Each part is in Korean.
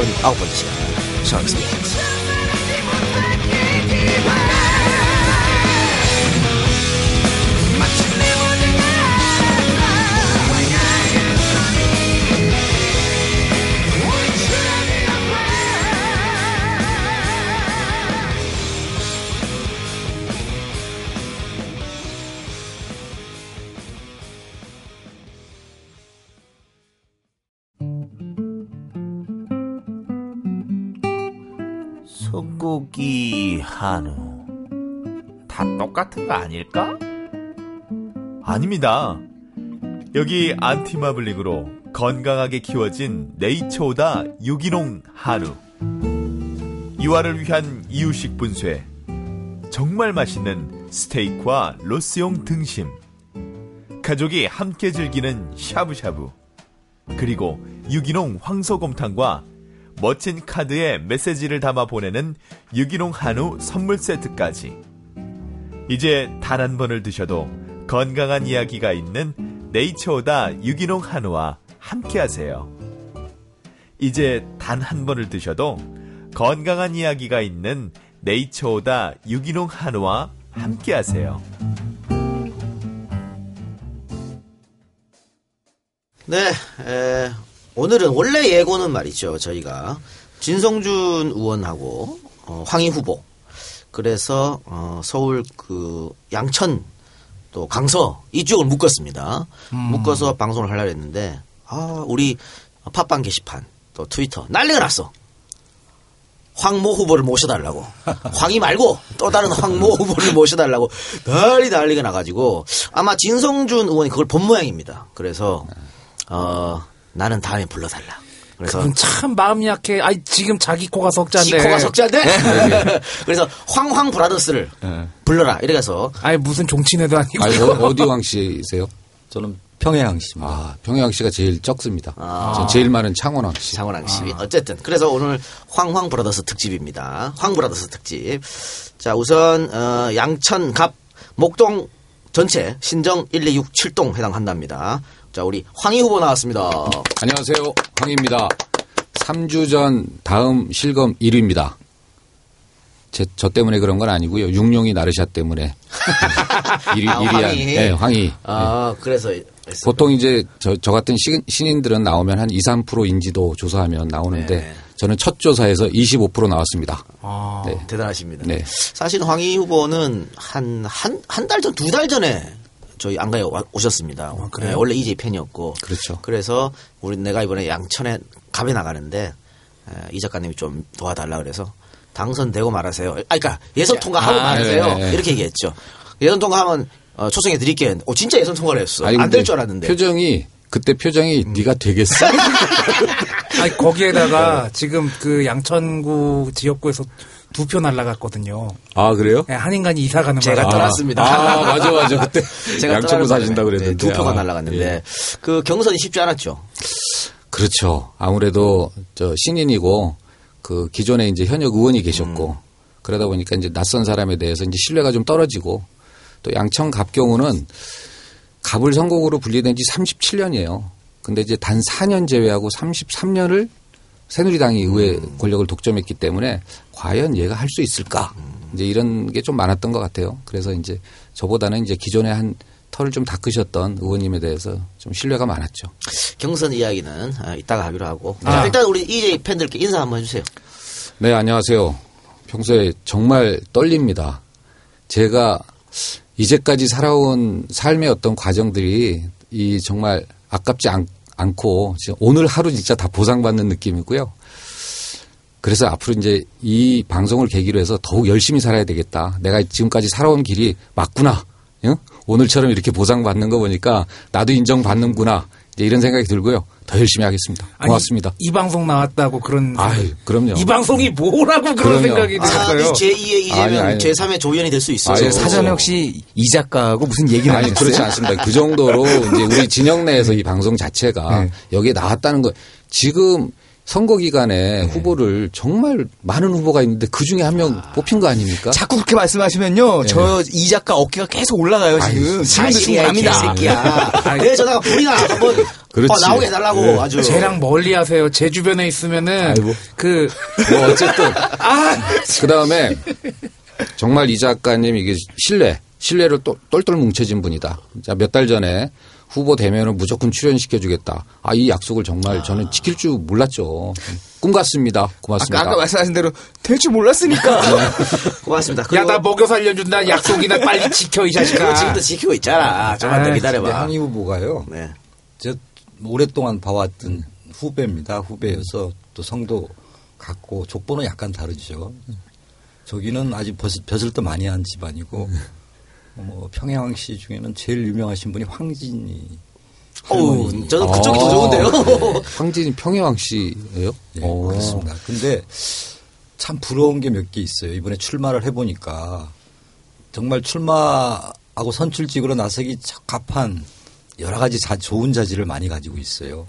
priority always 아닙니다. 여기 안티마블링으로 건강하게 키워진 네이처오다 유기농 한우. 유아를 위한 이유식 분쇄. 정말 맛있는 스테이크와 로스용 등심. 가족이 함께 즐기는 샤브샤브. 그리고 유기농 황소곰탕과 멋진 카드에 메시지를 담아 보내는 유기농 한우 선물 세트까지. 이제 단 한 번을 드셔도 건강한 이야기가 있는 네이처오다 유기농 한우와 함께 하세요. 이제 단 한 번을 드셔도 건강한 이야기가 있는 네이처오다 유기농 한우와 함께 하세요. 네, 에, 오늘은 원래 예고는 말이죠. 저희가 진성준 의원하고 어, 황희 후보 그래서 어, 서울 그 양천 또 강서 이쪽을 묶었습니다. 묶어서 방송을 하려고 했는데 아 우리 팟빵 게시판 또 트위터 난리가 났어. 황모 후보를 모셔달라고. 황이 말고 또 다른 황모 후보를 모셔달라고 난리 난리가 나가지고 아마 진성준 의원이 그걸 본 모양입니다. 그래서 어 나는 다음에 불러달라. 그래서 참 마음이 약해. 아이 지금 자기 코가 석자인데. 지 코가 석자인데 그래서 황황 brothers를 불러라 이래서 아이 무슨 종친회도 아니고. 아니, 어, 어디 황 씨세요? 저는 평해 황 씨입니다. 아, 평해 황 씨가 제일 적습니다. 전 제일 많은 창원 황 씨. 창원 황 씨. 어쨌든 그래서 오늘 황황 brothers 특집입니다. 황 brothers 특집. 자 우선 어, 양천 갑 목동 전체 신정 1, 2, 6, 7동 해당한답니다. 자 우리 황희 후보 나왔습니다. 안녕하세요. 황입니다. 3주 전 다음 실검 1위입니다. 제, 저 때문에 그런 건 아니고요. 육룡이 나르샤 때문에 1위, 아, 1위한 황희. 네, 황희. 아 그래서 보통 이제 저, 저 같은 신, 신인들은 나오면 한 2, 3% 인지도 조사하면 나오는데 네. 저는 첫 조사에서 25% 나왔습니다. 아, 네. 대단하십니다. 네. 사실 황희 후보는 한 한 한 달 전 두 달 전에 저희 안가에 와- 오셨습니다. 네, 원래 이제 팬이었고 그렇죠. 그래서 우리 내가 이번에 양천에 갑에 나가는데 에, 이 작가님이 좀 도와달라 그래서 당선되고 말하세요. 아, 그러니까 예선 통과하고 아, 말하세요. 네, 네. 이렇게 얘기했죠. 예선 통과하면 어, 초청해 드릴게요. 오 진짜 예선 통과를 했어. 안 될 줄 알았는데. 표정이 그때 표정이 네가 되겠어? 아니 거기에다가 지금 그 양천구 지역구에서 두 표 날라갔거든요. 아 그래요? 네, 한 인간이 이사 가는 제가 바람에. 떠났습니다. 아 맞아 맞아 그때 제가 양천구 사신다 그랬는데 네, 두 표가 아, 날라갔는데 예. 그 경선이 쉽지 않았죠. 그렇죠. 아무래도 저 신인이고 그 기존에 이제 현역 의원이 계셨고 그러다 보니까 이제 낯선 사람에 대해서 이제 신뢰가 좀 떨어지고 또 양천 갑 경우는 갑을 선곡으로 분리된 지 37년이에요. 근데 이제 단 4년 제외하고 33년을 새누리당이 의회 권력을 독점했기 때문에 과연 얘가 할 수 있을까? 이제 이런 게 좀 많았던 것 같아요. 그래서 이제 저보다는 이제 기존에 한 털을 좀 닦으셨던 의원님에 대해서 좀 신뢰가 많았죠. 경선 이야기는 아, 이따가 하기로 하고 아. 자, 일단 우리 EJ 팬들께 인사 한번 해주세요. 네, 안녕하세요. 평소에 정말 떨립니다. 제가 이제까지 살아온 삶의 어떤 과정들이 이 정말 아깝지 않, 않고 지금 오늘 하루 진짜 다 보상받는 느낌이고요. 그래서 앞으로 이제 이 방송을 계기로 해서 더욱 열심히 살아야 되겠다. 내가 지금까지 살아온 길이 맞구나. 응? 오늘처럼 이렇게 보상받는 거 보니까 나도 인정받는구나. 이제 이런 생각이 들고요. 더 열심히 하겠습니다. 아니, 고맙습니다. 이 방송 나왔다고 그런. 아유, 그럼요. 이 방송이 뭐라고 그런 그럼요. 생각이 아, 들었어요. 제2의 이재명, 아니, 아니. 제3의 조의원이 될 수 있어요. 아유, 사전에 혹시 이 작가하고 무슨 얘기를 아니 하셨어요? 그렇지 않습니다. 그 정도로 이제 우리 진영 내에서 이 방송 자체가 네. 여기에 나왔다는 거 지금 선거 기간에 후보를 정말 많은 후보가 있는데 그 중에 한명 뽑힌 거 아닙니까? 자꾸 그렇게 말씀하시면요. 저이 작가 어깨가 계속 올라가요, 지금. 지금도 사실이야, 충분합니다. 개새끼야. 내 전화가 불이 나 한번 그렇지. 어, 나오게 해달라고 네. 아주. 쟤랑 멀리 하세요. 제 주변에 있으면은 아이고. 그 뭐 어쨌든 그 다음에 정말 이 작가님 이게 신뢰 신뢰를 또 똘똘 뭉쳐진 분이다. 자 몇 달 전에 후보 되면은 무조건 출연시켜주겠다. 아 이 약속을 정말 저는 지킬 줄 몰랐죠. 꿈 같습니다. 고맙습니다. 아까, 아까 말씀하신 대로 될 줄 몰랐으니까. 고맙습니다. 야 나 먹여 살려준다 약속이나 빨리 지켜 이 자식아. 지금도 지키고 있잖아. 좀만 더 근데 기다려봐. 항의 후보가요. 네. 저 오랫동안 봐왔던 후배입니다. 후배여서 또 성도 같고 족보는 약간 다르죠. 저기는 아직 벼슬, 벼슬도 많이 한 집안이고 뭐 평양 씨 중에는 제일 유명하신 분이 황진이. 어우. 저는 그쪽이 더 좋은데요. 황진이 평해왕 씨예요? 예, 오. 그렇습니다. 근데 참 부러운 게 몇 개 있어요. 이번에 출마를 해보니까 정말 출마하고 선출직으로 나서기 적합한 여러 가지 자- 좋은 자질을 많이 가지고 있어요.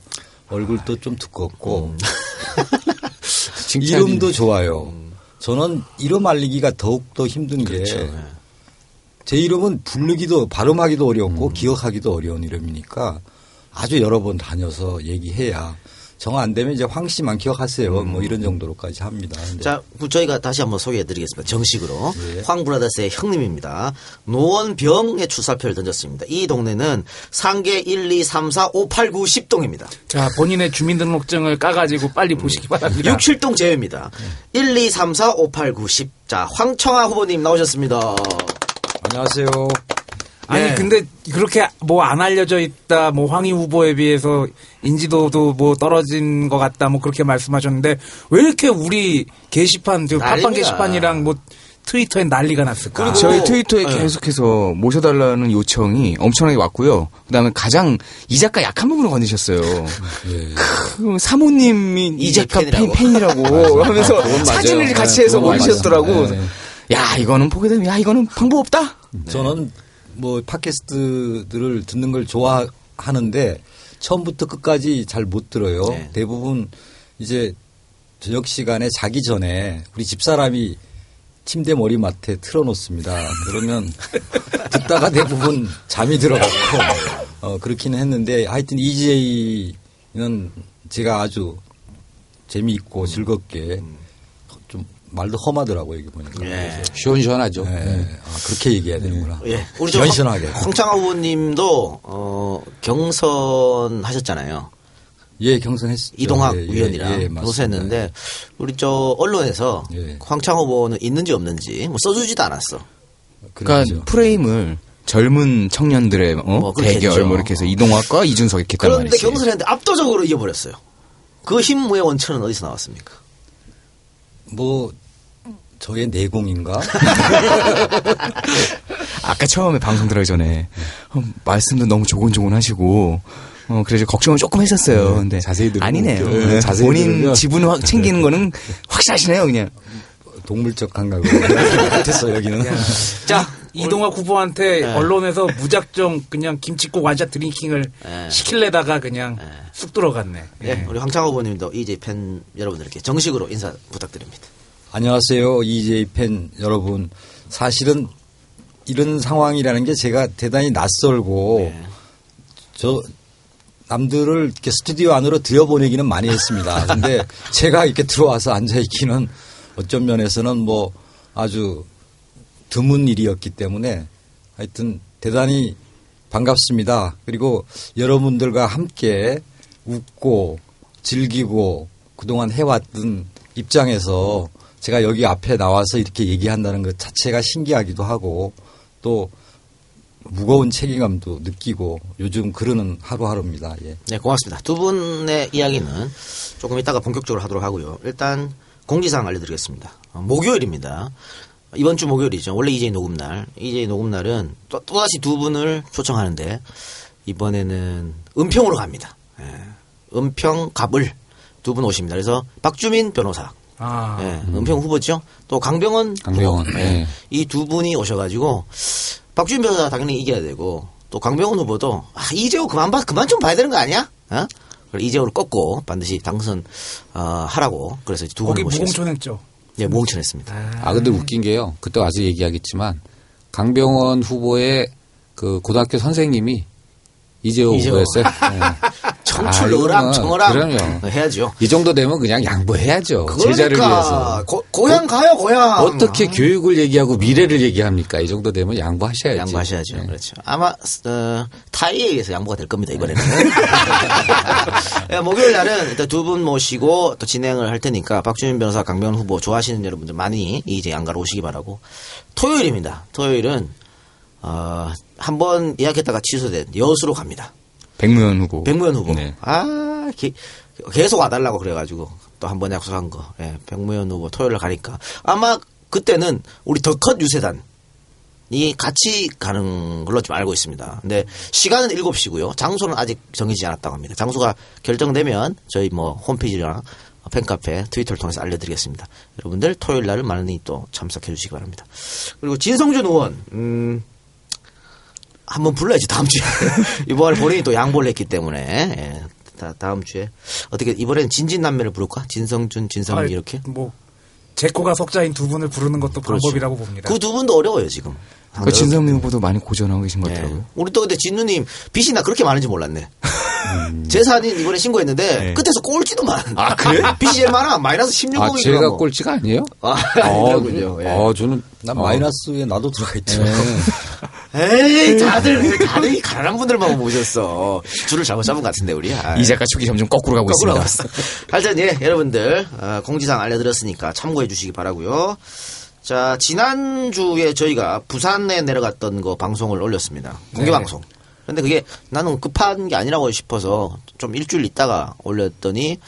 얼굴도 좀 두껍고 칭찬이- 이름도 좋아요. 저는 이름 알리기가 더욱 더 힘든 게 제 이름은 부르기도 발음하기도 어렵고 기억하기도 어려운 이름이니까 아주 여러 번 다녀서 얘기해야 정 안 되면 이제 황 씨만 기억하세요. 뭐 이런 정도로까지 합니다. 근데 자, 그 저희가 다시 한번 소개해드리겠습니다. 정식으로. 예. 황브라더스의 형님입니다. 노원병의 출사표를 던졌습니다. 이 동네는 상계 1, 2, 3, 4, 5, 8, 9, 10동입니다. 자 본인의 주민등록증을 까가지고 빨리 보시기 바랍니다. 6, 7동 제외입니다. 1, 2, 3, 4, 5, 8, 9, 10. 자, 황청아 후보님 나오셨습니다. 안녕하세요. 아니 네. 근데 그렇게 뭐 안 알려져 있다 뭐 황희 후보에 비해서 인지도도 뭐 떨어진 것 같다 뭐 그렇게 말씀하셨는데 왜 이렇게 우리 게시판 그 팟빵. 게시판이랑 뭐 트위터에 난리가 났을까? 그리고 저희 트위터에 네. 계속해서 모셔달라는 요청이 엄청나게 왔고요. 그다음에 가장 이 작가 약한 부분을 건드셨어요. 그 사모님이 이 작가 팬, 팬이라고? 팬이라고 하면서. 사진을 같이 네, 해서 올리셨더라고. 네. 야 이거는 보게 되면 야 이거는 방법 없다. 저는 뭐 팟캐스트들을 듣는 걸 좋아하는데 처음부터 끝까지 잘 못 들어요. 네. 대부분 이제 저녁 시간에 자기 전에 우리 집사람이 침대 머리맡에 틀어놓습니다. 그러면 듣다가 대부분 잠이 들어갔고 어, 그렇기는 했는데 하여튼 EJ는 제가 아주 재미있고 즐겁게 좀 말도 험하더라고요, 여기 보니까. 예. 시원시원하죠. 네. 네. 아, 그렇게 얘기해야 되는구나. 예. 우리 저 연신하게. 황- 황청아 후보님도, 어, 경선 하셨잖아요. 예, 경선했죠. 이동학 예, 예, 의원이랑 예. 노세했는데 우리 저 언론에서 예. 황창 후보는 있는지 없는지 뭐 써주지도 않았어. 그러니까 그렇죠. 프레임을 젊은 청년들의 어? 뭐 대결 했죠. 뭐 이렇게 해서 이동학과 이준석 이렇게 했단 그런데 말이지. 경선했는데 압도적으로 이겨버렸어요. 그 힘무의 원천은 어디서 나왔습니까? 뭐 저의 내공인가? 아까 처음에 방송 들어가기 전에 어, 말씀도 너무 조곤조곤 하시고 어, 그래서 걱정을 조금 했었어요. 근데 자세히 들으면 아니네요. 네, 네, 자세히 본인 들으면. 지분을 확 챙기는 거는 확실하시네요, 그냥. 동물적 감각으로 못했어 여기는. 자, 이동학 후보한테 네. 언론에서 무작정 그냥 김치국 완샷 드링킹을 네. 시킬래다가 그냥 쑥 들어갔네. 예, 우리 황창 후보님도 이제 팬 여러분들께 정식으로 인사 부탁드립니다. 안녕하세요, 이재희 팬 여러분. 사실은 이런 상황이라는 게 제가 대단히 낯설고 네. 저 남들을 이렇게 스튜디오 안으로 들여보내기는 많이 했습니다. 근데 제가 이렇게 들어와서 앉아있기는 어쩐 면에서는 뭐 아주 드문 일이었기 때문에 하여튼 대단히 반갑습니다. 그리고 여러분들과 함께 웃고 즐기고 그동안 해왔던 입장에서 제가 여기 앞에 나와서 이렇게 얘기한다는 것 자체가 신기하기도 하고 또 무거운 책임감도 느끼고 요즘 그러는 하루하루입니다. 예. 네, 고맙습니다. 두 분의 이야기는 조금 이따가 본격적으로 하도록 하고요. 일단 공지사항 알려드리겠습니다. 어, 목요일입니다. 이번 주 목요일이죠. 원래 이제 녹음날. 이제 녹음날은 또, 또다시 두 분을 초청하는데 이번에는 은평으로 갑니다. 예. 은평 갑을 두 분 오십니다. 그래서 박주민 변호사. 아, 예, 은평 후보죠. 또 강병원 강병원, 후보. 예. 이두 분이 오셔가지고 박주민 변호사 당연히 이겨야 되고 또 강병원 후보도 아, 이재호 그만 봐 그만 좀 봐야 되는 거 아니야? 어? 이재호를 꺾고 반드시 당선 어, 하라고 그래서 두 분을 모시겠습니다. 무공천했죠. 네, 무공천했습니다. 아, 근데 웃긴 게요. 그때 와서 얘기하겠지만 강병원 후보의 그 고등학교 선생님이 이재호. 후보였어요. 네. 청출어랑 아, 청어랑 그럼요. 해야죠. 이 정도 되면 그냥 양보해야죠. 제자를 그러니까 위해서. 고, 고향 가요 고향. 어떻게 교육을 얘기하고 미래를 얘기합니까? 이 정도 되면 양보하셔야지. 양보하셔야죠. 네. 그렇죠. 아마 어, 타이에 의해서 양보가 될 겁니다 이번에는. 예, 목요일 날은 일단 두 분 모시고 또 진행을 할 테니까 박주민 변호사, 강병원 후보 좋아하시는 여러분들 많이 이제 양가로 오시기 바라고. 토요일입니다. 토요일은 어, 한 번 예약했다가 취소된 여수로 갑니다. 백무현 후보. 백무현 후보. 네. 아, 기- 계속 와달라고 그래가지고 또 한 번 약속한 거. 예, 백무현 후보 토요일 날 가니까 아마 그때는 우리 더 컷 유세단. 이 같이 가는 걸로 좀 알고 있습니다. 근데 시간은 7시고요. 장소는 아직 정해지지 않았다고 합니다. 장소가 결정되면 저희 뭐 홈페이지랑 팬카페, 트위터를 통해서 알려드리겠습니다. 여러분들 토요일 날은 많이 또 참석해 주시기 바랍니다. 그리고 진성준 의원, 음, 한번 불러야지 다음 주에. 이번에 본인이 또 양보를 했기 때문에. 예, 다, 다음 주에. 어떻게 이번엔 진진남매를 부를까? 진성준 진성민 아이, 이렇게? 뭐 제코가 석자인 두 분을 부르는 것도 방법이라고 봅니다. 그 두 분도 어려워요 지금. 그 진성민 후보도 많이 고전하고 계신 것 예. 같더라고요. 우리 또 근데 진누님 빚이 나 그렇게 많은지 몰랐네. 재산인 이번에 신고했는데 네. 끝에서 꼴찌도만 아, 그래? 빚이 제일 많아 마이너스 16억이더라고 아, 제가 꼴찌가 아니에요? 아, 아니더군요. 예. 어, 저는 난 어, 마이너스에 나도 들어가 있죠. 에이 다들 다들 이 가난한 분들만 모셨어 줄을 잘못 잡은 것 같은데 우리 아. 이 작가 축이 점점 거꾸로 가고 거꾸로 있습니다. 하여튼 예 여러분들 어, 공지사항 알려드렸으니까 참고해 주시기 바라고요. 자 지난주에 저희가 부산에 내려갔던 거 방송을 올렸습니다. 공개 네. 방송. 근데 그게 나는 급한 게 아니라고 싶어서 좀 일주일 있다가 올렸더니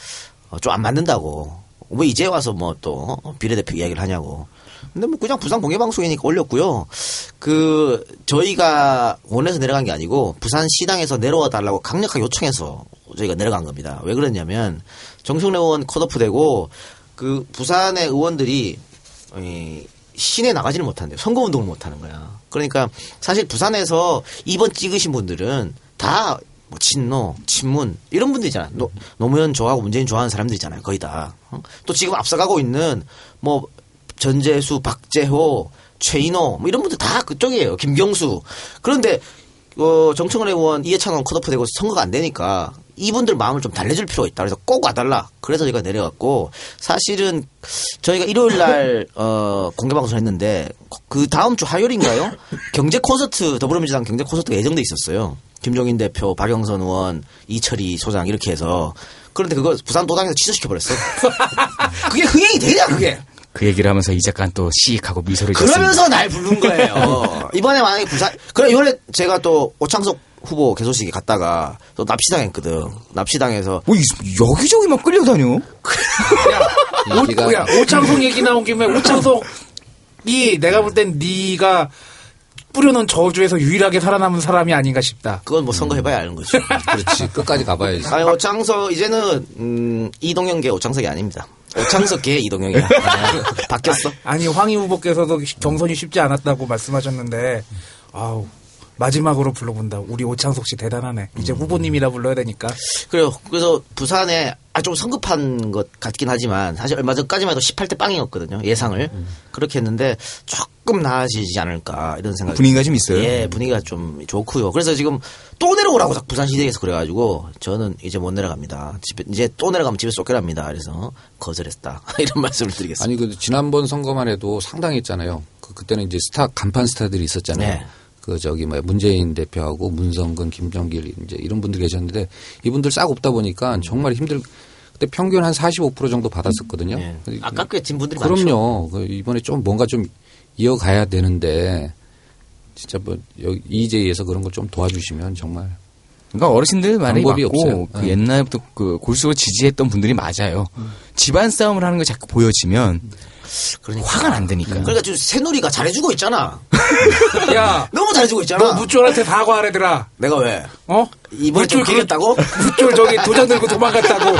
어, 좀안 맞는다고. 왜 이제 와서 뭐 또 비례대표 이야기를 하냐고. 근데 뭐 그냥 부산 공개 방송이니까 올렸고요. 그 저희가 원해서 내려간 게 아니고 부산 시당에서 내려와 달라고 강력하게 요청해서 저희가 내려간 겁니다. 왜 그랬냐면 정청래 의원 컷오프 되고 그 부산의 의원들이 이 시내 나가지를 못한대요. 선거운동을 못하는 거야. 그러니까 사실 부산에서 2번 찍으신 분들은 다 뭐 친노, 친문 이런 분들이잖아. 노, 노무현 좋아하고 문재인 좋아하는 사람들이잖아요. 거의 다. 어? 또 지금 앞서가고 있는 뭐 전재수, 박재호, 최인호 뭐 이런 분들 다 그쪽이에요. 김경수. 그런데 어, 정청래 의원, 이해찬 의원 컷오프 되고 선거가 안 되니까 이분들 마음을 좀 달래줄 필요가 있다. 그래서 꼭 와달라. 그래서 저희가 내려갔고 사실은 저희가 일요일 날 어, 공개 방송 했는데 그 다음 주 화요일인가요? 경제 콘서트 더불어민주당 경제 콘서트가 예정돼 있었어요. 김종인 대표, 박영선 의원, 이철희 소장 이렇게 해서 그런데 그거 부산 도당에서 취소시켜 버렸어. 그게 흥행이 되냐 그게? 그 얘기를 하면서 이 작가는 또 시익하고 미소를. 그러면서 날 부른 거예요. 이번에 만약에 부산, 그래, 이번에 제가 또 오창석 후보 개소식에 갔다가 또 납치당했거든. 납치당해서 뭐 이- 여기저기 막 끌려다녀. 인기가 야, 오창석 얘기 나온 김에 오창석이 내가 볼 땐 네가 뿌려놓은 저주에서 유일하게 살아남은 사람이 아닌가 싶다. 그건 뭐 선거해봐야 아는 거죠. 그렇지. 끝까지 가봐야지. 아니, 오창석, 이제는, 음, 이동영계 오창석이 아닙니다. 오창석계 이동영이야. 아, 바뀌었어. 아니 황희 후보께서도 경선이 쉽지 않았다고 말씀하셨는데 아우 마지막으로 불러본다. 우리 오창석 씨 대단하네. 이제 후보님이라 불러야 되니까. 그래요. 그래서 부산에 아, 좀 성급한 것 같긴 하지만 사실 얼마 전까지만 해도 18대 빵이었거든요. 예상을. 그렇게 했는데 조금 나아지지 않을까 이런 생각이. 분위기가 좀 있어요. 예, 분위기가 좀 좋고요. 그래서 지금 또 내려오라고 부산 시대에서 그래가지고 저는 이제 못 내려갑니다. 집에, 이제 또 내려가면 집에 쫓겨납니다. 그래서 거절했다. 이런 말씀을 드리겠습니다. 아니 그 지난번 선거만 해도 상당히 했잖아요. 그 그때는 이제 스타 간판 스타들이 있었잖아요. 네. 그 저기 뭐 문재인 대표하고 문성근, 김정길 이제 이런 분들 계셨는데 이분들 싹 없다 보니까 정말 힘들. 그때 평균 한 45% 정도 받았었거든요. 예. 아깝게 진 분들이 많죠. 그럼요. 그 이번에 좀 뭔가 좀 이어가야 되는데 진짜 뭐 여기 EJ에서 그런 걸 좀 도와주시면 정말 그러니까 어르신들 말이 방법이 맞고 없어요. 그 네. 옛날부터 그 골수로 지지했던 분들이 맞아요. 집안 싸움을 하는 게 자꾸 보여지면 그러니까. 화가 안 되니까. 그러니까 지금 새누리가 잘해주고 있잖아. 야, 너무 잘해주고 있잖아. 너 무쫄한테 사과하래더라. 내가 왜? 어? 이번에 좀 깨겠다고? 무쫄 저기 도장 들고 도망갔다고.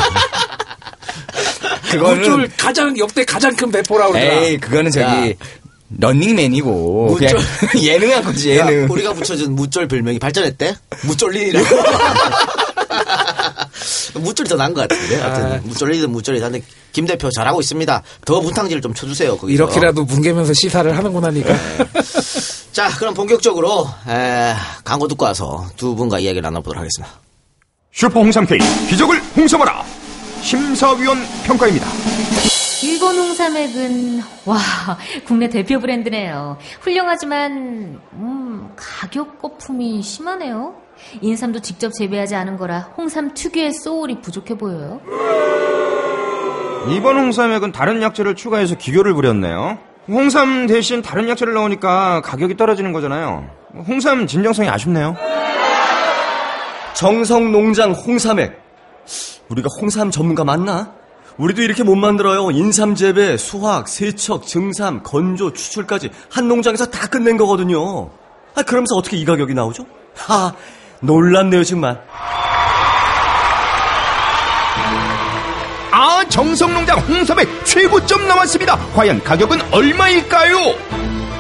그거는 무쫄 가장 역대 가장 큰 배포라 그러더라. 에이 그거는 저기 런닝맨이고 무쫄. 예능한 거지 야, 예능. 우리가 붙여준 무쫄 별명이 발전했대? 무쫄린이라고. 무절이 더 나은 것 같은데. 하여튼 무절이든 무절이든 근데 김 대표 잘하고 있습니다. 더 분탕질을 좀 쳐주세요. 거기서. 이렇게라도 뭉개면서 시사를 하는구나 하니까. 자, 그럼 본격적으로 에, 광고 듣고 와서 두 분과 이야기를 나눠보도록 하겠습니다. 슈퍼 홍삼 K 기적을 홍삼하라 심사위원 평가입니다. 일본 홍삼액은 와 국내 대표 브랜드네요. 훌륭하지만 음, 가격 거품이 심하네요. 인삼도 직접 재배하지 않은 거라 홍삼 특유의 소울이 부족해 보여요. 이번 홍삼액은 다른 약재를 추가해서 기교를 부렸네요. 홍삼 대신 다른 약재를 넣으니까 가격이 떨어지는 거잖아요. 홍삼 진정성이 아쉽네요. 정성 농장 홍삼액. 우리가 홍삼 전문가 맞나? 우리도 이렇게 못 만들어요. 인삼 재배, 수확, 세척, 증삼, 건조, 추출까지 한 농장에서 다 끝낸 거거든요. 아, 그러면서 어떻게 이 가격이 나오죠? 하, 놀랍네요, 정말. 아 정성농장 홍삼액 최고점 나왔습니다. 과연 가격은 얼마일까요?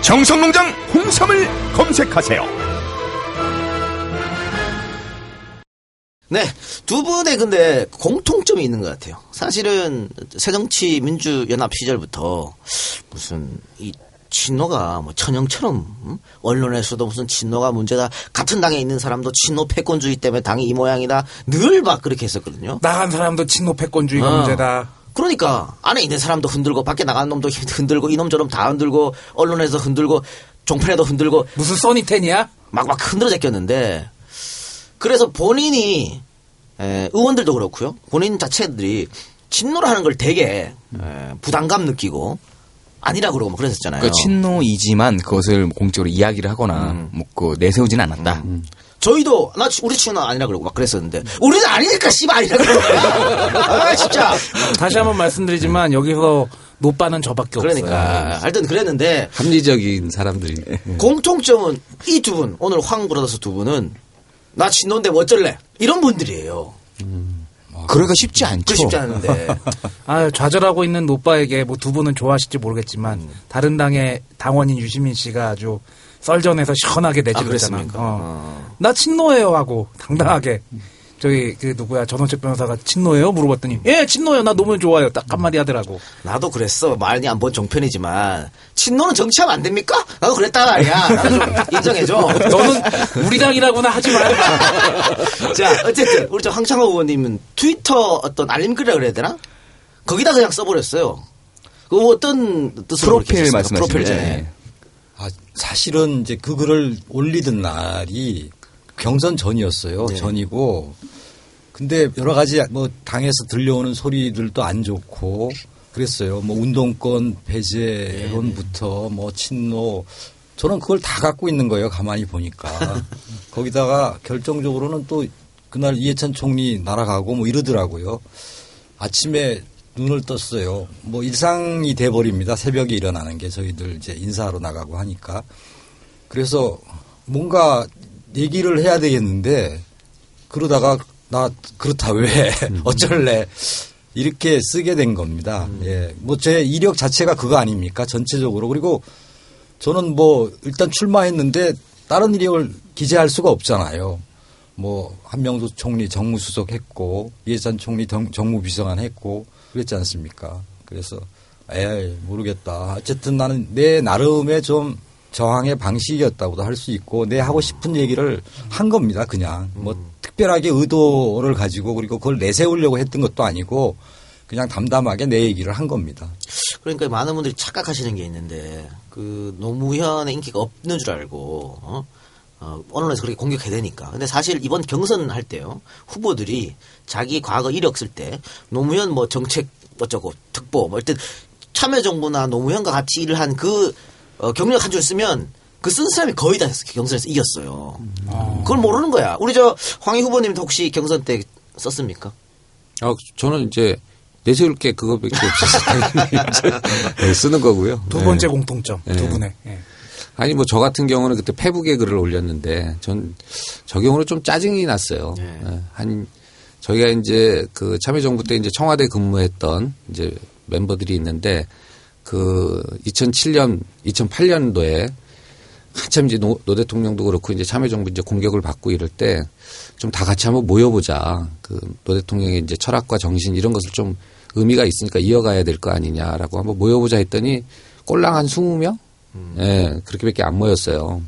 정성농장 홍삼을 검색하세요. 네, 두 분의 근데 공통점이 있는 것 같아요. 사실은 새정치 민주연합 시절부터 무슨 이 친노가 뭐 천형처럼 음? 언론에서도 무슨 친노가 문제다. 같은 당에 있는 사람도 친노 패권주의 때문에 당이 이 모양이다. 늘 막 그렇게 했었거든요. 나간 사람도 친노 패권주의가 어. 문제다. 그러니까 안에 있는 사람도 흔들고 밖에 나간 놈도 흔들고 이놈 저놈 다 흔들고 언론에서 흔들고 종편에도 흔들고 무슨 써니텐이야? 막막 흔들어 제꼈는데 그래서 본인이 에, 의원들도 그렇고요. 본인 자체들이 친노를 하는 걸 되게 에, 부담감 느끼고 아니라 그러고 막 그랬었잖아요. 그러니까 친노이지만 그것을 공적으로 이야기를 하거나 음. 뭐그 내세우진 않았다. 저희도 나 치- 우리 친노 아니라 그러고 막 그랬었는데 우리는 아니니까 씨발 아니라 거야. 아 진짜. 다시 한번 말씀드리지만 여기서 노빠는 저밖에 없어요. 그러니까 하여튼 그랬는데 합리적인 사람들이. 공통점은 이 두 분, 오늘 황 브라더스 두 분은 나 친노인데 뭐 어쩔래? 이런 분들이에요. 그러기가 쉽지 않죠. 그 쉽지 않은데. 아, 좌절하고 있는 노빠에게 뭐 두 분은 좋아하실지 모르겠지만 음. 다른 당의 당원인 유시민 씨가 아주 썰전에서 시원하게 내질렀잖아. 그랬습니까? 어. 나 친노예요 하고 당당하게 저기 그 누구야 전원책 변호사가 친노예요 물어봤더니 예 친노예요 나 너무 좋아요 딱 한마디 하더라고. 나도 그랬어. 많이 안본 종편이지만 친노는 정치하면 안 됩니까? 나도 그랬단 말이야. 나도 좀 인정해줘. 너는 우리 당이라고나 하지 마. 자, 어쨌든 우리 저 황창호 의원님은 트위터 어떤 알림글이라 그래야 되나? 거기다 그냥 써버렸어요. 그 어떤 뜻으로 프로필? 말씀하시는 프로필. 전에. 네. 아, 사실은 이제 그 글을 올리던 날이 경선 전이었어요. 네. 전이고. 근데 여러 가지 뭐 당에서 들려오는 소리들도 안 좋고 그랬어요. 뭐 운동권 배제론부터 뭐 친노 저는 그걸 다 갖고 있는 거예요. 가만히 보니까. 거기다가 결정적으로는 또 그날 이해찬 총리 날아가고 뭐 이러더라고요. 아침에 눈을 떴어요. 뭐 일상이 돼버립니다. 새벽에 일어나는 게 저희들 이제 인사하러 나가고 하니까. 그래서 뭔가 얘기를 해야 되겠는데 그러다가 나 그렇다 왜 어쩔래 이렇게 쓰게 된 겁니다. 예. 뭐 제 이력 자체가 그거 아닙니까? 전체적으로. 그리고 저는 뭐 일단 출마했는데 다른 이력을 기재할 수가 없잖아요. 뭐 한명수 총리 정무수석 했고 이해찬 총리 정- 정무비서관 했고 그랬지 않습니까? 그래서 에이 모르겠다. 어쨌든 나는 내 나름의 좀 저항의 방식이었다고도 할 수 있고 내 하고 싶은 얘기를 한 겁니다. 그냥 뭐 특별하게 의도를 가지고 그리고 그걸 내세우려고 했던 것도 아니고 그냥 담담하게 내 얘기를 한 겁니다. 그러니까 많은 분들이 착각하시는 게 있는데 그 노무현의 인기가 없는 줄 알고 어? 어, 언론에서 그렇게 공격해야 되니까. 근데 사실 이번 경선 할 때요 후보들이 자기 과거 이력 쓸 때 노무현 뭐 정책 어쩌고 특보 뭐 일단 참여정부나 노무현과 같이 일을 한그 어, 경력 한 줄 쓰면 그 쓴 사람이 거의 다 경선에서 이겼어요. 그걸 모르는 거야. 우리 저 황희 후보님도 혹시 경선 때 썼습니까? 아, 저는 이제 내세울 게 그거밖에 없어서 네, 쓰는 거고요. 두 네. 번째 공통점 두 네. 분의. 예. 아니 뭐 저 같은 경우는 그때 페북에 글을 올렸는데 전 저 경우는 좀 짜증이 났어요. 네. 예, 한 저희가 이제 그 참여정부 때 이제 청와대 근무했던 이제 멤버들이 있는데 그 2007년, 2008년도에 한참 이제 노, 노 대통령도 그렇고 이제 참여정부 이제 공격을 받고 이럴 때 좀 다 같이 한번 모여보자. 그 노 대통령의 이제 철학과 정신 이런 것을 좀 의미가 있으니까 이어가야 될 거 아니냐라고 한번 모여보자 했더니 꼴랑 한 20명? 예, 그렇게밖에 안 모였어요.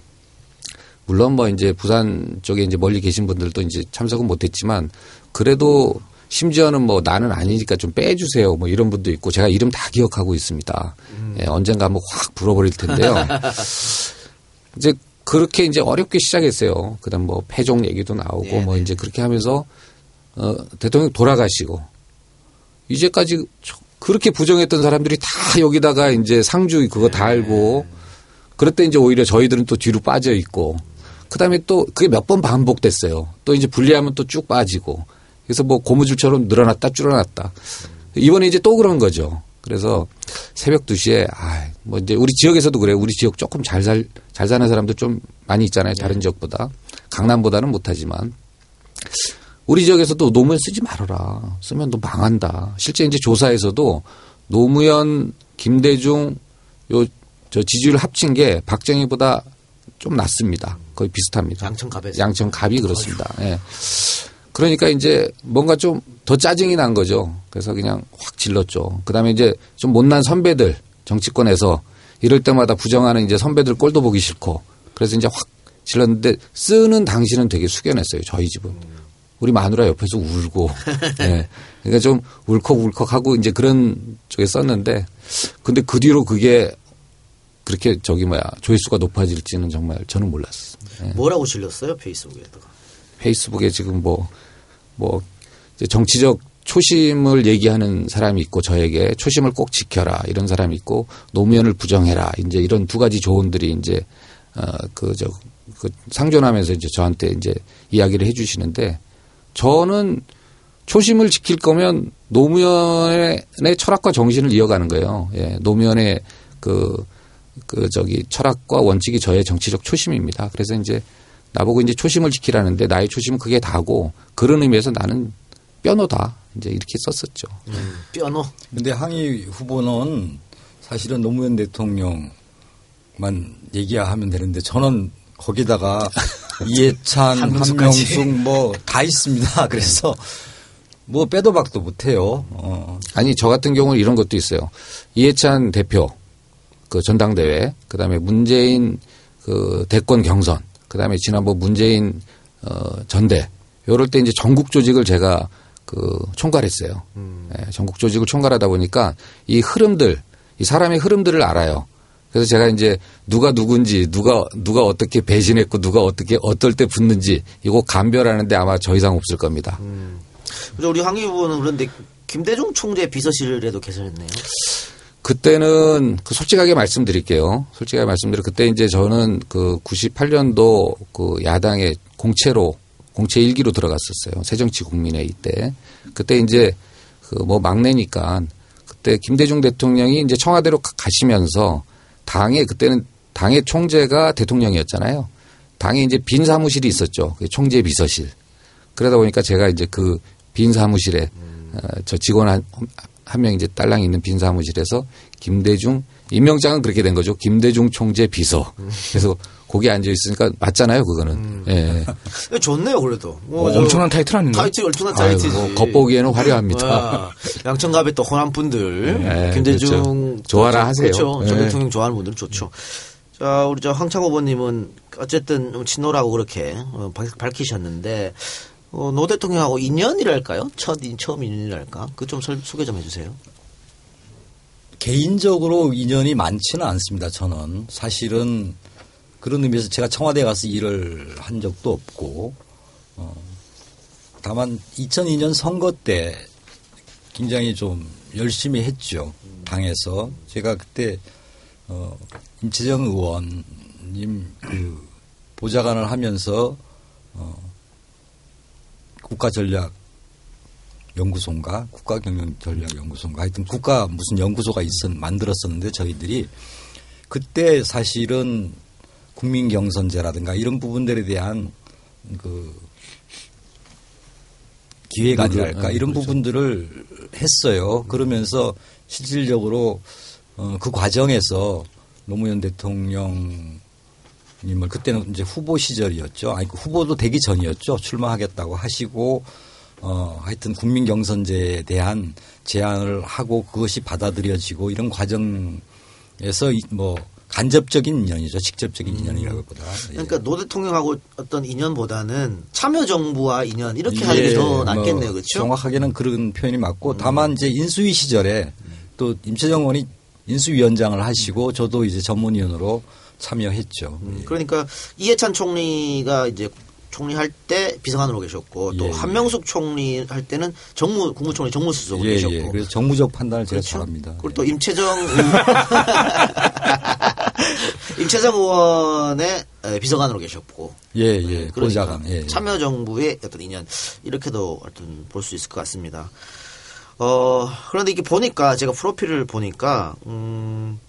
물론 뭐 이제 부산 쪽에 이제 멀리 계신 분들도 이제 참석은 못했지만 그래도 심지어는 뭐 나는 아니니까 좀 빼주세요 뭐 이런 분도 있고 제가 이름 다 기억하고 있습니다. 예, 언젠가 한번 확 불어버릴 텐데요. 이제 그렇게 이제 어렵게 시작했어요. 그다음 뭐 패종 얘기도 나오고 뭐 이제 그렇게 하면서 어 대통령 돌아가시고 이제까지 저- 그렇게 부정했던 사람들이 다 여기다가 이제 상주 그거 다 알고 그럴 때 이제 오히려 저희들은 또 뒤로 빠져 있고 그다음에 또 그게 몇 번 반복됐어요. 또 이제 분리하면 또 쭉 빠지고 그래서 뭐 고무줄처럼 늘어났다 줄어났다. 이번에 이제 또 그런 거죠. 그래서 새벽 2시에 아, 뭐 이제 우리 지역에서도 그래요. 우리 지역 조금 잘 살, 잘 사는 사람들 좀 많이 있잖아요. 다른 지역보다. 강남보다는 못하지만. 우리 지역에서도 노무현 쓰지 말아라. 쓰면 너 망한다. 실제 이제 조사에서도 노무현, 김대중 요 저 지지율 합친 게 박정희보다 좀 낮습니다. 거의 비슷합니다. 양천갑에서. 양천갑이 그렇습니다. 예. 그러니까 이제 뭔가 좀 더 짜증이 난 거죠. 그래서 그냥 확 질렀죠. 그 다음에 이제 좀 못난 선배들 정치권에서 이럴 때마다 부정하는 이제 선배들 꼴도 보기 싫고 그래서 이제 확 질렀는데 쓰는 당신은 되게 숙연했어요. 저희 집은. 우리 마누라 옆에서 울고. 예. 그러니까 좀 울컥울컥 하고 이제 그런 쪽에 썼는데 근데 그 뒤로 그게 그렇게 저기 뭐야 조회수가 높아질지는 정말 저는 몰랐어요. 예. 뭐라고 질렀어요 페이스북에다가? 페이스북에 지금 뭐, 뭐, 이제 정치적 초심을 얘기하는 사람이 있고 저에게 초심을 꼭 지켜라 이런 사람이 있고 노무현을 부정해라 이제 이런 두 가지 조언들이 이제 어그저 그 상존하면서 이제 저한테 이제 이야기를 해주시는데 저는 초심을 지킬 거면 노무현의 철학과 정신을 이어가는 거예요. 예, 노무현의 그, 그 저기 철학과 원칙이 저의 정치적 초심입니다. 그래서 이제 나보고 이제 초심을 지키라는데 나의 초심은 그게 다고 그런 의미에서 나는 뼈노다 이제 이렇게 썼었죠. 뼈노. 근데 항의 후보는 사실은 노무현 대통령만 얘기하면 되는데 저는 거기다가 이해찬. 한명숙 뭐 다 있습니다. 그래서 뭐 빼도 박도 못해요. 어. 아니 저 같은 경우는 이런 것도 있어요. 이해찬 대표 그 전당대회 그다음에 문재인 그 대권 경선 그다음에 지난번 문재인 어 전대 요럴 때 이제 전국 조직을 제가 그 총괄했어요. 예, 전국 조직을 총괄하다 보니까 이 흐름들 이 사람의 흐름들을 알아요. 그래서 제가 이제 누가 누군지 누가 누가 어떻게 배신했고 누가 어떻게 어떨 때 붙는지 이거 감별하는데 아마 저 이상 없을 겁니다. 그래서 우리 황희 후보는 그런데 김대중 총재 비서실에도 계셨네요. 그때는 그 솔직하게 말씀드릴게요. 솔직하게 말씀드려 그때 이제 저는 그 98년도 그 야당의 공채로 공채 일기로 들어갔었어요. 새정치 국민회의 때. 그때 이제 그 뭐 막내니까 그때 김대중 대통령이 이제 청와대로 가- 가시면서 당의 그때는 당의 총재가 대통령이었잖아요. 당에 이제 빈 사무실이 있었죠. 그 총재 비서실. 그러다 보니까 제가 이제 그 빈 사무실에 어, 저 직원 한, 한 명 이제 딸랑 있는 빈 사무실에서 김대중 임명장은 그렇게 된 거죠. 김대중 총재 비서. 그래서 거기 앉아 있으니까 맞잖아요, 그거는. 예. 예, 좋네요, 그래도. 뭐, 엄청난 타이틀 아닌가요? 타이틀 엄청난 타이틀이지. 뭐 겉보기에는 화려합니다. 아, 양천갑에 또 호남 분들, 네, 김대중 그렇죠. 좋아라 하세요. 그렇죠. 전 네. 대통령 좋아하는 분들은 좋죠. 자, 우리 저 황창 후보님은 어쨌든 좀 친노라고 그렇게 어, 밝- 밝히셨는데 어, 노 대통령하고 인연이랄까요? 첫 인- 처음 인연이랄까? 그 좀 소개 좀 해주세요. 개인적으로 인연이 많지는 않습니다. 저는 사실은 그런 의미에서 제가 청와대 에 가서 일을 한 적도 없고 어, 다만 2002년 선거 때 굉장히 좀 열심히 했죠. 당에서 제가 그때 어, 임치정 의원님 그 보좌관을 하면서 어, 국가전략 연구소인가? 국가경영전략연구소인가? 하여튼 국가 무슨 연구소가 있었 만들었었는데 저희들이 그때 사실은 국민경선제라든가 이런 부분들에 대한 그 기획안이랄까 이런 부분들을 했어요. 그러면서 실질적으로 어, 그 과정에서 노무현 대통령 님을 그때는 이제 후보 시절이었죠. 아니 그 후보도 되기 전이었죠. 출마하겠다고 하시고 어 하여튼 국민 경선제에 대한 제안을 하고 그것이 받아들여지고 이런 과정에서 이- 뭐 간접적인 인연이죠. 직접적인 인연이라기보다. 예. 그러니까 노 대통령하고 어떤 인연보다는 참여 정부와 인연 이렇게 하는 예, 게더뭐 낫겠네요. 그렇죠? 정확하게는 그런 표현이 맞고 다만 이제 인수위 시절에 또 임채정 의원이 인수위원장을 하시고 저도 이제 전문위원으로 참여했죠. 예. 그러니까 이해찬 총리가 이제 총리할 때 비서관으로 계셨고 또 예, 예. 한명숙 총리 할 때는 정무 국무총리 정무수석으로 예, 계셨고 예. 그래서 정무적 판단을 제가 그렇죠? 잘합니다. 그리고 또 임채정 의원- 임채정 의원의 에, 비서관으로 계셨고 예, 예. 그러니까. 예, 예. 참여정부의 어떤 인연 이렇게도 어떤 볼 수 있을 것 같습니다. 어 그런데 이게 보니까 제가 프로필을 보니까 음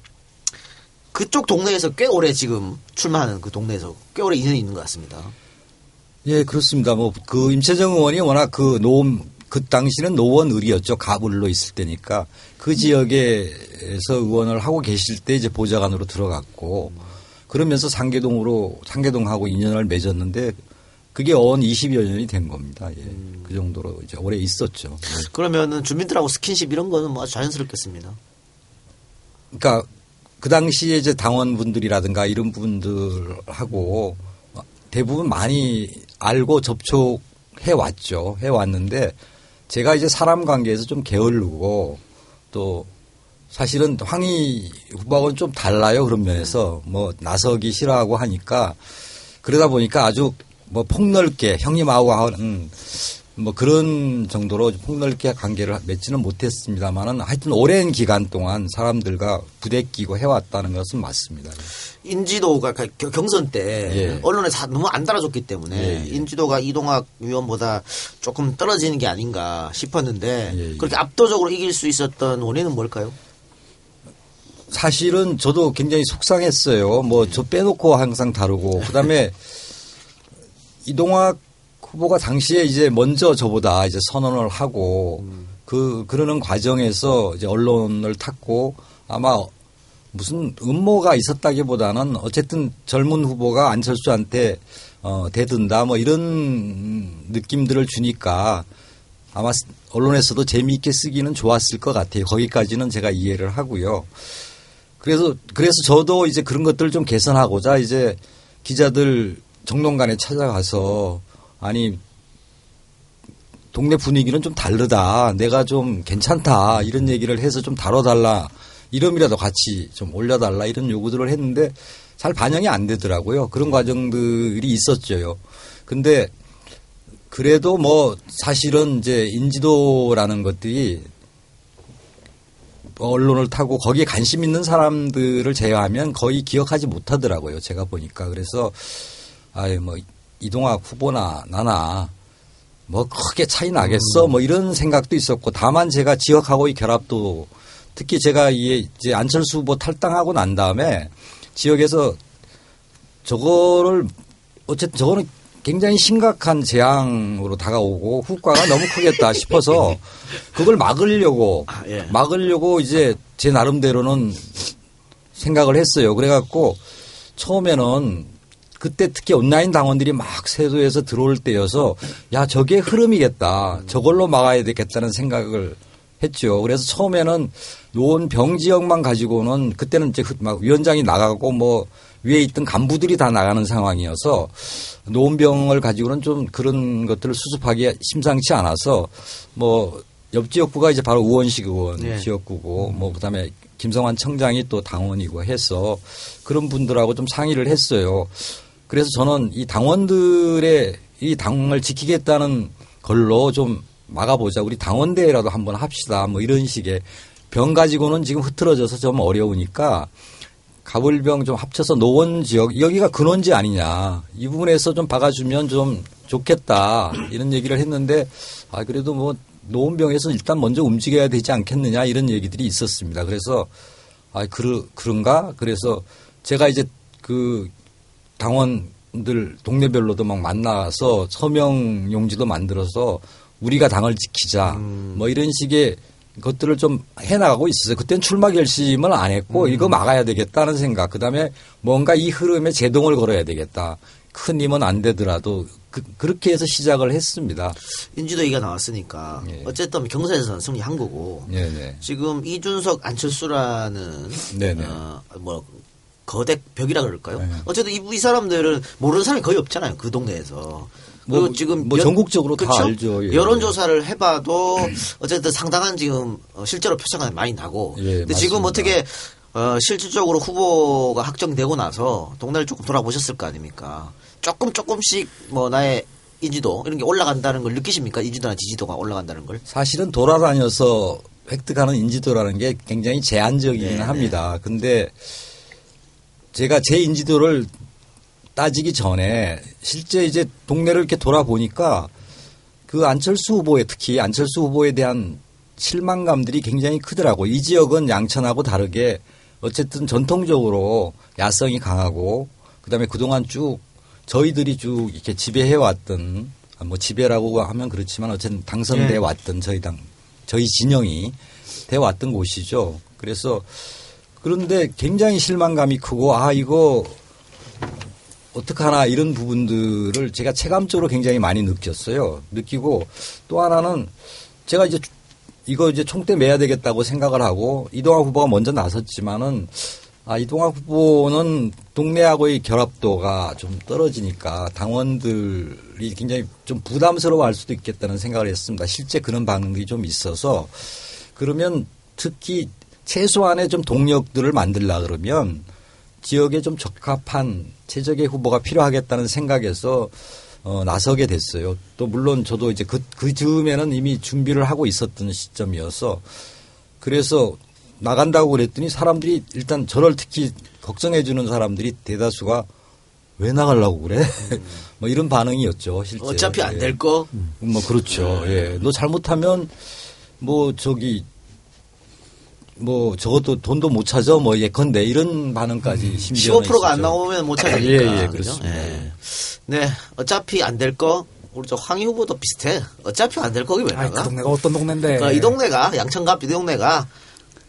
그쪽 동네에서 꽤 오래 지금 출마하는 그 동네에서 꽤 오래 인연이 있는 것 같습니다. 예, 그렇습니다. 뭐 그 임채정 의원이 워낙 그 노원 그 당시는 노원 을이었죠. 가불로 있을 때니까 그 지역에서 의원을 하고 계실 때 이제 보좌관으로 들어갔고 그러면서 상계동으로 상계동하고 인연을 맺었는데 그게 언 20여 년이 된 겁니다. 예. 그 정도로 이제 오래 있었죠. 그러면은 주민들하고 스킨십 이런 거는 뭐 자연스럽겠습니다. 그러니까 그 당시에 이제 당원분들이라든가 이런 분들하고 대부분 많이 알고 접촉해 왔죠. 해 왔는데 제가 이제 사람 관계에서 좀 게을르고 또 사실은 황희 후보하고는 좀 달라요. 그런 면에서 뭐 나서기 싫어하고 하니까 그러다 보니까 아주 뭐 폭넓게 형님하고 하는 뭐 그런 정도로 폭넓게 관계를 맺지는 못했습니다만은 하여튼 오랜 기간 동안 사람들과 부대끼고 해왔다는 것은 맞습니다. 인지도가 그 겨- 경선 때 예. 언론에 사- 너무 안 달아줬기 때문에 예, 예. 인지도가 이동학 의원보다 조금 떨어지는 게 아닌가 싶었는데 예, 예. 그렇게 압도적으로 이길 수 있었던 원인은 뭘까요? 사실은 저도 굉장히 속상했어요. 뭐 저 빼놓고 항상 다루고 그다음에 이동학 후보가 당시에 이제 먼저 저보다 이제 선언을 하고 그 그러는 과정에서 이제 언론을 탔고 아마 무슨 음모가 있었다기보다는 어쨌든 젊은 후보가 안철수한테 어 대든다 뭐 이런 느낌들을 주니까 아마 언론에서도 재미있게 쓰기는 좋았을 것 같아요. 거기까지는 제가 이해를 하고요. 그래서 그래서 저도 이제 그런 것들을 좀 개선하고자 이제 기자들 정론관에 찾아가서 아니 동네 분위기는 좀 다르다. 내가 좀 괜찮다. 이런 얘기를 해서 좀 다뤄달라. 이름이라도 같이 좀 올려달라. 이런 요구들을 했는데 잘 반영이 안 되더라고요. 그런 과정들이 있었죠. 근데 그래도 뭐 사실은 이제 인지도라는 것들이 언론을 타고 거기에 관심 있는 사람들을 제외하면 거의 기억하지 못하더라고요. 제가 보니까. 그래서 아유 뭐 이동학 후보나 나나 뭐 크게 차이 나겠어 뭐 이런 생각도 있었고 다만 제가 지역하고의 결합도 특히 제가 이 이제 안철수 후보 탈당하고 난 다음에 지역에서 저거를 어쨌든 저거는 굉장히 심각한 재앙으로 다가오고 후과가 너무 크겠다 싶어서 그걸 막으려고 아, 예. 막으려고 이제 제 나름대로는 생각을 했어요. 그래갖고 처음에는 그때 특히 온라인 당원들이 막 세도에서 들어올 때여서 야 저게 흐름이겠다. 저걸로 막아야 되겠다는 생각을 했죠. 그래서 처음에는 노원 병 지역만 가지고는 그때는 이제 막 위원장이 나가고 뭐 위에 있던 간부들이 다 나가는 상황이어서 노원병을 가지고는 좀 그런 것들을 수습하기 심상치 않아서 뭐 옆 지역구가 이제 바로 우원식 의원 네. 지역구고 뭐 그다음에 김성환 청장이 또 당원이고 해서 그런 분들하고 좀 상의를 했어요. 그래서 저는 이 당원들의 이 당을 지키겠다는 걸로 좀 막아보자. 우리 당원대회라도 한번 합시다. 뭐 이런 식의 병 가지고는 지금 흐트러져서 좀 어려우니까 가불병 좀 합쳐서 노원 지역 여기가 근원지 아니냐 이 부분에서 좀 박아주면 좀 좋겠다 이런 얘기를 했는데 아 그래도 뭐 노원병에서 일단 먼저 움직여야 되지 않겠느냐 이런 얘기들이 있었습니다. 그래서 아 그러, 그런가 그래서 제가 이제 그 당원들 동네별로도 막 만나서 서명 용지도 만들어서 우리가 당을 지키자 뭐 이런 식의 것들을 좀 해나가고 있었어요. 그때는 출마 결심을 안 했고 음. 이거 막아야 되겠다는 생각. 그다음에 뭔가 이 흐름에 제동을 걸어야 되겠다. 큰 힘은 안 되더라도 그, 렇게 해서 시작을 했습니다. 인지도위가 나왔으니까 예. 어쨌든 경선에서는 승리한 거고 네네. 지금 이준석 안철수라는 네네. 어, 뭐 거대 벽이라 그럴까요? 네. 어쨌든 이, 이 사람들은 모르는 사람이 거의 없잖아요. 그 동네에서. 뭐, 그리고 지금 뭐 연- 전국적으로 다 그쵸? 알죠. 예. 여론조사를 해봐도 어쨌든 상당한 지금 어, 실제로 표창이 많이 나고. 예, 근데 지금 맞습니다. 어떻게 어, 실질적으로 후보가 확정되고 나서 동네를 조금 돌아보셨을 거 아닙니까? 조금 조금씩 뭐 나의 인지도 이런 게 올라간다는 걸 느끼십니까? 인지도나 지지도가 올라간다는 걸? 사실은 돌아다녀서 획득하는 인지도라는 게 굉장히 제한적이긴 네네. 합니다. 근데 제가 제 인지도를 따지기 전에 실제 이제 동네를 이렇게 돌아보니까 그 안철수 후보에 특히 안철수 후보에 대한 실망감들이 굉장히 크더라고. 이 지역은 양천하고 다르게 어쨌든 전통적으로 야성이 강하고 그다음에 그동안 쭉 저희들이 쭉 이렇게 지배해 왔던 아, 뭐 지배라고 하면 그렇지만 어쨌든 당선돼 네. 왔던 저희 당 저희 진영이 돼 왔던 곳이죠. 그래서 그런데 굉장히 실망감이 크고 아 이거 어떡하나 이런 부분들을 제가 체감적으로 굉장히 많이 느꼈어요. 느끼고 또 하나는 제가 이제 이거 이제 총대 매야 되겠다고 생각을 하고 이동학 후보가 먼저 나섰지만은 아 이동학 후보는 동네하고의 결합도가 좀 떨어지니까 당원들이 굉장히 좀 부담스러워 할 수도 있겠다는 생각을 했습니다. 실제 그런 반응이 좀 있어서 그러면 특히 최소한의 좀 동력들을 만들라 그러면 지역에 좀 적합한 최적의 후보가 필요하겠다는 생각에서 어, 나서게 됐어요. 또 물론 저도 이제 그, 그 즈음에는 이미 준비를 하고 있었던 시점이어서 그래서 나간다고 그랬더니 사람들이 일단 저를 특히 걱정해 주는 사람들이 대다수가 왜 나가려고 그래? 뭐 이런 반응이었죠. 실제. 어차피 안 예. 될 거. 뭐 그렇죠. 예. 너 잘못하면 뭐 저기 뭐 저것도 돈도 못 찾아 뭐 예컨대 이런 반응까지 심지어 15%가 안 나오면 못 찾으니까. 예, 예? 그렇습니다. 예. 네, 어차피 안 될 거. 우리 저 황희 후보도 비슷해. 어차피 안 될 거기 왜 나가? 그 동네가 어떤 동네인데. 그러니까 이 동네가 양천갑 이 동네가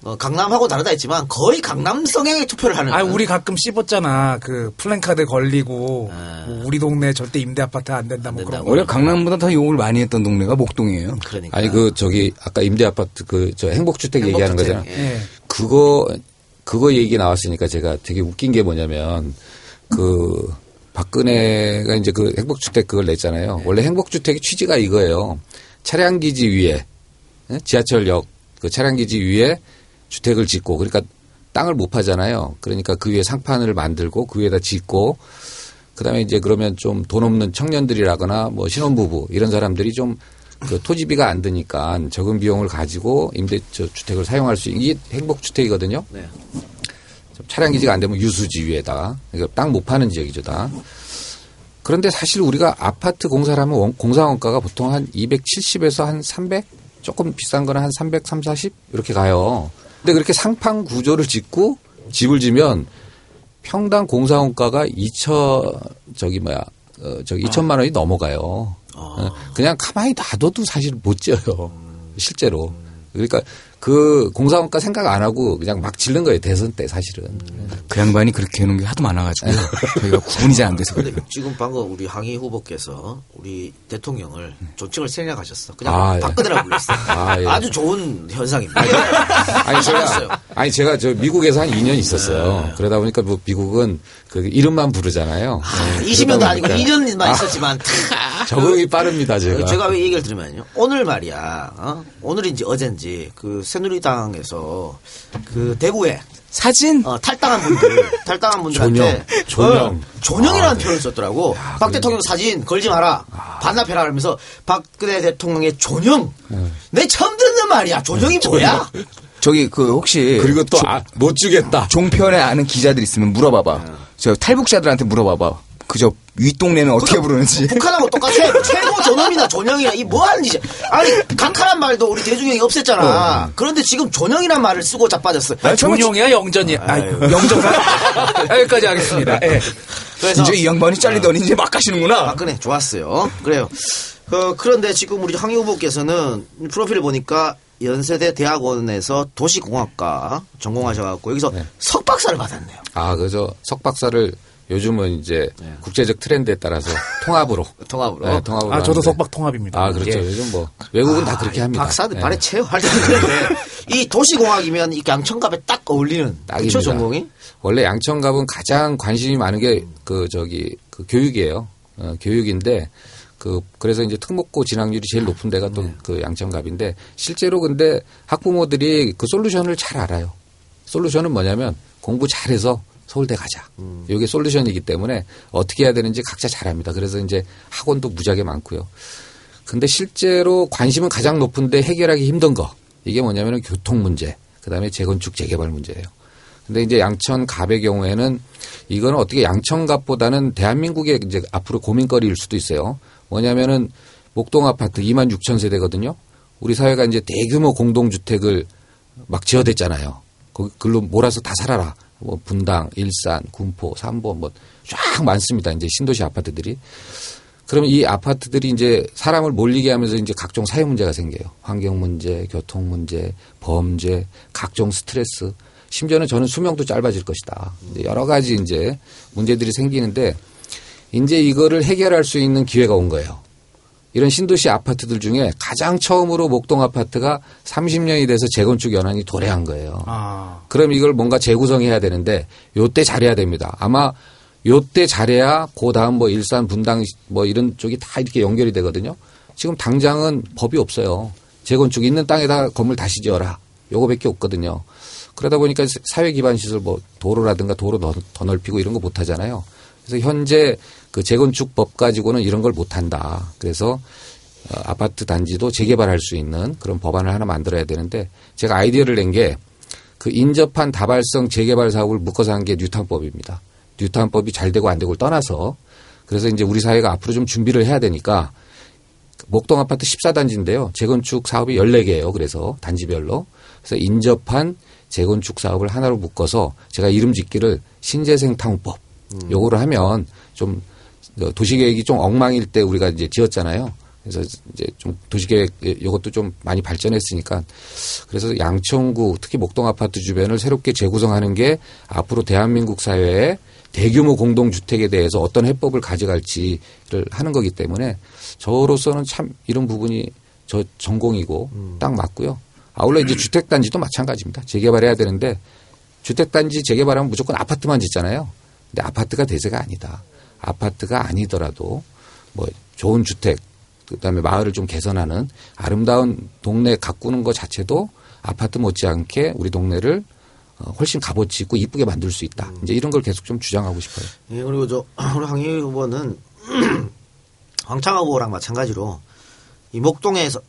어, 강남하고 다르다 했지만 거의 강남 성향의 투표를 하는. 아, 우리 가끔 씹었잖아. 그 플랜카드 걸리고 아. 뭐 우리 동네 절대 임대 아파트 안 된다 뭐 그런 거. 원래 강남보다 더 욕을 많이 했던 동네가 목동이에요. 그러니까. 아니 그 저기 아까 임대 아파트 그 저 행복주택 얘기하는 거잖아요. 예. 예. 그거 그거 얘기 나왔으니까 제가 되게 웃긴 게 뭐냐면 그 박근혜가 이제 그 행복주택 그걸 냈잖아요. 원래 행복주택의 취지가 이거예요. 차량기지 위에 예? 지하철역 그 차량기지 위에 주택을 짓고 그러니까 땅을 못 파잖아요. 그러니까 그 위에 상판을 만들고 그 위에다 짓고 그다음에 이제 그러면 좀 돈 없는 청년들이라거나 뭐 신혼부부 이런 사람들이 좀 그 토지비가 안 드니까 적은 비용을 가지고 임대 저 주택을 사용할 수 있는 이게 행복 주택이거든요. 네. 좀 차량 기지가 안 되면 유수지 위에다. 그러니까 땅 못 파는 지역이죠, 다. 그런데 사실 우리가 아파트 공사를 하면 원- 공사 원가가 보통 한 270에서 한 300? 조금 비싼 거는 한 300, 3, 40? 이렇게 가요. 근데 그렇게 상판 구조를 짓고 집을 지면 평당 공사 원가가 2천, 저기 뭐야, 어, 저기 2천만 원이 넘어가요. 어, 그냥 가만히 놔둬도 사실 못 지어요. 실제로. 그러니까 그 공사 원가 생각 안 하고 그냥 막 짓는 거예요, 대선 때 사실은. 그 양반이 그렇게 해놓은 게 하도 많아가지고 저희가 구분이 잘 안 돼서 그래요. 근데 지금 방금 우리 항의 후보께서 우리 대통령을 존칭을 생략하셨어. 그냥 아, 예. 박근혜라고 불렀어. 아, 예. 아주 좋은 현상입니다. 아니. 제가 아니 제가 저 미국에서 한 2년 있었어요. 그러다 보니까 뭐 미국은 그 이름만 부르잖아요. 네, 20년도 그러다 아니고 보니까 2년만 있었지만 적응이 빠릅니다 제가. 제가 왜 얘기를 들으면요. 오늘 말이야. 어? 오늘인지 어젠지 그 새누리당에서 그 대구에 사진? 어, 탈당한 분들, 탈당한 분들한테 조명, 조명. 어, 조명이라는 표현을 썼더라고. 박 대통령 사진 걸지 마라. 반납해라 하면서 박근혜 대통령의 조명. 내 처음 듣는 말이야. 조명이 뭐야? 저기 그 혹시 그리고 또 아, 못 주겠다. 종편에 아는 기자들 있으면 물어봐봐. 저 탈북자들한테 물어봐봐. 그저 윗동네는 어떻게 부르는지. 북한하고 똑같아. 최고 존엄이나 존영이나 이 뭐 하는 짓이야. 아니 각하란 말도 우리 대중형이 없앴잖아. 그런데 지금 존영이란 말을 쓰고 자빠졌어. 아, 존용이야 영전이야. 아, 영전가 여기까지 하겠습니다. 예. 그래서 이제 이 양반이 잘리더니 이제 막 가시는구나. 박근혜 좋았어요. 그래요. 그, 그런데 지금 우리 황희 후보께서는 프로필을 보니까 연세대 대학원에서 도시공학과 전공하셔갖고 여기서 네. 석박사를 받았네요. 아, 그래서 석박사를 요즘은 이제 국제적 트렌드에 따라서 통합으로. 통합으로. 네, 통합으로. 아, 저도. 석박 통합입니다. 아, 그렇죠. 예. 요즘 뭐 외국은 다 아, 그렇게 이 합니다. 박사들 네. 발에 채워 할텐데 이 도시공학이면 이 양천갑에 딱 어울리는. 그쵸 전공이? 원래 양천갑은 가장 관심이 많은 게 그 저기 그 교육이에요. 어, 교육인데 그 그래서 이제 특목고 진학률이 제일 높은 데가 또그 양천갑인데 실제로 근데 학부모들이 그 솔루션을 잘 알아요. 솔루션은 뭐냐면 공부 잘해서 서울대 가자. 이게 솔루션이기 때문에 어떻게 해야 되는지 각자 잘합니다. 그래서 이제 학원도 무지하게 많고요. 근데 실제로 관심은 가장 높은데 해결하기 힘든 거 이게 뭐냐면은 교통 문제, 그다음에 재건축 재개발 문제예요. 근데 이제 양천 갑의 경우에는 이거는 어떻게 양천 갑보다는 대한민국의 이제 앞으로 고민거리일 수도 있어요. 뭐냐면은 목동 아파트 2만 6천 세대거든요. 우리 사회가 이제 대규모 공동주택을 막 지어댔잖아요. 글로 몰아서 다 살아라. 뭐 분당, 일산, 군포, 삼보 뭐쫙 많습니다. 이제 신도시 아파트들이. 그러면 이 아파트들이 이제 사람을 몰리게 하면서 이제 각종 사회 문제가 생겨요. 환경 문제, 교통 문제, 범죄, 각종 스트레스. 심지어는 저는 수명도 짧아질 것이다. 여러 가지 이제 문제들이 생기는데 이제 이거를 해결할 수 있는 기회가 온 거예요. 이런 신도시 아파트들 중에 가장 처음으로 목동 아파트가 30년이 돼서 재건축 연한이 도래한 거예요. 아, 그럼 이걸 뭔가 재구성해야 되는데 요때 잘해야 됩니다. 아마 요때 잘해야 그 다음 뭐 일산 분당 뭐 이런 쪽이 다 이렇게 연결이 되거든요. 지금 당장은 법이 없어요. 재건축 있는 땅에다 건물 다시 지어라. 요거밖에 없거든요. 그러다 보니까 사회 기반 시설 뭐 도로라든가 도로 더, 더 넓히고 이런 거 못 하잖아요. 그래서 현재 그 재건축법 가지고는 이런 걸 못 한다. 그래서 어, 아파트 단지도 재개발할 수 있는 그런 법안을 하나 만들어야 되는데 제가 아이디어를 낸 게 그 인접한 다발성 재개발 사업을 묶어서 한 게 뉴턴법입니다. 뉴턴법이 잘 되고 안 되고를 떠나서 그래서 이제 우리 사회가 앞으로 좀 준비를 해야 되니까 목동 아파트 14단지인데요. 재건축 사업이 14개예요. 그래서 단지별로. 그래서 인접한 재건축 사업을 하나로 묶어서 제가 이름 짓기를 신재생 탕후법 요거를 하면 좀 도시계획이 좀 엉망일 때 우리가 이제 지었잖아요. 그래서 이제 좀 도시계획 요것도 좀 많이 발전했으니까 그래서 양천구 특히 목동 아파트 주변을 새롭게 재구성하는 게 앞으로 대한민국 사회에 대규모 공동주택에 대해서 어떤 해법을 가져갈지를 하는 거기 때문에 저로서는 참 이런 부분이 저 전공이고 딱 맞고요. 아울러 이제 주택단지도 마찬가지입니다. 재개발해야 되는데 주택단지 재개발하면 무조건 아파트만 짓잖아요. 근데 아파트가 대세가 아니다. 아파트가 아니더라도 뭐 좋은 주택 그다음에 마을을 좀 개선하는 아름다운 동네 가꾸는 것 자체도 아파트 못지않게 우리 동네를 어, 훨씬 값어치 있고 이쁘게 만들 수 있다. 이제 이런 걸 계속 좀 주장하고 싶어요. 예, 그리고 저 우리 황희 후보는 황창화 후보랑 마찬가지로 이 목동에서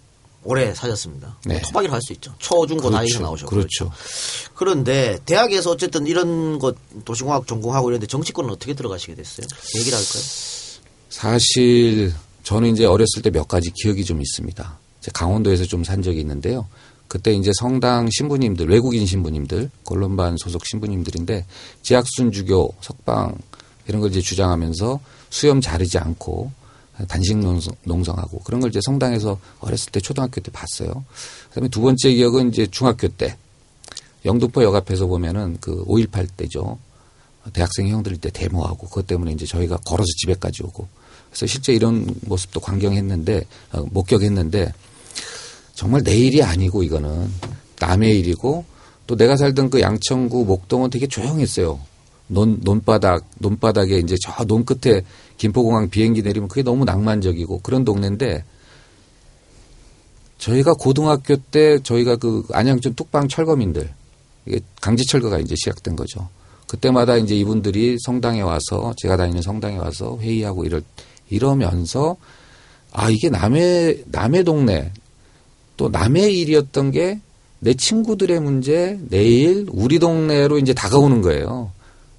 오래 사셨습니다. 네. 토박이를 할수 있죠. 초, 중, 고 나이가 나오셨고. 그렇죠. 그런데 대학에서 어쨌든 이런 것 도시공학 전공하고 이런데 정치권은 어떻게 들어가시게 됐어요? 얘기를 할까요? 사실 저는 이제 어렸을 때 몇 가지 기억이 좀 있습니다. 강원도에서 좀 산 적이 있는데요. 그때 이제 성당 신부님들, 외국인 신부님들, 권론반 소속 신부님들인데 지학순 주교, 석방 이런 걸 이제 주장하면서 수염 자르지 않고 단식 농성, 농성 하고 그런 걸 이제 성당에서 어렸을 때 초등학교 때 봤어요. 그다음에 두 번째 기억은 이제 중학교 때 영등포 역 앞에서 보면은 그 5.18 때죠. 대학생 형들 때 데모하고 그것 때문에 이제 저희가 걸어서 집에까지 오고 그래서 실제 이런 모습도 광경했는데 어, 목격했는데 정말 내 일이 아니고 이거는 남의 일이고 또 내가 살던 그 양천구 목동은 되게 조용했어요. 논, 논바닥, 논바닥에 이제 저 논 끝에 김포공항 비행기 내리면 그게 너무 낭만적이고 그런 동네인데 저희가 고등학교 때 저희가 그 안양천 뚝방 철거민들 이게 강제 철거가 이제 시작된 거죠. 그때마다 이제 이분들이 성당에 와서 제가 다니는 성당에 와서 회의하고 이럴 이러면서 아 이게 남의 남의 동네 또 남의 일이었던 게 내 친구들의 문제 내일 우리 동네로 이제 다가오는 거예요.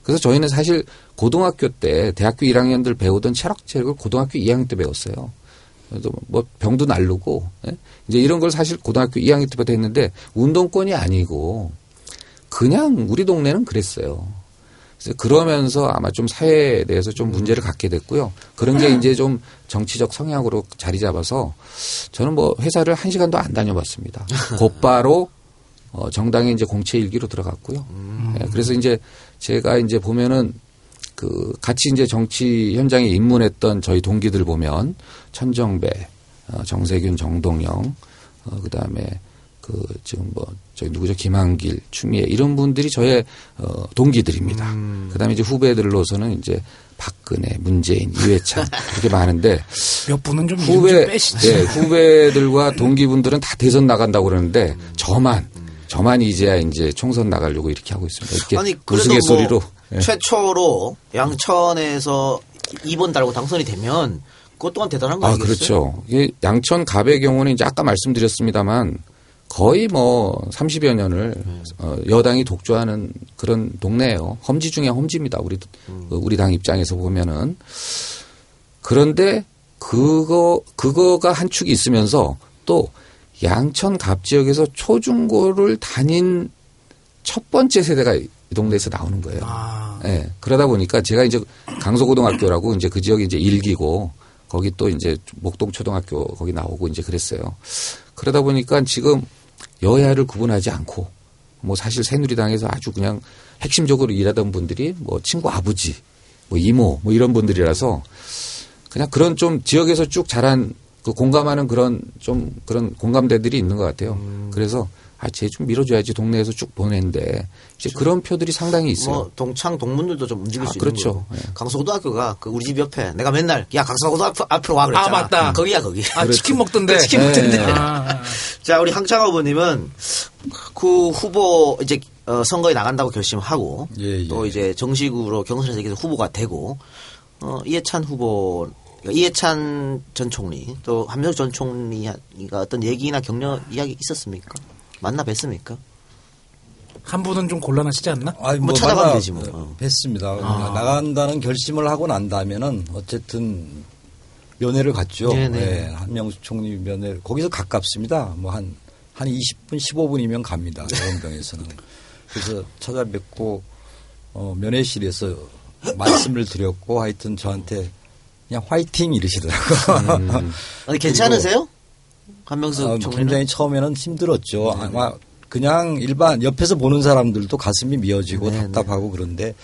그래서 저희는 사실 고등학교 때 대학교 1학년들 배우던 철학책을 고등학교 2학년 때 배웠어요. 뭐 병도 날르고 예? 이제 이런 걸 사실 고등학교 2학년 때부터 했는데 운동권이 아니고 그냥 우리 동네는 그랬어요. 그래서 그러면서 아마 좀 사회에 대해서 좀 문제를 갖게 됐고요. 그런 게 이제 좀 정치적 성향으로 자리 잡아서 저는 뭐 회사를 한 시간도 안 다녀봤습니다. 곧바로 어, 정당의 이제 공채 일기로 들어갔고요. 예, 그래서 이제 제가 이제 보면은 그 같이 이제 정치 현장에 입문했던 저희 동기들 보면 천정배, 어, 정세균, 정동영, 어, 그다음에 그 지금 뭐 저기 누구죠 김한길, 추미애 이런 분들이 저의 어, 동기들입니다. 그다음에 이제 후배들로서는 이제 박근혜, 문재인, 이회창 이렇게 많은데 몇 분은 좀좀 후배 빼시죠. 예, 후배들과 동기분들은 다 대선 나간다고 그러는데 저만 저만 이제야 이제 총선 나가려고 이렇게 하고 있습니다. 이렇게 아니 그래도 우스갯소리로 뭐 예. 최초로 양천에서 2번 달고 당선이 되면 그것 또한 대단한 거 아? 그렇죠. 이게 양천 갑의 경우는 이제 아까 말씀드렸습니다만 거의 뭐 30여 년을 네. 어, 여당이 독주하는 그런 동네예요. 험지 중에 험지입니다. 우리 음. 어, 우리 당 입장에서 보면은 그런데 그거 그거가 한 축이 있으면서 또 양천 갑 지역에서 초중고를 다닌 첫 번째 세대가 이 동네에서 나오는 거예요. 아, 예. 그러다 보니까 제가 이제 강서고등학교라고 이제 그 지역이 이제 일기고 거기 또 이제 목동초등학교 거기 나오고 이제 그랬어요. 그러다 보니까 지금 여야를 구분하지 않고 뭐 사실 새누리당에서 아주 그냥 핵심적으로 일하던 분들이 뭐 친구 아버지, 뭐 이모 뭐 이런 분들이라서 그냥 그런 좀 지역에서 쭉 자란 그 공감하는 그런 좀 그런 공감대들이 있는 것 같아요. 그래서 아, 쟤좀 밀어줘야지 동네에서 쭉 보내는데 이제 그런 표들이 상당히 있어요. 뭐 동창 동문들도 좀 움직일 아, 수 그렇죠. 있는 거고. 예. 강서고등학교가 그 우리 집 옆에 내가 맨날 야 강서고등학교 앞으로 와 그랬잖아. 아, 맞다. 거기야 거기. 아 치킨 먹던데. 치킨 먹던데. 네. 아, 자 우리 항창 후보님은 그 후보 이제 어, 선거에 나간다고 결심하고 예, 예. 또 이제 정식으로 경선에서 후보가 되고 어, 이해찬 후보 그러니까 이해찬 전 총리 또 한명숙 전 총리가 어떤 얘기나 격려 이야기 있었습니까? 만나 뵀습니까? 한 분은 좀 곤란하시지 않나? 아니, 뭐 찾아가면 만나 되지 뭐. 어. 뵀습니다. 나간다는 결심을 하고 난다면은 어쨌든 면회를 갔죠. 네네. 네, 한명숙 총리 면회 거기서 가깝습니다. 뭐 한 한 20분 15분이면 갑니다. 영병에서는. 그래서 찾아뵙고 어, 면회실에서 말씀을 드렸고 하여튼 저한테 그냥 화이팅 이러시더라고요. 아니 괜찮으세요? 한명숙 아, 총리는 굉장히 처음에는 힘들었죠. 아마 그냥 일반 옆에서 보는 사람들도 가슴이 미어지고 네네. 답답하고 그런데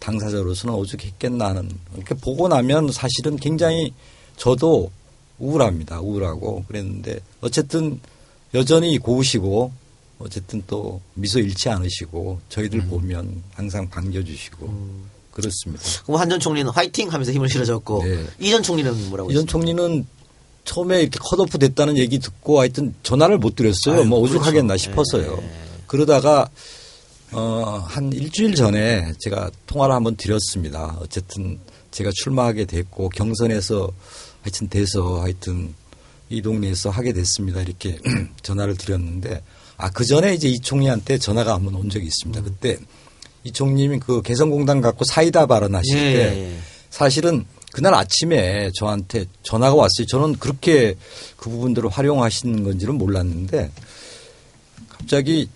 당사자로서는 오죽했겠나 하는 이렇게 보고 나면 사실은 굉장히 저도 우울합니다. 우울하고 그랬는데 어쨌든 여전히 고우시고 어쨌든 또 미소 잃지 않으시고 저희들 음. 보면 항상 반겨주시고 그렇습니다. 그럼 한 전 총리는 화이팅 하면서 힘을 실어줬고 네. 이전 총리는 뭐라고 이전 했어요? 총리는 처음에 이렇게 컷오프 됐다는 얘기 듣고 하여튼 전화를 못 드렸어요. 아유, 뭐 오죽하겠나 그렇죠. 싶어서요. 예. 그러다가 어, 한 일주일 전에 제가 통화를 한번 드렸습니다. 어쨌든 제가 출마하게 됐고 경선에서 하여튼 돼서 하여튼 이 동네에서 하게 됐습니다. 이렇게 전화를 드렸는데 아, 그 전에 이제 이 총리한테 전화가 한번 온 적이 있습니다. 음. 그때 이 총님이 그 개성공단 갖고 사이다 발언하실 예, 때 예, 예. 사실은 그날 아침에 저한테 전화가 왔어요. 저는 그렇게 그 부분들을 활용하시는 건지는 몰랐는데 갑자기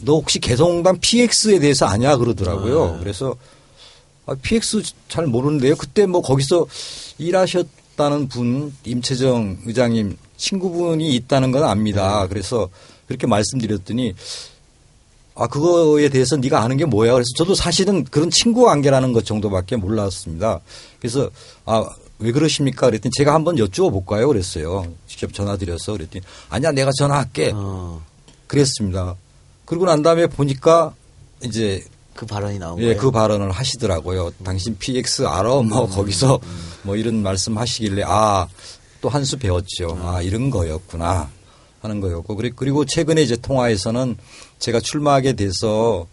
너 혹시 개성공단 PX에 대해서 아냐 그러더라고요. 네. 그래서 아, PX 잘 모르는데요. 그때 뭐 거기서 일하셨다는 분 임채정 의장님 친구분이 있다는 건 압니다. 네. 그래서 그렇게 말씀드렸더니 아 그거에 대해서 네가 아는 게 뭐야? 그래서 저도 사실은 그런 친구 관계라는 것 정도밖에 몰랐습니다. 그래서 아 왜 그러십니까? 그랬더니 제가 한번 여쭈어 볼까요? 그랬어요. 직접 전화 드려서 그랬더니 아니야 내가 전화할게. 어, 그랬습니다. 그러고 난 다음에 보니까 이제 그 발언이 나온 예, 거예요. 그 발언을 하시더라고요. 당신 PX 알아? 뭐 거기서 뭐 이런 말씀 하시길래 아, 또 한 수 배웠죠. 아, 이런 거였구나 하는 거였고. 그리- 그리고 최근에 이제 통화에서는 제가 출마하게 돼서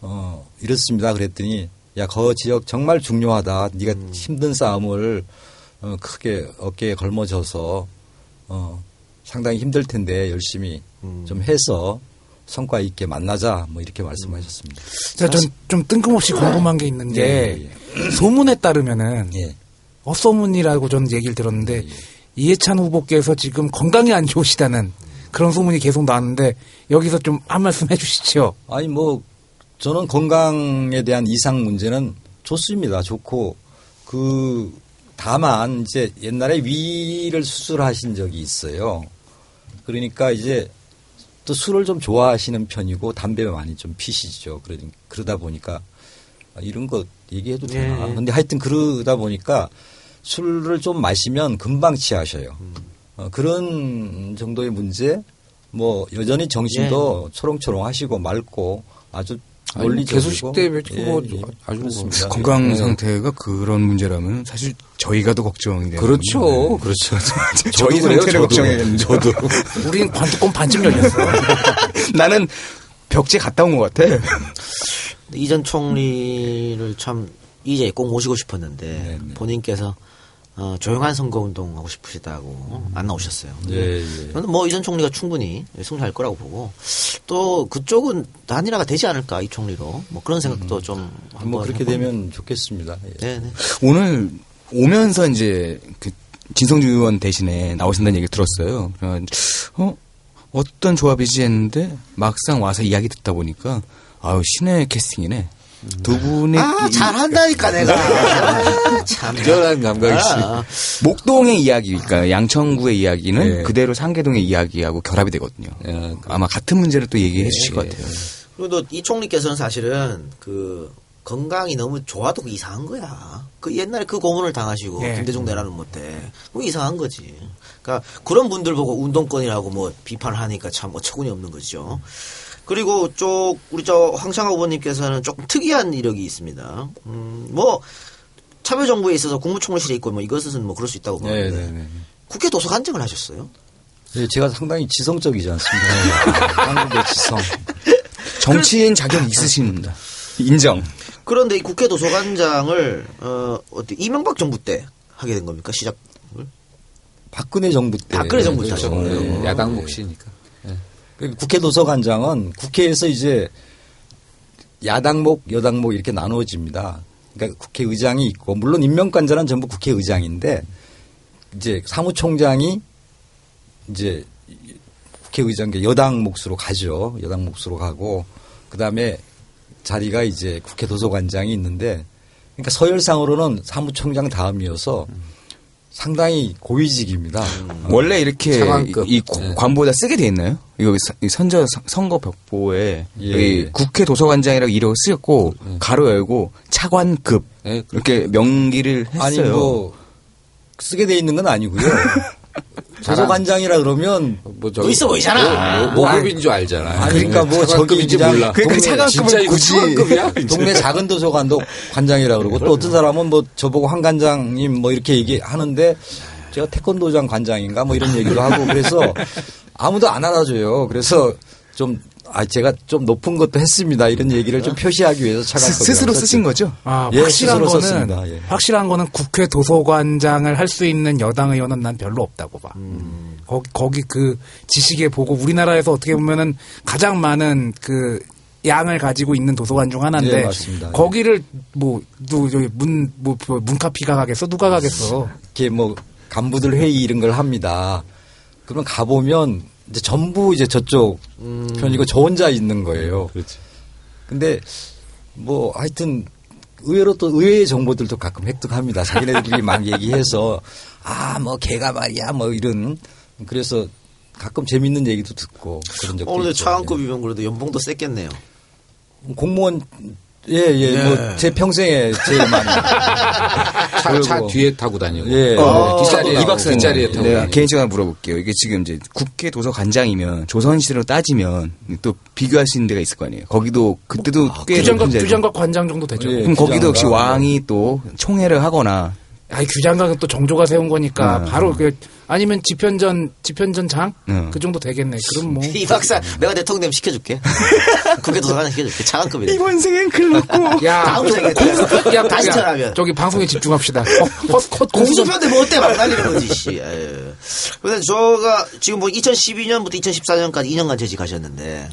어, 이렇습니다. 그랬더니 야, 거 지역 정말 중요하다. 네가 힘든 싸움을 어, 크게 어깨에 걸머져서 어, 상당히 힘들 텐데 열심히 좀 해서 성과 있게 만나자 뭐 이렇게 말씀하셨습니다. 자, 전좀 뜬금없이 궁금한 게 있는 게 예, 소문에 따르면은 예. 헛소문이라고 저는 얘기를 들었는데 이해찬 후보께서 지금 건강이 안 좋으시다는 그런 소문이 계속 나왔는데 여기서 좀 한 말씀 해주시죠. 아니 뭐 저는 건강에 대한 이상 문제는 좋습니다. 좋고 그 다만 이제 옛날에 위를 수술하신 적이 있어요. 그러니까 이제 또 술을 좀 좋아하시는 편이고 담배 많이 좀 피시죠. 그러니 그러다 보니까 아, 이런 거 얘기해도 되나? 예. 근데 하여튼 그러다 보니까 술을 좀 마시면 금방 취하셔요. 어, 그런 정도의 문제 뭐 여전히 정신도 초롱초롱하시고 맑고 아주 논리적이고 개수식 때뭐 아주 그렇습니다. 건강 네. 상태가 그런 문제라면 사실 저희가 더 걱정이 되는 그렇죠. 그렇죠. 저희 상태를. 걱정해야겠는데 저도. 우린 관뚜껑 반쯤 열렸어. 나는 벽지 갔다 온 것 같아. 이전 총리를 참 이제 꼭 모시고 싶었는데 네, 본인께서 어, 조용한 선거운동 하고 싶으시다고 안 나오셨어요. 예, 예. 저는 뭐 이전 총리가 충분히 승리할 거라고 보고 또 그쪽은 단일화가 되지 않을까 이 총리로 뭐 그런 생각도 좀 한번 뭐 그렇게 해봅니다. 되면 좋겠습니다. 예. 네, 네. 오늘 오면서 이제 그 진성주 의원 대신에 나오신다는 얘기를 들었어요. 그래서 어 어떤 조합이지 했는데 막상 와서 이야기 듣다 보니까 아유 신의 캐스팅이네. 두 분의 아 이- 잘한다니까 내가 아, 참 뛰어난 감각이 있어. 아, 목동의 이야기, 그러니까 양천구의 이야기는 예. 그대로 상계동의 이야기하고 결합이 되거든요. 예. 아마 같은 문제를 또 얘기해 주실 것 같아요. 그리고 또 이 총리께서는 사실은 그 건강이 너무 좋아도 그 이상한 거야. 그 옛날에 그 고문을 당하시고 네. 김대중 내라는 못해. 그 이상한 거지. 그러니까 그런 분들 보고 운동권이라고 뭐 비판을 하니까 참 어처구니 없는 거죠. 그리고 쪽 우리 저 황창하 후보님께서는 조금 특이한 이력이 있습니다. 음, 뭐 참여 정부에 있어서 국무총리실에 있고 뭐 이것은 뭐 그럴 수 있다고 네, 보는데 네, 네. 국회 도서관장을 하셨어요. 예, 제가 상당히 지성적이지 않습니까? 한국의 지성. 정치인 자격 있으십니다. 인정. 그런데 이 국회 도서관장을 어 어때 이명박 정부 때 하게 된 겁니까 시작? 박근혜 정부 때. 박근혜 정부 때 그렇죠. 네, 야당 몫이니까. 그 국회 도서관장은 국회에서 이제 야당목, 여당목 이렇게 나누어집니다. 그러니까 국회의장이 있고 물론 임명관자는 전부 국회의장인데 이제 사무총장이 이제 국회의장 여당 몫으로 가죠. 여당 몫으로 가고 그다음에 자리가 이제 국회 도서관장이 있는데 그러니까 서열상으로는 사무총장 다음이어서 상당히 고위직입니다. 원래 이렇게 차관급. 이 고- 네. 관보다 쓰게 돼 있나요? 이거 서- 이 선저 선- 선거 벽보에 예. 여기 국회 도서관장이라고 이력을 쓰였고 가로 열고 차관급 네, 이렇게 명기를 했어요. 아니 뭐 쓰게 돼 있는 건 아니고요. 도서관장이라 그러면 뭐또 있어 보이잖아. 뭐, 뭐급인 줄 알잖아. 아, 그러니까 뭐 저기 그냥 몰라. 그러니까 이거 굳이-? 동네 작은 도서관도 관장이라 그러고 또 어떤 사람은 뭐 저보고 황 관장님 뭐 이렇게 얘기하는데 제가 태권도장 관장인가 뭐 이런 얘기도 하고 그래서 아무도 안 알아줘요. 그래서 좀 아, 제가 좀 높은 것도 했습니다. 이런 얘기를 좀 표시하기 위해서 스- 스스로 쓰신 거죠? 아, 예, 확실한 거는 썼습니다. 예. 확실한 거는 국회 도서관장을 할 수 있는 여당 의원은 난 별로 없다고 봐. 음. 거기 거기 그 지식에 보고 우리나라에서 어떻게 보면은 가장 많은 그 양을 가지고 있는 도서관 중 하나인데 예, 맞습니다. 거기를 뭐또 저기 문뭐 문카피가 가겠어 누가 가겠어 이렇게 뭐 간부들 회의 이런 걸 합니다. 그러면 가보면 이제 전부 이제 저쪽 편이고 저 혼자 있는 거예요. 그렇죠. 근데 뭐 하여튼 의외로 또 의외의 정보들도 가끔 획득합니다. 자기네들이 막 얘기해서 아뭐 걔가 말이야 뭐 이런 그래서 가끔 재밌는 얘기도 듣고 그런 적도 오늘. 차관급이면 그래도 연봉도 셌겠네요. 예. 공무원 예 예 뭐 제 평생에 제일 많이 차, 차 뒤에 타고 다니고. 예. 어, 뒷자리에, 이 박사님, 뒷자리에 타고 내가 다니고. 개인적으로 물어볼게요. 이게 지금 이제 국회 도서관장이면 조선시대로 따지면 또 비교할 수 있는 데가 있을 거 아니에요. 거기도 그때도 꽤 높은 자리고. 규장각 관장 정도 되죠. 예. 그럼 거기도 규장각. 왕이 또 총회를 하거나 아니 규장각은 또 정조가 세운 거니까 음. 바로 그 아니면 집현전 집현전 장그 음. 정도 되겠네. 그럼 뭐 이 박사 내가 대통령 시켜줄게. 국회 도서관 시켜줄게. 차관급이래. 이번 생엔 클 놓고 야, 다음 생에 공수편, 야, 다시 야, 전화하면. 저기 방송에 집중합시다. 어, 공수편. 공수편데 뭐 어때 막 날리는 거지, 씨. 아유. 그래서 저가 지금 뭐 2012년부터 2014년까지 2년간 재직하셨는데.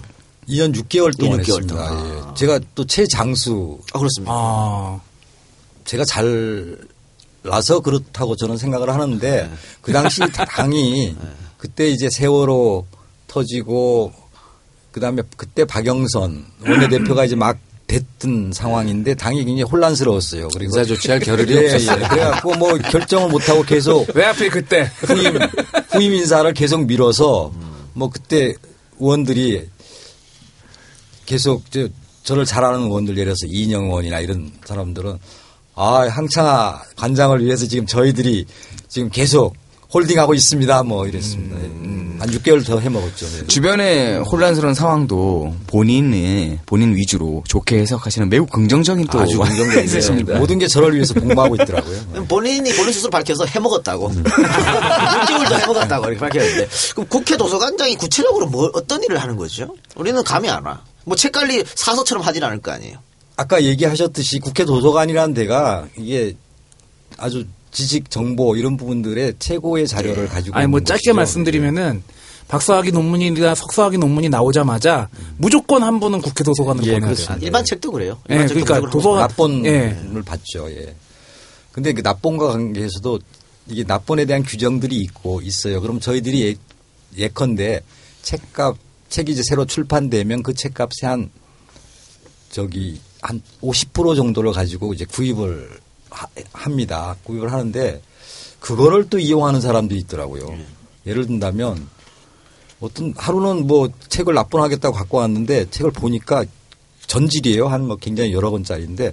2년 6개월 동안 6개월 했습니다. 동안. 예. 제가 또 최장수 아, 그렇습니다. 아, 제가 잘 나서 그렇다고 저는 생각을 하는데 그 당시 당이 그때 이제 세월호 터지고 그다음에 그때 박영선 원내대표가 이제 막 됐던 상황인데 당이 굉장히 혼란스러웠어요. 그리고 인사 조치할 겨를이 예, 없었어요. 예. 그래갖고 뭐 결정을 못하고 계속 왜 하필 그때? 후임, 후임 인사를 계속 밀어서 뭐 그때 의원들이 계속 저, 저를 잘 아는 의원들 예를 들어서 이인영 의원이나 이런 사람들은 아, 항창아 관장을 위해서 지금 저희들이 지금 계속 홀딩하고 있습니다. 뭐 이랬습니다. 음, 한 6개월 더 해먹었죠. 네. 주변의 혼란스러운 상황도 본인의 본인 위주로 좋게 해석하시는 매우 긍정적인 또 아주. 있으십니다. 모든 게 저를 위해서 복무하고 있더라고요. 본인이 본인 스스로 밝혀서 해먹었다고. 6개월 더 해먹었다고 이렇게 밝혔는데. 그럼 국회 도서관장이 구체적으로 뭘, 어떤 일을 하는 거죠? 우리는 감이 안 와. 뭐 책 관리 사서처럼 하진 않을 거 아니에요. 아까 얘기하셨듯이 국회 도서관이라는 데가 이게 아주 지식 정보 이런 부분들의 최고의 자료를 가지고 아니 뭐 짧게 곳이죠. 말씀드리면은 박사학위 논문이나 석사학위 논문이 나오자마자 무조건 한 분은 국회 도서관으로 예, 보내야 돼요. 일반 책도 그래요. 예, 일반 책도 그러니까 도서관- 납본을 예. 받죠. 예. 근데 그 납본과 관계에서도 이게 납본에 대한 규정들이 있고 있어요. 그럼 저희들이 예, 예컨대 책값 책이 이제 새로 출판되면 그 책값의 한 저기 한 50% 정도를 가지고 이제 구입을 하- 합니다. 구입을 하는데 그거를 또 이용하는 사람도 있더라고요. 예를 든다면 어떤 하루는 뭐 책을 납본하겠다고 갖고 왔는데 책을 보니까 전질이에요. 한 뭐 굉장히 여러 권짜리인데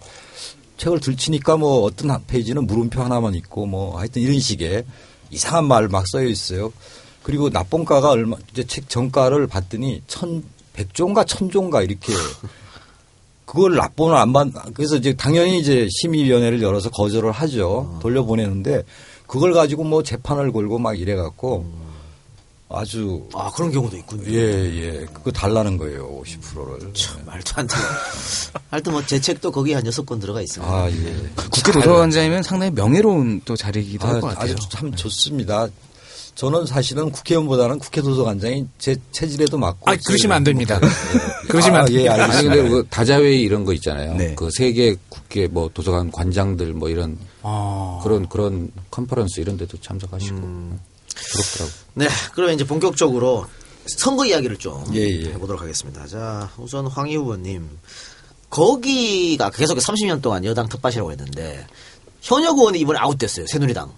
책을 들치니까 뭐 어떤 한 페이지는 물음표 하나만 있고 뭐 하여튼 이런 식의 이상한 말 막 써여 있어요. 그리고 납본가가 얼마 이제 책 정가를 봤더니 천 백종가 천종가 이렇게 그걸 납본을 안 받, 그래서 이제 당연히 이제 심의위원회를 열어서 거절을 하죠. 돌려보내는데 그걸 가지고 뭐 재판을 걸고 막 이래갖고 아주 아 그런 경우도 있군요. 예, 예. 그거 달라는 거예요. 50%를. 말도 안 돼. 하여튼 뭐 제 책도 거기 한 여섯 권 들어가 있습니다. 아, 예. 국회 도서관장이면 상당히 명예로운 또 자리이기도 할 아, 것 같아요. 아주 참 좋습니다. 저는 사실은 국회의원보다는 국회 도서관장이 제 체질에도 맞고. 아 그러시면 안 됩니다. 그러시면 아, 안 예, 됩니다. 아니 알겠습니다. 근데 그 다자회의 이런 거 있잖아요. 네. 그 세계 국회 뭐 도서관 관장들 뭐 이런 아. 그런 그런 컨퍼런스 이런 데도 참석하시고 음. 부럽더라고. 네, 그러면 이제 본격적으로 선거 이야기를 좀 예, 예. 해보도록 하겠습니다. 자, 우선 황희 후보님. 거기가 계속 30년 동안 여당 텃밭이라고 했는데 현역 의원이 이번에 아웃됐어요. 새누리당.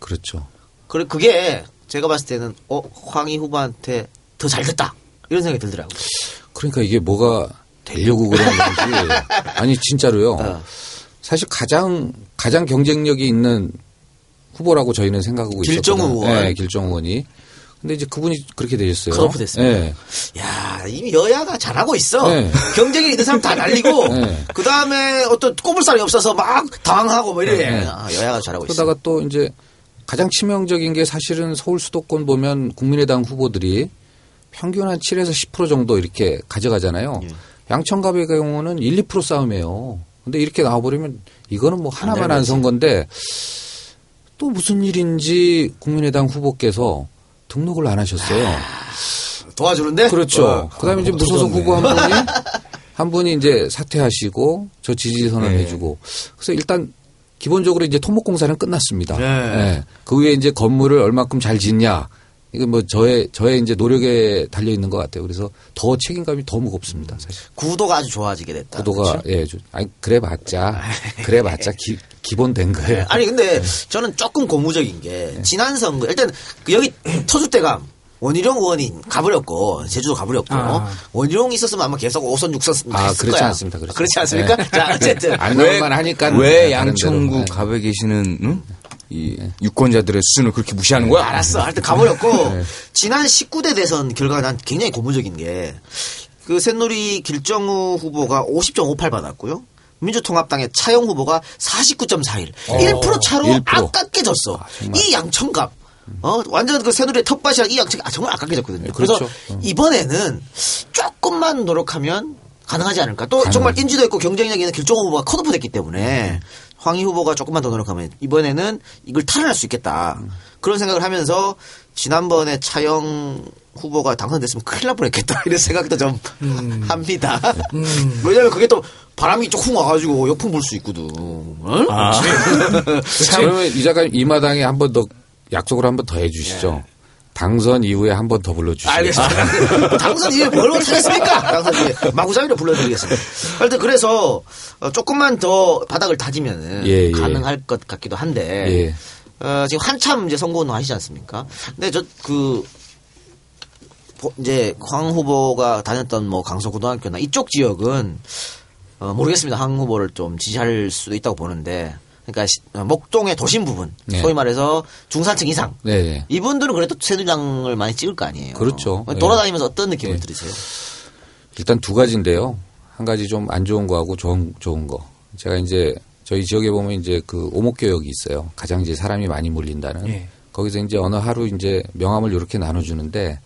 그렇죠. 그래 그게 제가 봤을 때는 어 황희 후보한테 더 잘 됐다 이런 생각이 들더라고요. 그러니까 이게 뭐가 되려고 그런 건지 아니 진짜로요. 어. 사실 가장 가장 경쟁력이 있는 후보라고 저희는 생각하고 있었거든요. 의원. 네, 길정우 의원이. 근데 이제 그분이 그렇게 되셨어요. 컷오프 됐습니다. 네. 야 이미 여야가 잘하고 있어. 네. 경쟁이 있는 사람 다 날리고 네. 그 다음에 어떤 꼽을살이 없어서 막 당황하고 뭐 이래. 네. 아, 여야가 잘하고 있어. 그러다가 또 이제 가장 치명적인 게 사실은 서울 수도권 보면 국민의당 후보들이 평균 한 7에서 10% 정도 이렇게 가져가잖아요. 예. 양천갑의 경우는 1, 2% 싸움이에요. 근데 이렇게 나와버리면 이거는 뭐 하나만 한 되는 선거인데 또 무슨 일인지 국민의당 후보께서 등록을 안 하셨어요. 도와주는데. 그렇죠. 어. 그다음에 이제 무소속 후보 한 분이 한 분이 이제 사퇴하시고 저 지지 선언 네. 해주고 그래서 일단 기본적으로 이제 토목공사는 끝났습니다. 네. 예. 그 위에 이제 건물을 얼마큼 잘 짓냐 이게 뭐 저의 저의 이제 노력에 달려 있는 것 같아요. 그래서 더 책임감이 더 무겁습니다. 사실 구도가 아주 좋아지게 됐다. 구도가 예, 좀- 아니 그래봤자 그래봤자 기, 기본 된 거예요. 아니 근데 저는 조금 고무적인 게 지난 선거 일단 그 여기 터줏대감 원희룡 의원이 가버렸고 제주도 가버렸고 아. 원희룡 있었으면 아마 계속 5선 6선 아, 그렇지 거야. 않습니다. 그렇지. 그렇지 않습니까? 네. 자 어쨌든 안 왜- 나올만 하니까 왜. 양천구 네. 갑에 계시는 응? 이 유권자들의 수준을 그렇게 무시하는 거야? 알았어. 하여튼 가버렸고 지난 19대 대선 결과가 난 굉장히 고무적인 게 그 새누리 길정우 후보가 50.58 받았고요. 민주통합당의 차영 후보가 49.41. 1% 차로 1%. 아깝게 졌어. 이 양천갑. 어, 완전 그 새누리의 텃밭이랑 이 양천, 아, 정말 아깝게 졌거든요. 네, 그래서 그렇죠. 어. 이번에는 조금만 노력하면 가능하지 않을까. 또 정말 인지도 있고 경쟁력 있는 길정우 후보가 컷오프 됐기 때문에 황희 후보가 조금만 더 노력하면 이번에는 이걸 탈환할 수 있겠다. 그런 생각을 하면서 지난번에 차영 후보가 당선됐으면 큰일 날 뻔했겠다 이런 생각도 좀 합니다. 왜냐하면 그게 또 바람이 조금 와가지고 역풍 불 수 있거든. 어? 그러면 이 작가님 이 마당에 한 번 더 약속을 한 번 더 해주시죠. 당선 이후에 한 번 더 불러주시죠. 알겠습니다. 당선 이후에 뭘 못하겠습니까? 당선 이후에 마구잡이로 불러드리겠습니다. 하여튼 그래서 어, 조금만 더 바닥을 다지면 예, 예. 가능할 것 같기도 한데 예. 어, 지금 한참 이제 선거운동 하시지 않습니까? 근데 저 그 이제 황 후보가 다녔던 뭐 강서고등학교나 이쪽 지역은 어, 모르겠습니다. 황 후보를 좀 지지할 수도 있다고 보는데 그러니까 목동의 도심 부분 네. 소위 말해서 중산층 이상 네, 네. 이분들은 그래도 새누리당을 많이 찍을 거 아니에요. 그렇죠. 돌아다니면서 어떤 느낌을 네. 들으세요? 일단 두 가지인데요. 한 가지 좀 안 좋은 거하고 좋은, 좋은 거. 제가 이제 저희 지역에 보면 이제 그 오목교역이 있어요. 가장 이제 사람이 많이 몰린다는. 예. 거기서 이제 어느 하루 이제 명함을 이렇게 나눠주는데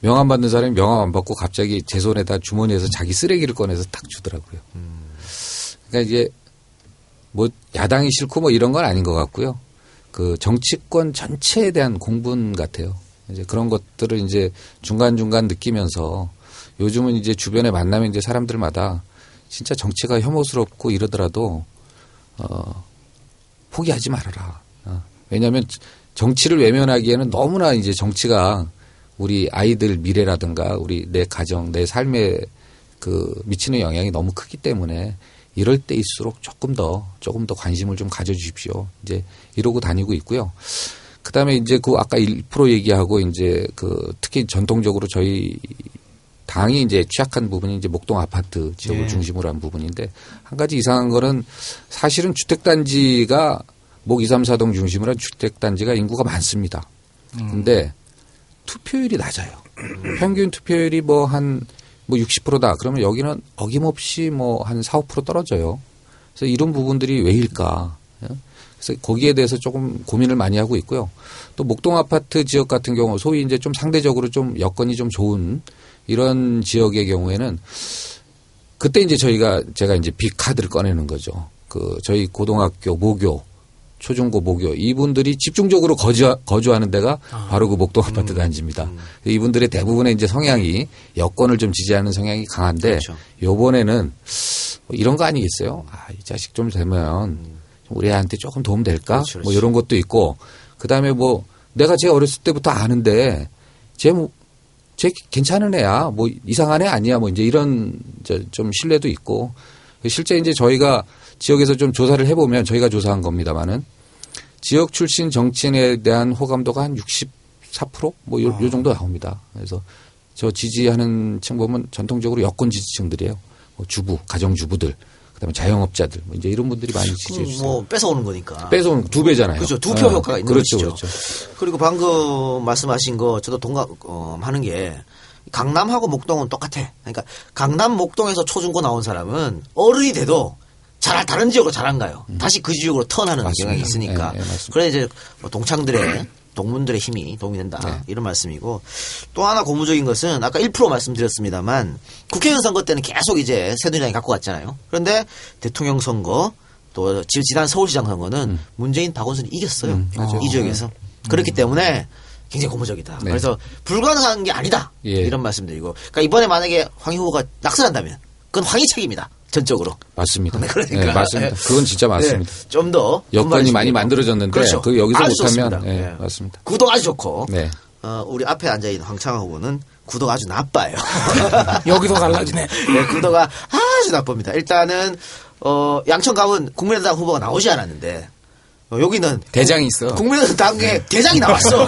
명함 받는 사람이 명함 안 받고 갑자기 제 손에다 주머니에서 자기 쓰레기를 꺼내서 딱 주더라고요. 그러니까 이게 뭐 야당이 싫고 뭐 이런 건 아닌 것 같고요. 그 정치권 전체에 대한 공분 같아요. 이제 그런 것들을 이제 중간중간 느끼면서 요즘은 이제 주변에 만나면 이제 사람들마다 진짜 정치가 혐오스럽고 이러더라도 어 포기하지 말아라. 어. 왜냐하면 정치를 외면하기에는 너무나 이제 정치가 우리 아이들 미래라든가 우리 내 가정, 내 삶에 그 미치는 영향이 너무 크기 때문에 이럴 때일수록 조금 더 조금 더 관심을 좀 가져주십시오. 이제 이러고 다니고 있고요. 그다음에 이제 그 아까 1% 얘기하고 이제 그 특히 전통적으로 저희 당이 이제 취약한 부분이 이제 목동 아파트 지역을 중심으로 한 부분인데 한 가지 이상한 거는 사실은 주택단지가 목 2, 3, 4동 중심으로 한 주택단지가 인구가 많습니다. 근데 투표율이 낮아요. 평균 투표율이 뭐 한 뭐 60%다. 그러면 여기는 어김없이 뭐 한 4, 5% 떨어져요. 그래서 이런 부분들이 왜일까? 예? 그래서 거기에 대해서 조금 고민을 많이 하고 있고요. 또 목동 아파트 지역 같은 경우 소위 이제 좀 상대적으로 좀 여건이 좀 좋은 이런 지역의 경우에는 그때 이제 저희가 제가 이제 빅 카드를 꺼내는 거죠. 그 저희 고등학교 모교 초중고 모교 이분들이 집중적으로 거주 거주하는 데가 바로 그 목동 아파트 단지입니다. 이분들의 대부분의 이제 성향이 여권을 좀 지지하는 성향이 강한데 그렇죠. 요번에는 뭐 이런 거 아니겠어요? 아, 이 자식 좀 되면 좀 우리 애한테 조금 도움 될까? 그렇죠, 뭐 이런 것도 있고 그다음에 뭐 내가 제 어렸을 때부터 아는데 쟤 뭐, 쟤 괜찮은 애야. 뭐 이상한 애 아니야. 뭐 이제 이런 저좀 신뢰도 있고 실제 이제 저희가 지역에서 좀 조사를 해보면 저희가 조사한 겁니다만은 지역 출신 정치인에 대한 호감도가 한 64%뭐 요, 요 정도 나옵니다. 그래서 저 지지하는 층 보면 전통적으로 여권 지지층들이에요. 뭐 주부, 가정주부들, 그다음에 자영업자들, 뭐 이제 이런 분들이 많이 지지해 주세요. 뭐 뺏어오는 거니까. 뺏어온 두 배잖아요. 그렇죠. 두표 어, 효과가 있는 그렇죠, 것이죠. 그렇죠. 그리고 방금 말씀하신 거 저도 동감하는 게 강남하고 목동은 똑같아. 그러니까 강남 목동에서 초중고 나온 사람은 어른이 돼도 잘 다른 지역으로 잘 안 가요. 다시 그 지역으로 턴하는 음. 맞습니다. 경향이 있으니까. 네, 네. 그래 이제 뭐 동창들의 동문들의 힘이 도움이 된다 네. 이런 말씀이고 또 하나 고무적인 것은 아까 1% 말씀드렸습니다만 국회의원 선거 때는 계속 이제 새누리당이 갖고 갔잖아요. 그런데 대통령 선거 또 지- 지난 서울시장 선거는 문재인 박원순이 이겼어요. 음. 이 지역에서 그렇기 때문에 굉장히 고무적이다. 네. 그래서 불가능한 게 아니다 예. 이런 말씀드리고 그러니까 이번에 만약에 황희 후보가 낙선한다면 그건 황희 책입니다. 전적으로. 맞습니다. 네, 그러니까. 네, 맞습니다. 그건 진짜 맞습니다. 네, 좀더 여건이 많이 만들어졌는데 그렇죠. 그 여기서 못하면. 네, 네. 맞습니다. 구도 아주 좋고 네. 어, 우리 앞에 앉아 있는 황창화 후보는 구도가 아주 나빠요. 여기서 갈라지네. 네, 구도가 아주 나쁩니다. 일단은 어, 양천 가면 국민의당 후보가 나오지 않았는데 어, 여기는 대장이 있어. 국민의당에 대장이 나왔어.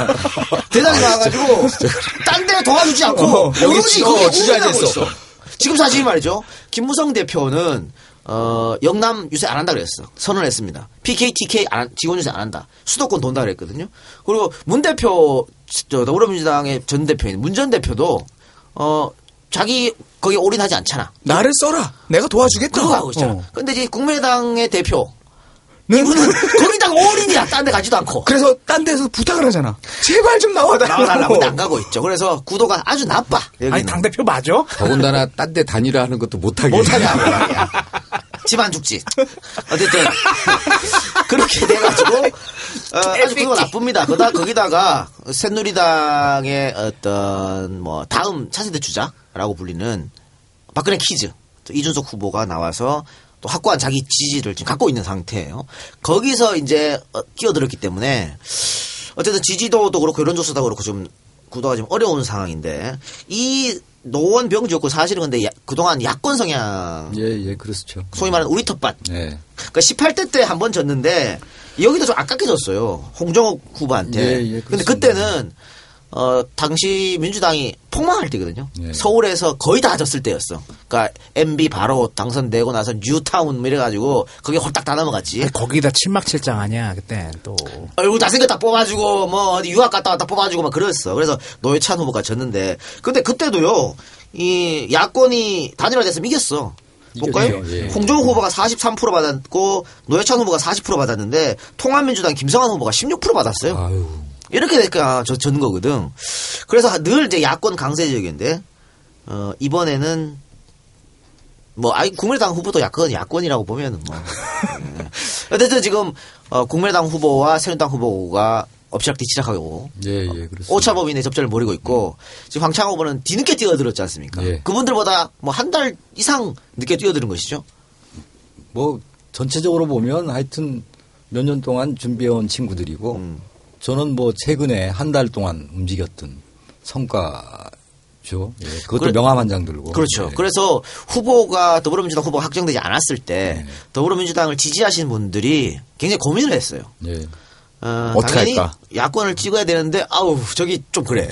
대장이 나와가지고 딴 데 도와주지 않고 어, 여기 오로지 주저앉아 올인하고 있어. 지금 사실 말이죠. 김무성 대표는 어, 영남 유세 안 한다 그랬어. 선언했습니다. PKTK 안, 직원 유세 안 한다. 수도권 돈다 그랬거든요. 그리고 문 대표 저 더불어민주당의 전 대표인 문 전 대표도 어 자기 거기 올인하지 않잖아. 나를 써라. 내가 도와주겠다. 그거 하고 있잖아. 어. 근데 이제 국민의당의 대표 는- 이분은 거기다가. 딴 데 가지도 않고. 그래서 딴 데서 부탁을 하잖아. 제발 좀 나와달라고. 나와달라고 안 가고 있죠. 그래서 구도가 아주 나빠. 아니 여기는. 당대표 맞아? 더군다나 딴 데 다니라 하는 것도 못하게. 못하냐 말이야. 집안 죽지. 어쨌든 그렇게 돼가지고 어, 아주 구도가 나쁩니다. 그다 거기다가 새누리당의 어떤 뭐 다음 차세대 주자라고 불리는 박근혜 키즈 또 이준석 후보가 나와서 또 확고한 자기 지지를 지금 갖고 있는 상태예요. 거기서 이제 어, 끼어들었기 때문에 어쨌든 지지도도 그렇고 여론조사도 그렇고 좀 구도가 좀 어려운 상황인데 이 노원 병지였고 사실은 근데 야- 그동안 야권 성향 예, 예, 그렇죠. 소위 말하는 우리 텃밭 네. 그러니까 18대 때 한 번 졌는데 여기도 좀 아깝게 졌어요. 홍정욱 후보한테. 예, 예, 근데 그렇습니다. 그때는 어 당시 민주당이 폭망할 때거든요. 예. 서울에서 거의 다 졌을 때였어. 그러니까 MB 바로 당선되고 나서 뉴타운 뭐 이래 가지고 거기 홀딱 다 넘어갔지. 아니, 거기다 칠막칠장 아니야 그때 또. 얼굴 잘생겼다 뽑아주고 뭐 어디 유학 갔다 왔다 뽑아주고 막 그랬어. 그래서 노회찬 후보가 졌는데 근데 그때도요 이 야권이 단일화됐으면 이겼어. 볼까요? 이겼죠, 예. 홍정욱 후보가 43% 받았고 노회찬 후보가 40% 받았는데 통합민주당 김성환 후보가 16% 받았어요. 아유. 이렇게 되니까 저 졌는 거거든. 그래서 늘 이제 야권 강세 지역인데 어 이번에는 뭐 아이 국민의당 후보도 야권 야권이라고 보면은 뭐 예. 어쨌든 지금 어 국민의당 후보와 새누리당 후보가 엎치락뒤 치락하고 예, 예, 그렇습니다. 오차범위 내 접전을 벌이고 있고 지금 황창호 후보는 뒤늦게 뛰어들었지 않습니까? 예. 그분들보다 뭐 한 달 이상 늦게 뛰어드는 것이죠. 뭐 전체적으로 보면 하여튼 몇 년 동안 준비해온 친구들이고 음. 저는 뭐 최근에 한 달 동안 움직였던 성과죠. 예, 그것도 그래- 명함 한 장 들고. 그렇죠. 예. 그래서 후보가 더불어민주당 후보가 확정되지 않았을 때 네. 더불어민주당을 지지하시는 분들이 굉장히 고민을 했어요. 예. 어, 당연히 할까? 야권을 찍어야 되는데 아우 저기 좀 그래.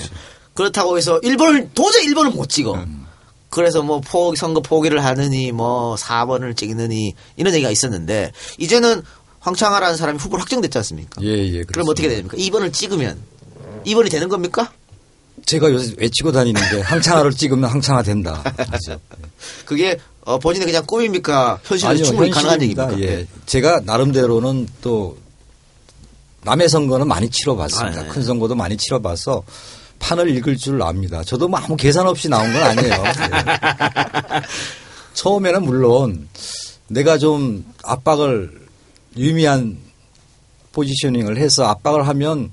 그렇다고 해서 1번을 도저히 1번을 못 찍어. 음. 그래서 뭐 포, 선거 포기를 하느니 뭐 4번을 찍느니 이런 얘기가 있었는데 이제는 황창하라는 사람이 후보로 확정됐지 않습니까? 예, 예. 그럼 그렇습니다. 어떻게 됩니까? 2번을 찍으면 2번이 되는 겁니까? 제가 요새 외치고 다니는데 항창화를 찍으면 항창화 된다. 그죠. 그게 어, 본인의 그냥 꿈입니까? 현실로 아니요, 충분히 가능한 현실입니다. 얘기입니까? 예. 제가 나름대로는 또 남의 선거는 많이 치러봤습니다. 아, 네. 큰 선거도 많이 치러봐서 판을 읽을 줄 압니다. 저도 뭐 아무 계산 없이 나온 건 아니에요. 예. 처음에는 물론 내가 좀 압박을 유미한 포지셔닝을 해서 압박을 하면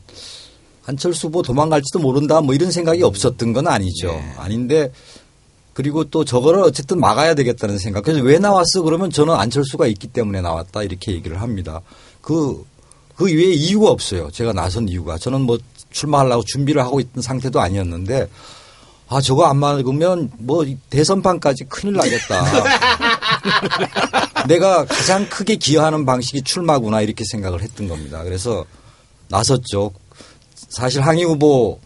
안철수 후보 도망갈지도 모른다 뭐 이런 생각이 없었던 건 아니죠. 아닌데 그리고 또 저거를 어쨌든 막아야 되겠다는 생각. 그래서 왜 나왔어? 그러면 저는 안철수가 있기 때문에 나왔다 이렇게 얘기를 합니다. 그, 그 외에 이유가 없어요. 제가 나선 이유가. 저는 뭐 출마하려고 준비를 하고 있던 상태도 아니었는데 아, 저거 안 막으면 뭐 대선판까지 큰일 나겠다. 내가 가장 크게 기여하는 방식이 출마구나 이렇게 생각을 했던 겁니다. 그래서 나섰죠. 사실 항의 후보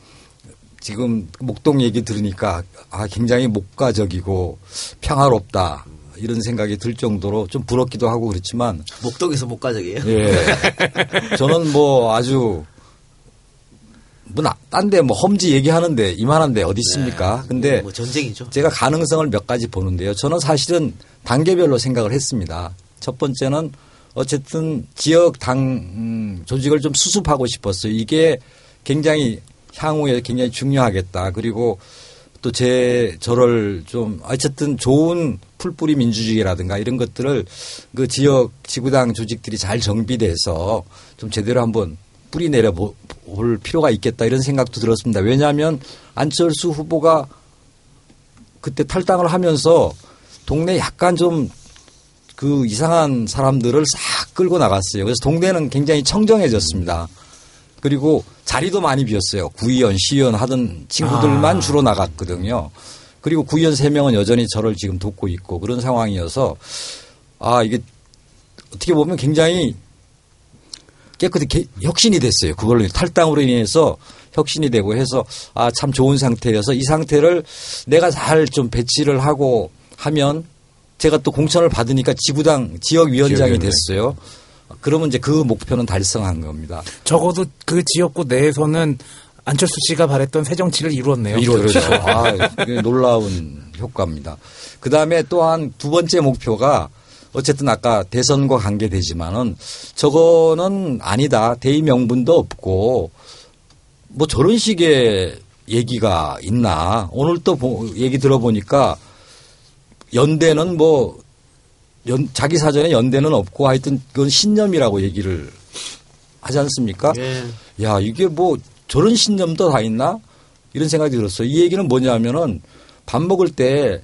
지금 목동 얘기 들으니까 아 굉장히 목가적이고 평화롭다 이런 생각이 들 정도로 좀 부럽기도 하고 그렇지만 목동에서 목가적이에요. 예 저는 뭐 아주 뭐딴데 뭐 험지 얘기하는데 이만한데 어디 있습니까? 근데 뭐 전쟁이죠. 제가 가능성을 몇 가지 보는데요. 저는 사실은 단계별로 생각을 했습니다. 첫 번째는 어쨌든 지역 당 음, 조직을 좀 수습하고 싶었어요. 이게 굉장히 향후에 굉장히 중요하겠다. 그리고 또 제 저를 좀 어쨌든 좋은 풀뿌리 민주주의라든가 이런 것들을 그 지역 지구당 조직들이 잘 정비돼서 좀 제대로 한번 뿌리 내려 볼 필요가 있겠다 이런 생각도 들었습니다. 왜냐하면 안철수 후보가 그때 탈당을 하면서 동네 약간 좀 그 이상한 사람들을 싹 끌고 나갔어요. 그래서 동네는 굉장히 청정해졌습니다. 그리고 자리도 많이 비었어요. 구의원, 시의원 하던 친구들만 주로 나갔거든요. 그리고 구의원 세명은 여전히 저를 지금 돕고 있고 그런 상황이어서 아, 이게 어떻게 보면 굉장히 깨끗이 개- 혁신이 됐어요. 그걸로 탈당으로 인해서 혁신이 되고 해서 아, 참 좋은 상태여서 이 상태를 내가 잘 좀 배치를 하고 하면 제가 또 공천을 받으니까 지구당 지역위원장이 지역위원장. 됐어요. 그러면 이제 그 목표는 달성한 겁니다. 적어도 그 지역구 내에서는 안철수 씨가 바랬던 새 정치를 이루었네요. 이루어졌죠. 아, 이게 놀라운 효과입니다. 그 다음에 또한 두 번째 목표가 어쨌든 아까 대선과 관계되지만은 저거는 아니다. 대의 명분도 없고 뭐 저런 식의 얘기가 있나. 오늘 또 보- 얘기 들어보니까 연대는 뭐 연, 자기 사전에 연대는 없고 하여튼 그건 신념이라고 얘기를 하지 않습니까? 예. 야, 이게 뭐 저런 신념도 다 있나? 이런 생각이 들었어요. 이 얘기는 뭐냐면은 밥 먹을 때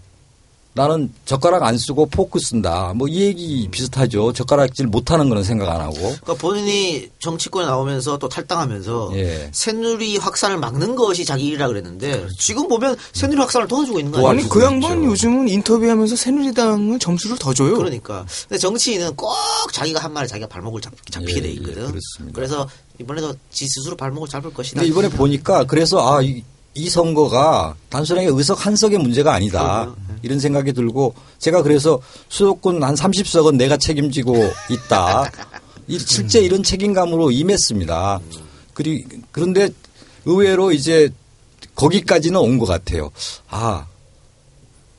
나는 젓가락 안 쓰고 포크 쓴다. 뭐 이 얘기 비슷하죠. 젓가락질 못하는 거는 생각 안 하고. 그러니까 본인이 정치권에 나오면서 또 탈당하면서 예. 새누리 확산을 막는 것이 자기 일이라 그랬는데 지금 보면 새누리 확산을 도와주고 있는 거 도와주고 아니에요? 아니 그 양반 있죠. 요즘은 인터뷰하면서 새누리당은 점수를 더 줘요. 그러니까. 근데 정치인은 꼭 자기가 한 말에 자기가 발목을 잡, 잡히게 예, 돼 예, 있거든. 그렇습니다. 그래서 이번에도 지 스스로 발목을 잡을 것이다. 근데 이번에 보니까 그래서 아, 이, 이 선거가 단순하게 의석 한 석의 문제가 아니다. 이런 생각이 들고 제가 그래서 수도권 한 30석은 내가 책임지고 있다. 이- 실제 이런 책임감으로 임했습니다. 그리, 그런데 의외로 이제 거기까지는 온 것 같아요. 아,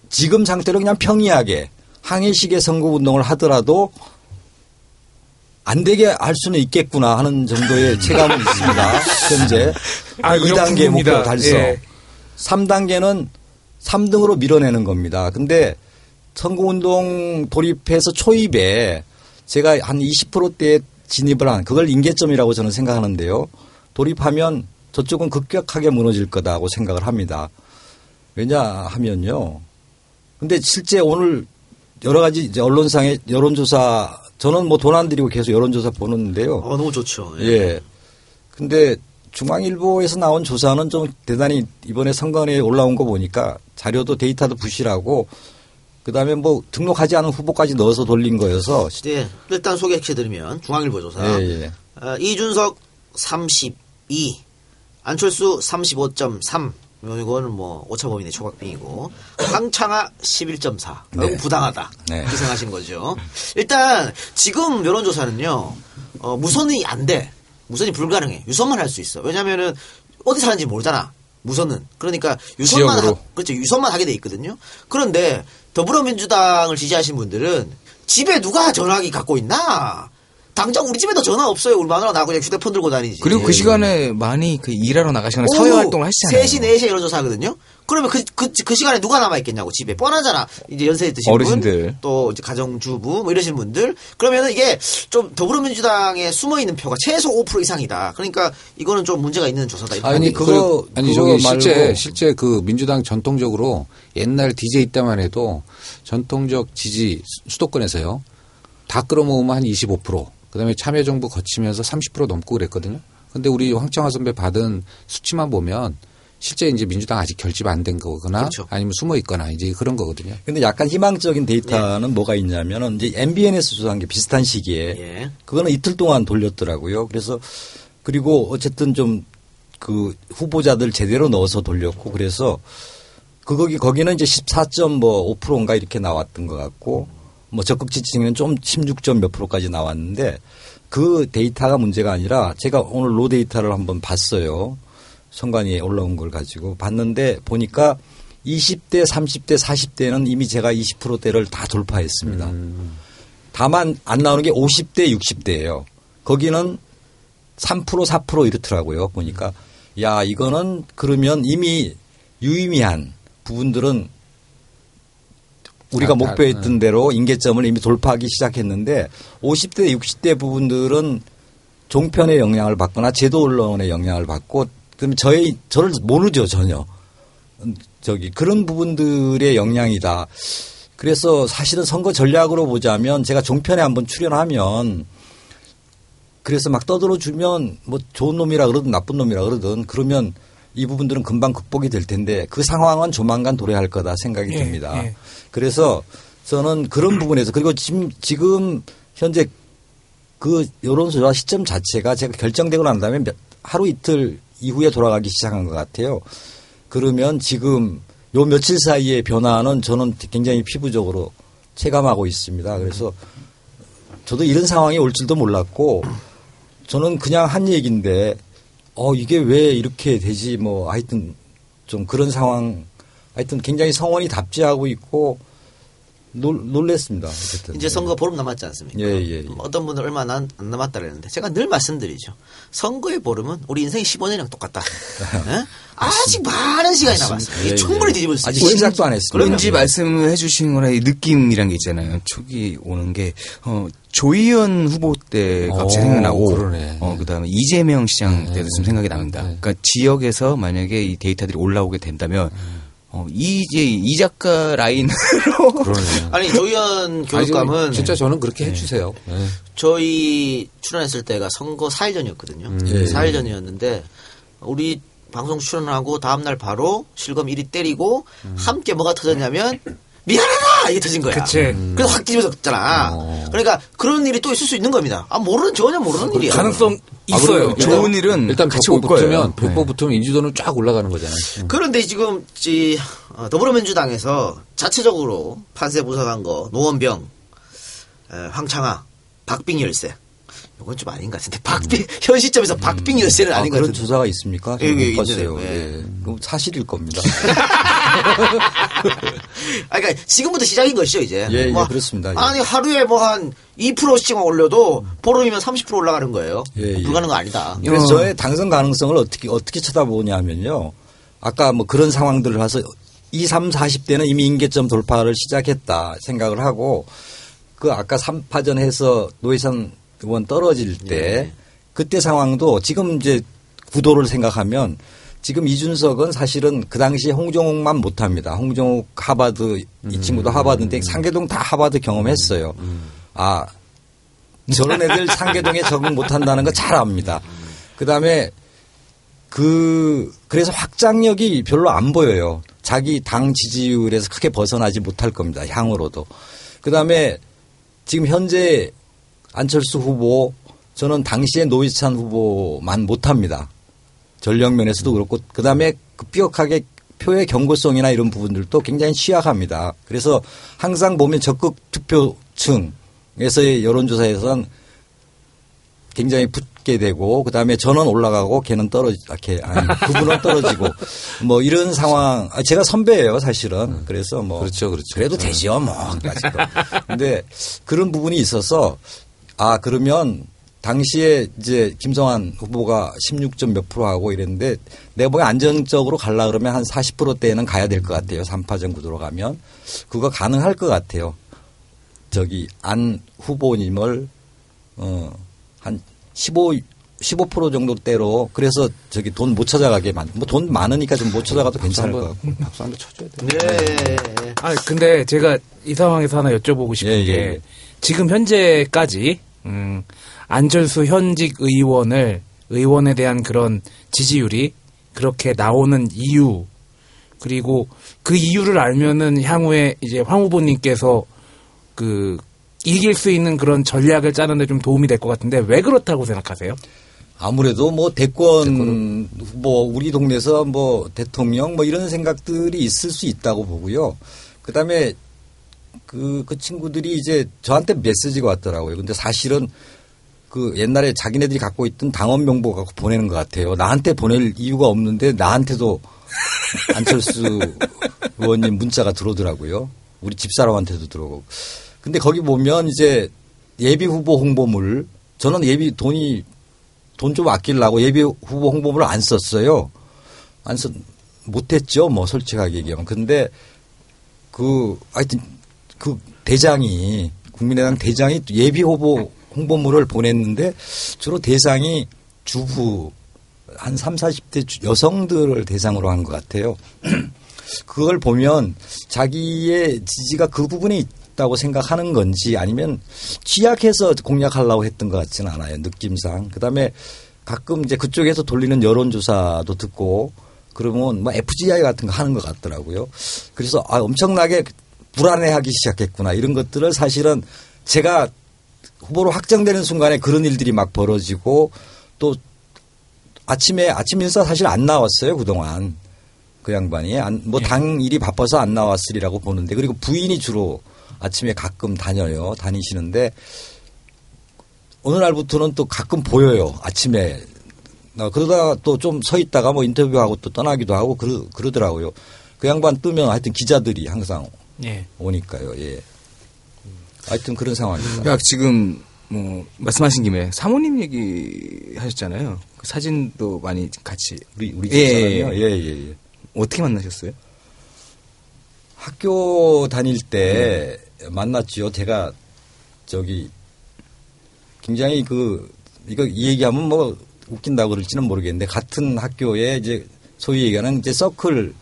지금 상태로 그냥 평이하게 항해식의 선거 운동을 하더라도 안 되게 할 수는 있겠구나 하는 정도의 체감은 있습니다. 현재 아, 이거 2단계 영풍입니다. 목표 달성. 예. 3단계는 3등으로 밀어내는 겁니다. 근데 선거운동 돌입해서 초입에 제가 한 20%대에 진입을 한 그걸 임계점이라고 저는 생각하는데요. 돌입하면 저쪽은 급격하게 무너질 거다고 생각을 합니다. 왜냐하면요. 근데 실제 오늘 여러 가지 언론상의 여론조사 저는 뭐 돈 안 들이고 계속 여론조사 보는데요. 어, 너무 좋죠. 예. 근데 중앙일보에서 나온 조사는 좀 대단히 이번에 선거에 올라온 거 보니까 자료도 데이터도 부실하고 그다음에 뭐 등록하지 않은 후보까지 넣어서 돌린 거여서 네, 일단 소개해드리면 중앙일보 조사. 예, 예. 어, 이준석 32, 안철수 35.3. 이거는 뭐 오차범위 내 초각빙이고 황창아 11.4. 너무 네. 부당하다. 네. 희생하신 거죠. 일단 지금 여론조사는요. 어, 무선이 안 돼. 무선이 불가능해. 유선만 할 수 있어. 왜냐면은 어디 사는지 모르잖아. 무선은. 그러니까 유선만. 하, 그렇죠. 유선만 하게 돼 있거든요. 그런데 더불어민주당을 지지하신 분들은 집에 누가 전화기 갖고 있나? 당장 우리 집에도 전화 없어요. 우리 마누라 나 그냥 휴대폰 들고 다니지. 그리고 그 시간에 많이 그 일하러 나가시거나 사회 오후 활동을 하시잖아요. 3시, 4시에 여론조사 하거든요? 그러면 그, 그, 그 시간에 누가 남아있겠냐고, 집에. 뻔하잖아. 이제 연세 드신 어르신들. 분, 또 이제 가정주부, 뭐 이러신 분들. 그러면은 이게 좀 더불어민주당에 숨어있는 표가 최소 5% 이상이다. 그러니까 이거는 좀 문제가 있는 조사다. 아니, 그거- 그, 아니 저기 실제. 실제 그 민주당 전통적으로 옛날 DJ 때만 해도 전통적 지지 수- 수도권에서요 다 끌어모으면 한 25%. 그다음에 참여정부 거치면서 30% 넘고 그랬거든요. 근데 우리 황청화 선배 받은 수치만 보면 실제 이제 민주당 아직 결집 안 된 거거나 그렇죠. 아니면 숨어 있거나 이제 그런 거거든요. 근데 약간 희망적인 데이터는 뭐가 있냐면은 이제 MBN에서 조사한 게 비슷한 시기에 예. 그거는 이틀 동안 돌렸더라고요. 그래서 그리고 어쨌든 좀 그 후보자들 제대로 넣어서 돌렸고 그래서 그 거기 거기는 이제 14.5%인가 이렇게 나왔던 것 같고 뭐 적극 지지층은 좀 16점 몇 프로까지 나왔는데 그 데이터가 문제가 아니라 제가 오늘 로 데이터를 한번 봤어요. 선관위에 올라온 걸 가지고 봤는데 보니까 20대, 30대, 40대는 이미 제가 20%대를 다 돌파했습니다. 다만 안 나오는 게 50대, 60대예요. 거기는 3% 4% 이렇더라고요. 보니까 야 이거는 그러면 이미 유의미한 부분들은 우리가 아, 목표했던 대로 인계점을 이미 돌파하기 시작했는데 50대, 60대 부분들은 종편의 영향을 받거나 제도 언론의 영향을 받고 그럼 저희 저를 모르죠 전혀 음, 저기 그런 부분들의 영향이다. 그래서 사실은 선거 전략으로 보자면 제가 종편에 한번 출연하면 그래서 막 떠들어 주면 뭐 좋은 놈이라 그러든 나쁜 놈이라 그러든 그러면 이 부분들은 금방 극복이 될 텐데 그 상황은 조만간 도래할 거다 생각이 예, 듭니다. 예. 그래서 저는 그런 부분에서 그리고 지금 지금 현재 그 여론조사 시점 자체가 제가 결정되고 난 다음에 몇- 하루 이틀 이후에 돌아가기 시작한 것 같아요. 그러면 지금 요 며칠 사이의 변화는 저는 굉장히 피부적으로 체감하고 있습니다. 그래서 저도 이런 상황이 올 줄도 몰랐고 저는 그냥 한 얘기인데 어 이게 왜 이렇게 되지? 뭐 하여튼 좀 그런 상황 하여튼 굉장히 성원이 답지하고 있고 놀, 놀랬습니다. 어쨌든. 이제 선거 보름 남았지 않습니까? 예, 예, 예. 어떤 분은 얼마 안, 안 남았다 그랬는데 제가 늘 말씀드리죠. 선거의 보름은 우리 인생 15년이랑 똑같다. 예? 아직 많은 시간이 남았어요. 예, 예. 충분히 뒤집을 수 아직 있어요. 시작도 안 했습니다. 왠지 말씀을 해주신 거나 이 느낌이란 게 있잖아요. 촉이 오는 게, 어, 조희연 후보 때 갑자기 오, 생각나고, 그러네. 어, 그 다음에 이재명 시장 때도 좀 생각이 납니다. 그러니까 지역에서 만약에 이 데이터들이 올라오게 된다면, 어, 이 이제 이 작가 라인으로. 아니 조희연 교육감은 아니, 진짜 저는 그렇게 해주세요. 네. 저희 출연했을 때가 선거 4일 전이었거든요. 음. 예. 4일 전이었는데 우리 방송 출연하고 다음날 바로 실검 1위 때리고 함께 뭐가 터졌냐면 미안하다 이게 터진 거야. 그치. 그래서 확 뒤집어졌잖아. 어. 그러니까 그런 일이 또 있을 수 있는 겁니다. 아 모르는 전혀 모르는 일이야. 가능성 아, 있어요. 그리고 좋은 일은 일단 같이 올 거예요. 네. 붙으면 인지도는 쫙 올라가는 거잖아요. 음. 그런데 지금 지 어, 더불어민주당에서 자체적으로 판세 부사한 거 노원병, 에, 황창아, 박빙 열세. 이건 좀 아닌 것 같은데 박빙 현 시점에서 박빙 열세는 아, 아닌 것 그런 같은데. 조사가 있습니까? 예, 예, 못 봤어요. 있는데요. 예. 예. 그럼 사실일 겁니다. 아, 그러니까 지금부터 시작인 것이죠 이제. 예, 예, 뭐, 그렇습니다. 예. 아니 하루에 뭐 한 2%씩만 올려도 보름이면 30% 올라가는 거예요. 예, 예. 불가능은 아니다. 그래서 저의 당선 가능성을 어떻게 어떻게 쳐다보냐면요. 아까 뭐 그런 상황들을 봐서 2, 3, 40대는 이미 임계점 돌파를 시작했다 생각을 하고 그 아까 3파전 해서 노회찬 의원 떨어질 때 그때 상황도 지금 이제 구도를 생각하면 지금 이준석은 사실은 그 당시에 홍정욱만 못합니다. 홍정욱 하바드 이 친구도 하바드인데 상계동 다 하바드 경험했어요. 아 저런 애들 상계동에 적응 못한다는 거 잘 압니다. 그 다음에 그 그래서 확장력이 별로 안 보여요. 자기 당 지지율에서 크게 벗어나지 못할 겁니다. 향으로도. 그 다음에 지금 현재 안철수 후보 저는 당시에 노회찬 후보만 못합니다. 전력 면에서도 그렇고 그 다음에 그 삐약하게 표의 경고성이나 이런 부분들도 굉장히 취약합니다. 그래서 항상 보면 적극 투표층에서의 여론조사에서는 굉장히 붙게 되고 그다음에 저는 올라가고 걔는 떨어지 아, 걔 아니 그분은 떨어지고 뭐 이런 상황 아, 제가 선배예요 사실은 그래서 뭐 그렇죠, 그렇죠. 그래도 네. 되죠 뭐 아직도. 근데 그런 부분이 있어서 아 그러면 당시에 이제 김성환 후보가 16점 몇 프로 하고 이랬는데 내가 보기엔 안정적으로 갈라 그러면 한 40%대는 가야 될 것 같아요. 3파전 구도로 가면 그거 가능할 것 같아요. 저기 안 후보님을 어한 15, 15% 정도 대로 그래서 저기 돈 못 찾아가게 만, 뭐 돈 많으니까 좀 못 찾아가도 괜찮을 것 같고. 박수 한번 쳐줘야 돼. 네. 아 근데 제가 이 상황에서 하나 여쭤보고 싶은 예, 예, 게 예. 지금 현재까지 음, 안철수 현직 의원을 의원에 대한 그런 지지율이 그렇게 나오는 이유 그리고 그 이유를 알면은 향후에 이제 황 후보님께서 그 이길 수 있는 그런 전략을 짜는데 좀 도움이 될 것 같은데 왜 그렇다고 생각하세요? 아무래도 뭐 대권 후보 우리 동네에서 뭐 대통령 뭐 이런 생각들이 있을 수 있다고 보고요. 그다음에 그, 그 친구들이 이제 저한테 메시지가 왔더라고요. 근데 사실은 그 옛날에 자기네들이 갖고 있던 당원 명부 갖고 보내는 것 같아요. 나한테 보낼 이유가 없는데 나한테도 안철수 의원님 문자가 들어오더라고요. 우리 집사람한테도 들어오고. 근데 거기 보면 이제 예비 후보 홍보물 저는 예비 돈이 돈 좀 아끼려고 예비 후보 홍보물을 안 썼어요. 안 썼, 못했죠. 뭐 솔직하게 얘기하면. 근데 그 하여튼 그 대장이 국민의당 대장이 예비 후보 홍보물을 보냈는데 주로 대상이 주부 한 3, 40대 주- 여성들을 대상으로 한 것 같아요. 그걸 보면 자기의 지지가 그 부분에 있다고 생각하는 건지 아니면 취약해서 공략하려고 했던 것 같지는 않아요. 느낌상. 그 다음에 가끔 이제 그쪽에서 돌리는 여론조사도 듣고 그러면 뭐 FGI 같은 거 하는 것 같더라고요. 그래서 아, 엄청나게 불안해하기 시작했구나. 이런 것들을 사실은 제가 후보로 확정되는 순간에 그런 일들이 막 벌어지고 또 아침에 아침 인사 사실 안 나왔어요 그동안. 그 양반이. 안, 뭐 당 일이 바빠서 안 나왔으리라고 보는데 그리고 부인이 주로 아침에 가끔 다녀요 다니시는데 어느 날부터는 또 가끔 보여요 아침에. 나 그러다가 또 좀 서 있다가 뭐 인터뷰하고 또 떠나기도 하고 그러, 그러더라고요. 그 양반 뜨면 하여튼 기자들이 항상 예. 오니까요 예 하여튼 그런 상황입니다. 그러니까 지금 뭐 말씀하신 김에 사모님 얘기 하셨잖아요. 그 사진도 많이 같이 우리 우리 예, 집사람이요. 예, 예, 예, 예. 어떻게 만나셨어요? 학교 다닐 때 만났지요. 제가 저기 굉장히 그 이거 이 얘기하면 뭐 웃긴다고 그럴지는 모르겠는데 같은 학교에 이제 소위 얘기하는 이제 서클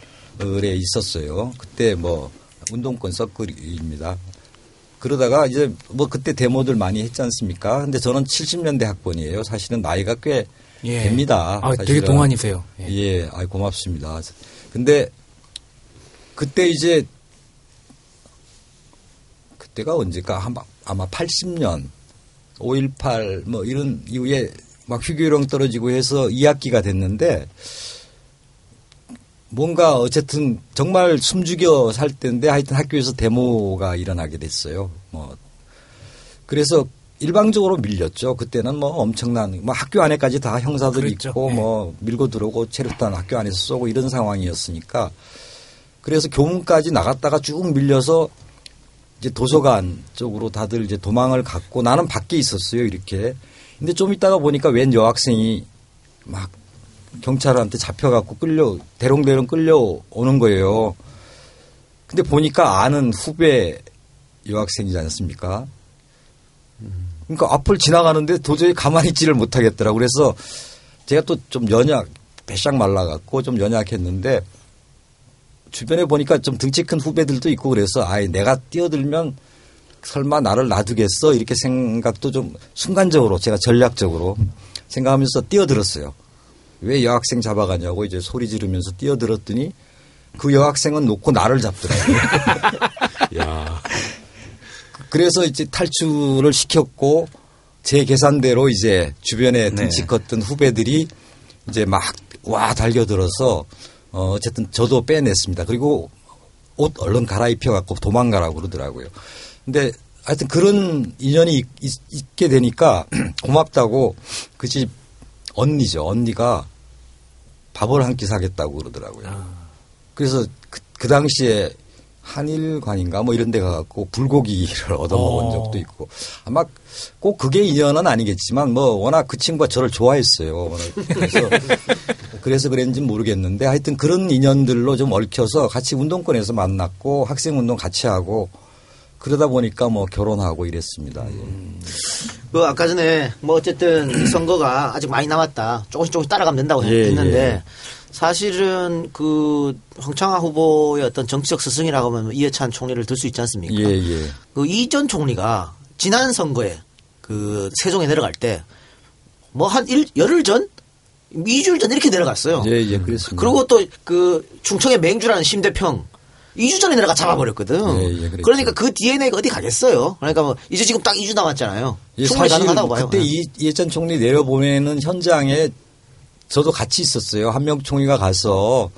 을에 있었어요. 그때 뭐 운동권 서클입니다. 그러다가 이제 뭐 그때 데모들 많이 했지 않습니까? 근데 저는 70년대 학번이에요. 사실은 나이가 꽤 예. 됩니다. 아, 되게 사실은. 동안이세요. 예. 예, 아 고맙습니다. 근데 그때 이제 그때가 언제까 한- 아마 80년 5.18 뭐 이런 이후에 막 휴교령 떨어지고 해서 2학기가 됐는데 뭔가 어쨌든 정말 숨죽여 살 때인데 하여튼 학교에서 데모가 일어나게 됐어요. 뭐 그래서 일방적으로 밀렸죠. 그때는 뭐 엄청난 뭐 학교 안에까지 다 형사들이 그랬죠. 있고 네. 뭐 밀고 들어오고 체류탄 학교 안에서 쏘고 이런 상황이었으니까 그래서 교문까지 나갔다가 쭉 밀려서 이제 도서관 쪽으로 다들 이제 도망을 갔고 나는 밖에 있었어요 이렇게. 근데 좀 있다가 보니까 웬 여학생이 막 경찰한테 잡혀갖고 끌려 대롱대롱 끌려오는 거예요. 근데 보니까 아는 후배 여학생이지 않습니까? 그러니까 앞을 지나가는데 도저히 가만히 있지를 못하겠더라고. 그래서 제가 또 좀 연약, 배싹 말라갖고 좀 연약했는데 주변에 보니까 좀 등치 큰 후배들도 있고 그래서 아예 내가 뛰어들면 설마 나를 놔두겠어 이렇게 생각도 좀 순간적으로 제가 전략적으로 생각하면서 뛰어들었어요. 왜 여학생 잡아가냐고 이제 소리 지르면서 뛰어들었더니 그 여학생은 놓고 나를 잡더라고요. 야. 그래서 이제 탈출을 시켰고 제 계산대로 이제 주변에 등치 컸던 후배들이 이제 막 와 달겨들어서 어 어쨌든 저도 빼냈습니다. 그리고 옷 얼른 갈아입혀 갖고 도망가라고 그러더라고요. 근데 하여튼 그런 인연이 있, 있- 게 되니까 고맙다고 그 집 언니죠. 언니가 밥을 한 끼 사겠다고 그러더라고요. 그래서 그, 그 당시에 한일관인가 뭐 이런 데 가갖고 불고기를 얻어먹은 어. 적도 있고 아마 꼭 그게 인연은 아니겠지만 뭐 워낙 그 친구가 저를 좋아했어요. 그래서 그래서 그랬는지 모르겠는데 하여튼 그런 인연들로 좀 얽혀서 같이 운동권에서 만났고 학생 운동 같이 하고 그러다 보니까 뭐 결혼하고 이랬습니다. 예. 그 아까 전에 뭐 어쨌든 선거가 아직 많이 남았다. 조금씩 조금씩 따라가면 된다고 예, 했는데 예. 사실은 그 황창화 후보의 어떤 정치적 스승이라고 하면 이해찬 총리를 들 수 있지 않습니까? 예, 예. 그 이전 총리가 지난 선거에 그 세종에 내려갈 때 뭐한일 열흘 전, 2주일 전 이렇게 내려갔어요. 예, 예, 그랬습니다. 그리고 또 그 충청의 맹주라는 심대평 2주 전에 내려가 잡아버렸거든. 예, 예. 그러니까 그 DNA가 어디 가겠어요. 그러니까 뭐 이제 지금 딱 2주 남았잖아요. 예, 충분히 가능하다고 봐요. 그때 예. 이, 이해찬 총리 내려보내는 현장에 저도 같이 있었어요. 한명 총리가 가서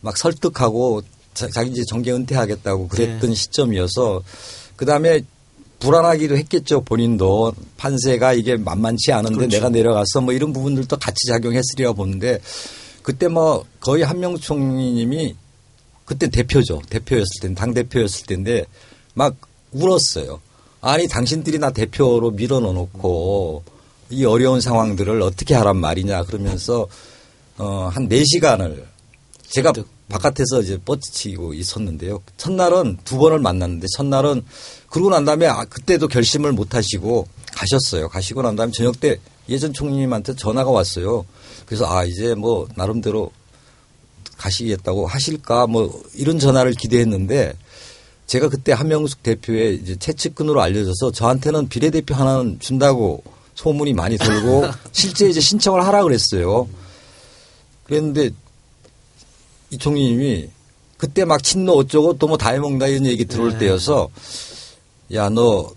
막 설득하고 자, 기 이제 정계 은퇴하겠다고 그랬던 네. 시점이어서 그 다음에 불안하기도 했겠죠. 본인도 판세가 이게 만만치 않은데 그렇죠. 내가 내려가서 뭐 이런 부분들도 같이 작용했으리라 보는데 그때 뭐 거의 한명 총리님이 그때 대표죠. 대표였을 땐, 당대표였을 텐데 막 울었어요. 아니, 당신들이 나 대표로 밀어 넣어놓고 이 어려운 상황들을 어떻게 하란 말이냐 그러면서 어, 한 4시간을 제가 바깥에서 이제 뻗치고 있었는데요. 첫날은 두 번을 만났는데 첫날은 그러고 난 다음에 아, 그때도 결심을 못 하시고 가셨어요. 가시고 난 다음에 저녁 때 예전 총리님한테 전화가 왔어요. 그래서 아, 이제 뭐 나름대로 가시겠다고 하실까 뭐 이런 전화를 기대했는데 제가 그때 한명숙 대표의 이제 채측근으로 알려져서 저한테는 비례대표 하나는 준다고 소문이 많이 돌고 실제 이제 신청을 하라 그랬어요. 그랬는데 이 총리님이 그때 막 친노 어쩌고 또 뭐 다 해먹는다 이런 얘기 들어올 때여서 야 너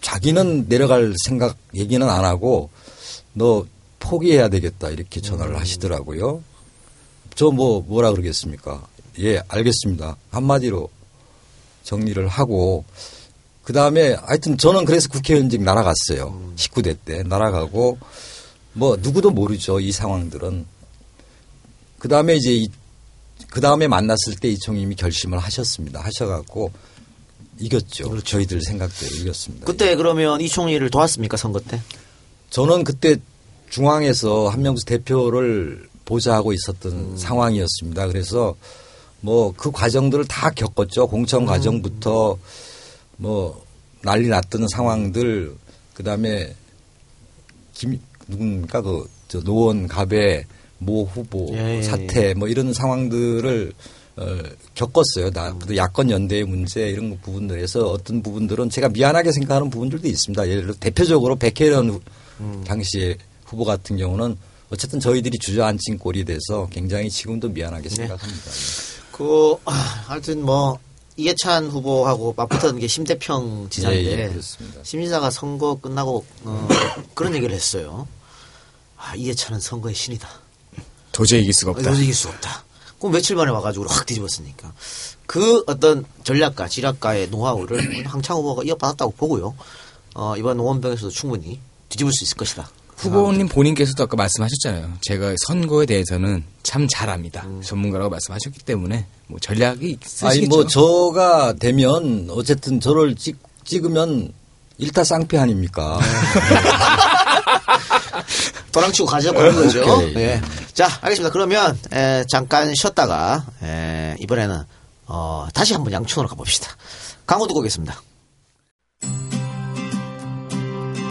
자기는 내려갈 생각 얘기는 안 하고 너 포기해야 되겠다 이렇게 전화를 하시더라고요. 저 뭐 뭐라 그러겠습니까? 예, 알겠습니다. 한마디로 정리를 하고 그 다음에 하여튼 저는 그래서 국회의원직 날아갔어요. 19대 때 날아가고 뭐 누구도 모르죠 이 상황들은. 그 다음에 이제 그 다음에 만났을 때 이총님이 결심을 하셨습니다. 하셔갖고 이겼죠. 저희들 생각대로 이겼습니다. 그때 그러면 이 총리를 도왔습니까 선거 때? 저는 그때 중앙에서 한명수 대표를 보좌하고 있었던 상황이었습니다. 그래서 뭐 그 과정들을 다 겪었죠. 공천 과정부터 뭐 난리 났던 상황들 그다음에 김 누군가 그 저 노원 갑에 모 후보 예, 예, 사태 뭐 이런 상황들을 어, 겪었어요. 나그 야권 연대의 문제 이런 부분들에서 어떤 부분들은 제가 미안하게 생각하는 부분들도 있습니다. 예를 들어 대표적으로 백혜련 후- 당시에 후보 같은 경우는 어쨌든 저희들이 주저앉힌 꼴이 돼서 굉장히 지금도 미안하게 생각합니다. 그 아, 하여튼 뭐 이해찬 후보하고 맞붙었던 게 심대평 지사인데 예, 예. 심 지사가 선거 끝나고 어, 그런 얘기를 했어요. 아 이해찬은 선거의 신이다. 도저히 이길 수가 없다. 도저히 이길 수 없다. 그럼 며칠 만에 와가지고 확 뒤집었으니까 그 어떤 전략가 지략가의 노하우를 황창 후보가 이어받았다고 보고요. 어, 이번 오원병에서도 충분히 뒤집을 수 있을 것이다. 후보님 본인께서도 아까 말씀하셨잖아요. 제가 선거에 대해서는 참 잘합니다. 전문가라고 말씀하셨기 때문에 뭐 전략이 있으시겠죠. 아니 뭐 저가 되면 어쨌든 저를 찍, 찍으면 일타쌍피 아닙니까? 도랑치고 가자고 하는 거죠. 예. 자, 알겠습니다. 그러면 에, 잠깐 쉬었다가 에, 이번에는 어, 다시 한번 양촌으로 가봅시다. 광고 듣고 오겠습니다.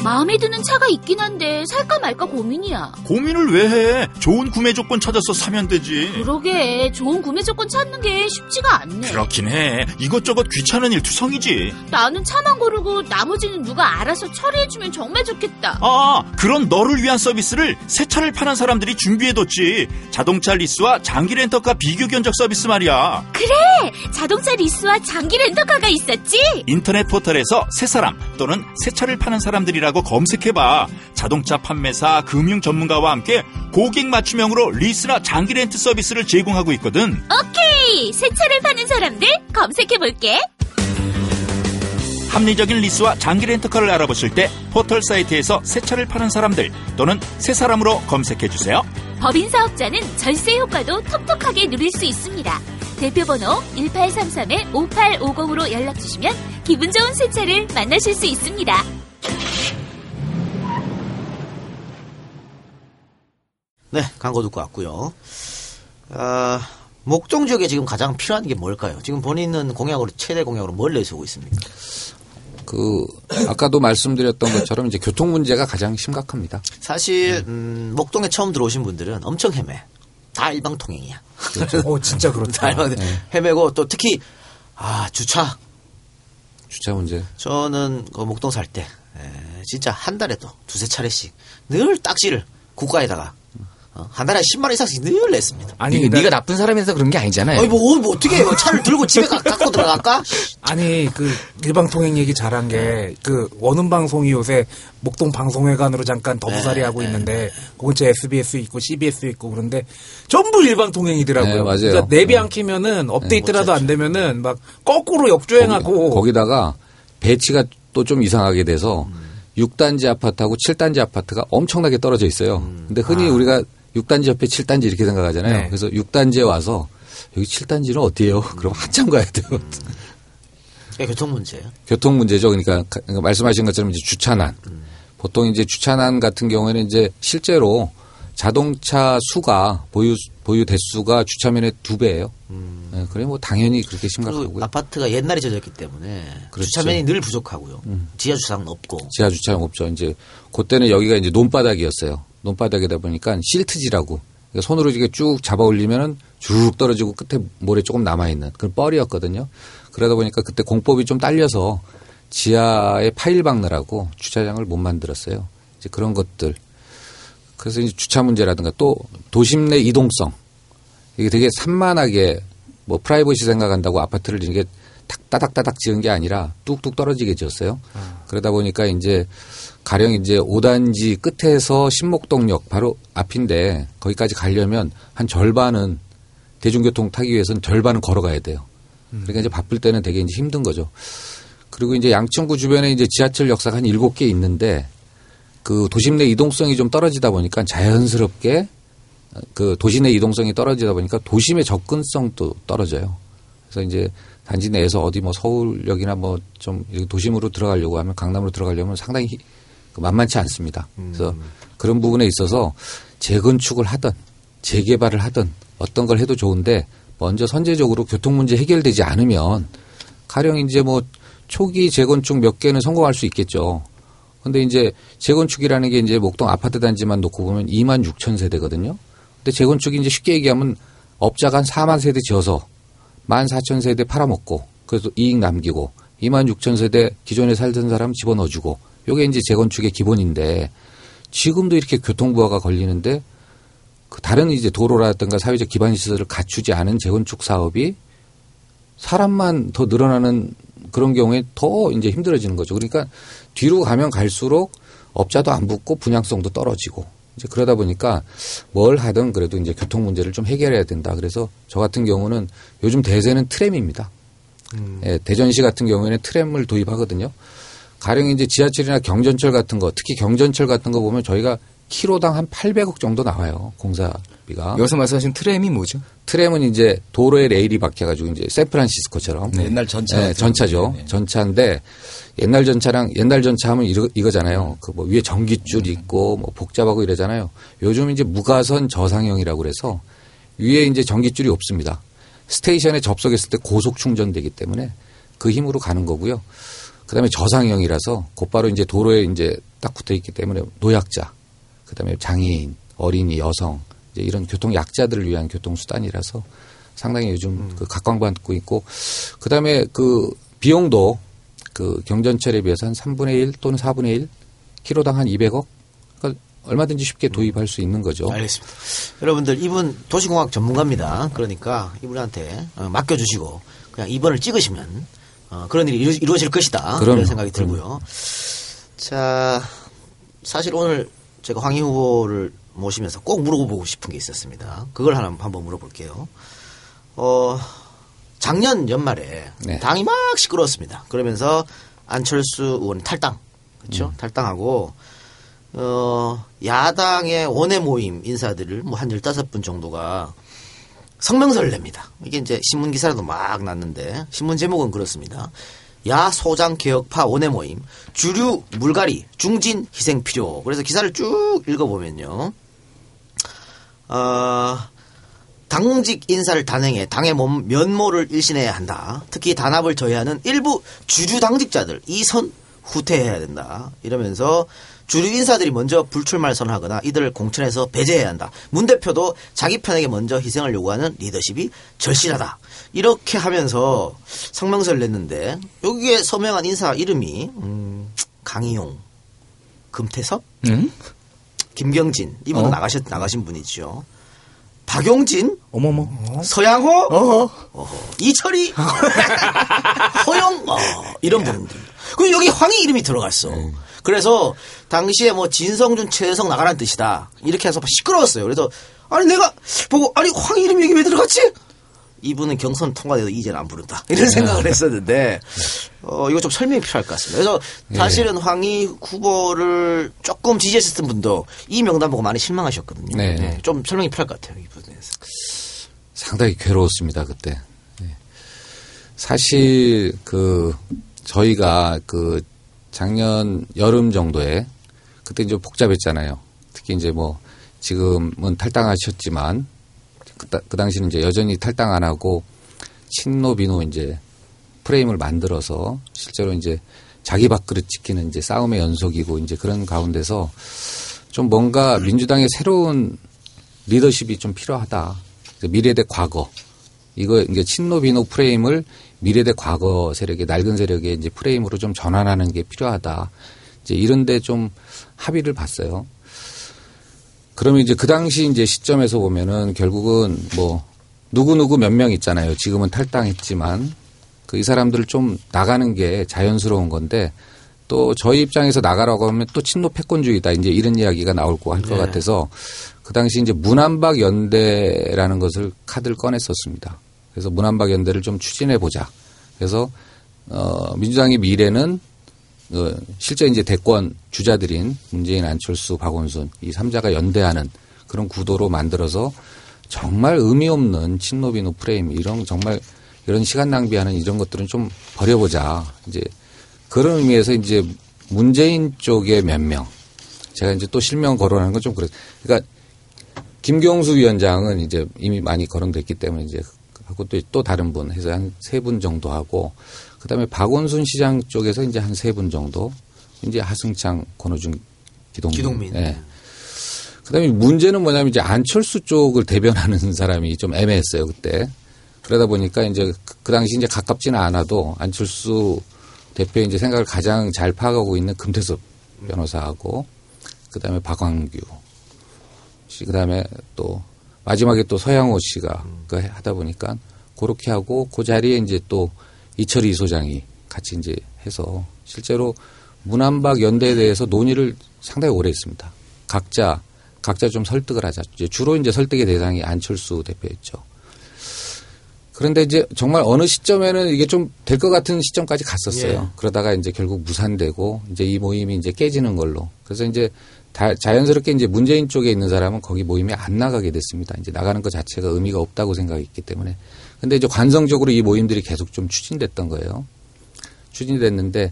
마음에 드는 차가 있긴 한데 살까 말까 고민이야. 고민을 왜 해? 좋은 구매 조건 찾아서 사면 되지. 그러게 좋은 구매 조건 찾는 게 쉽지가 않네. 그렇긴 해. 이것저것 귀찮은 일 투성이지. 나는 차만 고르고 나머지는 누가 알아서 처리해주면 정말 좋겠다. 아, 그런 너를 위한 서비스를 새 차를 파는 사람들이 준비해뒀지. 자동차 리스와 장기 렌터카 비교 견적 서비스 말이야. 그래 자동차 리스와 장기 렌터카가 있었지. 인터넷 포털에서 새 사람 또는 새 차를 파는 사람들이라고 검색해봐. 자동차 판매사, 금융 전문가와 함께 고객 맞춤형으로 리스나 장기 렌트 서비스를 제공하고 있거든. 오케이 새 차를 파는 사람들 검색해볼게. 합리적인 리스와 장기 렌터카를 알아보실 때 포털 사이트에서 새 차를 파는 사람들 또는 새 사람으로 검색해주세요. 법인 사업자는 절세 효과도 톡톡하게 누릴 수 있습니다. 대표번호 1833-5850으로 연락주시면 기분 좋은 새 차를 만나실 수 있습니다. 네, 광고 듣고 왔고요. 아, 목동 지역에 지금 가장 필요한 게 뭘까요? 지금 본인은 공약으로 최대 공약으로 뭘 내세우고 있습니까? 그 아까도 말씀드렸던 것처럼 이제 교통 문제가 가장 심각합니다. 사실 음, 목동에 처음 들어오신 분들은 엄청 헤매. 다 일방통행이야. 어, 진짜 그렇다. 다 일방 헤매고 또 특히 아 주차. 주차 문제. 저는 그 목동 살 때 진짜 한 달에도 두세 차례씩 늘 딱지를 국가에다가 어, 한 달에 10만 원 이상씩 늘 냈습니다. 아니, 네가, 나- 네가 나쁜 사람이라서 그런 게 아니잖아요. 아니 뭐, 뭐 어떻게 해요? 차를 들고 집에 가, 갖고 들어갈까? 아니 그 일방 통행 얘기 잘한 게 그 원음 방송이 요새 목동 방송회관으로 잠깐 더부살이 네, 하고 있는데 그 근처에 SBS 있고 CBS 있고 그런데 전부 일방 통행이더라고요. 네, 맞아요. 그러니까 내비 안 키면은 업데이트라도 안 되면은 막 거꾸로 역주행하고 거기, 다가 배치가 또 좀 이상하게 돼서 6단지 아파트하고 7단지 아파트가 엄청나게 떨어져 있어요. 근데 흔히 우리가 6단지 옆에 7단지 이렇게 생각하잖아요. 네. 그래서 6단지에 와서 여기 7단지는 어디예요? 그럼 한참 가야 돼요. 예, 교통 문제예요. 교통 문제죠. 그러니까 가- 그러니까 말씀하신 것처럼 이제 주차난. 보통 이제 주차난 같은 경우에는 이제 실제로 자동차 수가 보유 보유 대수가 주차면의 두 배예요. 네, 그래 뭐 당연히 그렇게 심각하고요. 아파트가 옛날에 지어졌기 때문에 그렇죠. 주차면이 늘 부족하고요. 지하 주차장은 없고. 지하 주차장 없죠. 이제 그때는 여기가 이제 논바닥이었어요. 논바닥이다 보니까 실트지라고 그러니까 손으로 이렇게 쭉 잡아 올리면은 쭉 떨어지고 끝에 모래 조금 남아 있는 그런 뻘이었거든요. 그러다 보니까 그때 공법이 좀 딸려서 지하에 파일 박느라고 주차장을 못 만들었어요. 이제 그런 것들. 그래서 이제 주차 문제라든가 또 도심 내 이동성 이게 되게 산만하게 뭐 프라이버시 생각한다고 아파트를 이게 탁 따닥따닥 지은 게 아니라 뚝뚝 떨어지게 지었어요. 그러다 보니까 이제 가령 이제 5단지 끝에서 신목동역 바로 앞인데 거기까지 가려면 한 절반은 대중교통 타기 위해서는 절반은 걸어가야 돼요. 그러니까 이제 바쁠 때는 되게 이제 힘든 거죠. 그리고 이제 양천구 주변에 이제 지하철 역사가 한 7개 있는데 그 도심 내 이동성이 좀 떨어지다 보니까 자연스럽게 그 도시 내 이동성이 떨어지다 보니까 도심의 접근성도 떨어져요. 그래서 이제 단지 내에서 어디 뭐 서울역이나 뭐 좀 도심으로 들어가려고 하면 강남으로 들어가려면 상당히 히- 그 만만치 않습니다. 그래서 그런 부분에 있어서 재건축을 하든 재개발을 하든 어떤 걸 해도 좋은데 먼저 선제적으로 교통 문제 해결되지 않으면 가령 이제 뭐 초기 재건축 몇 개는 성공할 수 있겠죠. 근데 이제 재건축이라는 게 이제 목동 아파트 단지만 놓고 보면 2만 6천 세대거든요. 근데 재건축이 이제 쉽게 얘기하면 업자가 한 4만 세대 지어서 1 만 4천 세대 팔아먹고 그래서 이익 남기고 2만 6천 세대 기존에 살던 사람 집어넣어주고 요게 이제 재건축의 기본인데 지금도 이렇게 교통부하가 걸리는데 그 다른 이제 도로라든가 사회적 기반 시설을 갖추지 않은 재건축 사업이 사람만 더 늘어나는 그런 경우에 더 이제 힘들어지는 거죠. 그러니까 뒤로 가면 갈수록 업자도 안 붙고 분양성도 떨어지고 이제 그러다 보니까 뭘 하든 그래도 이제 교통 문제를 좀 해결해야 된다. 그래서 저 같은 경우는 요즘 대세는 트램입니다. 예, 대전시 같은 경우에는 트램을 도입하거든요. 가령 이제 지하철이나 경전철 같은 거, 특히 경전철 같은 거 보면 저희가 키로당 한 800억 정도 나와요. 공사 비가. 여기서 말씀하신 트램이 뭐죠? 트램은 이제 도로에 레일이 박혀가지고 이제 샌프란시스코처럼 네. 옛날 전차 네, 전차죠. 네. 전차인데 옛날 전차랑 옛날 전차 하면 이거, 이거잖아요. 그 뭐 위에 전기줄 있고 뭐 복잡하고 이러잖아요. 요즘 이제 무가선 저상형이라고 그래서 위에 이제 전기줄이 없습니다. 스테이션에 접속했을 때 고속 충전되기 때문에 그 힘으로 가는 거고요. 그다음에 저상형이라서 곧바로 이제 도로에 이제 딱 붙어 있기 때문에 노약자, 그다음에 장애인, 어린이, 여성 이제 이런 교통 약자들을 위한 교통 수단이라서 상당히 요즘 그 각광받고 있고 그다음에 그 비용도 그 경전철에 비해서 한 3분의 1 또는 4분의 1 키로당 한 200억 그러니까 얼마든지 쉽게 도입할 수 있는 거죠. 알겠습니다. 여러분들 이분 도시공학 전문가입니다. 그러니까 이분한테 어, 맡겨주시고 그냥 2번을 찍으시면 어, 그런 일이 이루, 이루 어질 것이다. 그럼요. 그런 생각이 들고요. 자, 사실 오늘 제가 황희 후보를 모시면서 꼭 물어보고 싶은 게 있었습니다. 그걸 하나 한번 물어볼게요. 어, 작년 연말에 네. 당이 막 시끄러웠습니다. 그러면서 안철수 의원이 탈당, 그렇죠? 음. 탈당하고 어, 야당의 원외 모임 인사들을 뭐한 15분 정도가 성명서를 냅니다. 이게 이제 신문 기사라도 막 났는데 신문 제목은 그렇습니다. 야 소장 개혁파 원외 모임 주류 물갈이 중진 희생 필요. 그래서 기사를 쭉 읽어보면요. 어, 당직 인사를 단행해 당의 몸 면모를 일신해야 한다. 특히 단합을 저해하는 일부 주류 당직자들 이 선 후퇴해야 된다. 이러면서 주류 인사들이 먼저 불출마를 선언하거나 이들을 공천해서 배제해야 한다. 문 대표도 자기 편에게 먼저 희생을 요구하는 리더십이 절실하다. 이렇게 하면서 성명서를 냈는데 여기에 서명한 인사 이름이 음, 강희용, 금태섭, 응? 김경진 이분은 어? 나가셨 나가신 분이죠. 박용진, 어머머. 서양호, 어허. 어허, 이철이, 허영, 어, 이런 분들. 그리고 여기 황희 이름이 들어갔어. 그래서 당시에 뭐 진성준, 최혜성 나가라는 뜻이다. 이렇게 해서 막 시끄러웠어요. 그래서 아니 내가 보고 아니 황희 이름이 여기 왜 들어갔지? 이분은 경선 통과돼도 이제는 안 부른다. 이런 생각을 했었는데 어 이거 좀 설명이 필요할 것 같습니다. 그래서 사실은 황희 후보를 조금 지지했었던 분도 이 명단 보고 많이 실망하셨거든요. 네. 네, 좀 설명이 필요할 것 같아요. 이 부분에서. 상당히 괴로웠습니다 그때. 네. 사실 그 저희가 그 작년 여름 정도에 그때 이제 복잡했잖아요. 특히 이제 뭐 지금은 탈당하셨지만 그, 따- 그 당시는 이제 여전히 탈당 안 하고 친노 비노 이제 프레임을 만들어서 실제로 이제 자기 밥그릇 지키는 이제 싸움의 연속이고 이제 그런 가운데서 좀 뭔가 민주당의 새로운 리더십이 좀 필요하다. 미래 대 과거. 이거 이제 친노 비노 프레임을 미래 대 과거 세력의 낡은 세력의 이제 프레임으로 좀 전환하는 게 필요하다. 이제 이런데 좀 합의를 봤어요. 그러면 이제 그 당시 이제 시점에서 보면은 결국은 뭐 누구누구 몇 명 있잖아요. 지금은 탈당했지만 그 이 사람들을 좀 나가는 게 자연스러운 건데 또 저희 입장에서 나가라고 하면 또 친노 패권주의다. 이제 이런 이야기가 나올 거 할것 같아서 그 당시 이제 문안박 연대라는 것을 카드를 꺼냈었습니다. 그래서 문안박 연대를 좀 추진해 보자. 그래서 어 민주당의 미래는 어, 실제 이제 대권 주자들인 문재인, 안철수, 박원순 이 삼자가 연대하는 그런 구도로 만들어서 정말 의미 없는 친노비노 프레임 이런 정말 이런 시간 낭비하는 이런 것들은 좀 버려보자. 이제 그런 의미에서 이제 문재인 쪽의 몇 명. 제가 이제 또 실명 거론하는 건 좀 그래. 그러니까 김경수 위원장은 이제 이미 많이 거론됐기 때문에 이제 하고 또, 또 다른 분 해서 한 세 분 정도 하고 그다음에 박원순 시장 쪽에서 이제 한 세 분 정도 이제 하승창, 권호중, 기동민. 기동민. 예. 그다음에 문제는 뭐냐면 이제 안철수 쪽을 대변하는 사람이 좀 애매했어요 그때. 그러다 보니까 이제 그- 그 당시 이제 가깝지는 않아도 안철수 대표의 이제 생각을 가장 잘 파악하고 있는 금태섭 변호사하고 그다음에 박광규 씨 그다음에 또 마지막에 또 서양호 씨가 그 하다 보니까 그렇게 하고 그 자리에 이제 또 이철희 소장이 같이 이제 해서 실제로 문안박 연대에 대해서 논의를 상당히 오래 했습니다. 각자 각자 좀 설득을 하자. 이제 주로 이제 설득의 대상이 안철수 대표였죠. 그런데 이제 정말 어느 시점에는 이게 좀 될 것 같은 시점까지 갔었어요. 예. 그러다가 이제 결국 무산되고 이제 이 모임이 이제 깨지는 걸로. 그래서 이제 다 자연스럽게 이제 문재인 쪽에 있는 사람은 거기 모임에 안 나가게 됐습니다. 이제 나가는 것 자체가 의미가 없다고 생각했기 때문에. 근데 이제 관성적으로 이 모임들이 계속 좀 추진됐던 거예요. 추진됐는데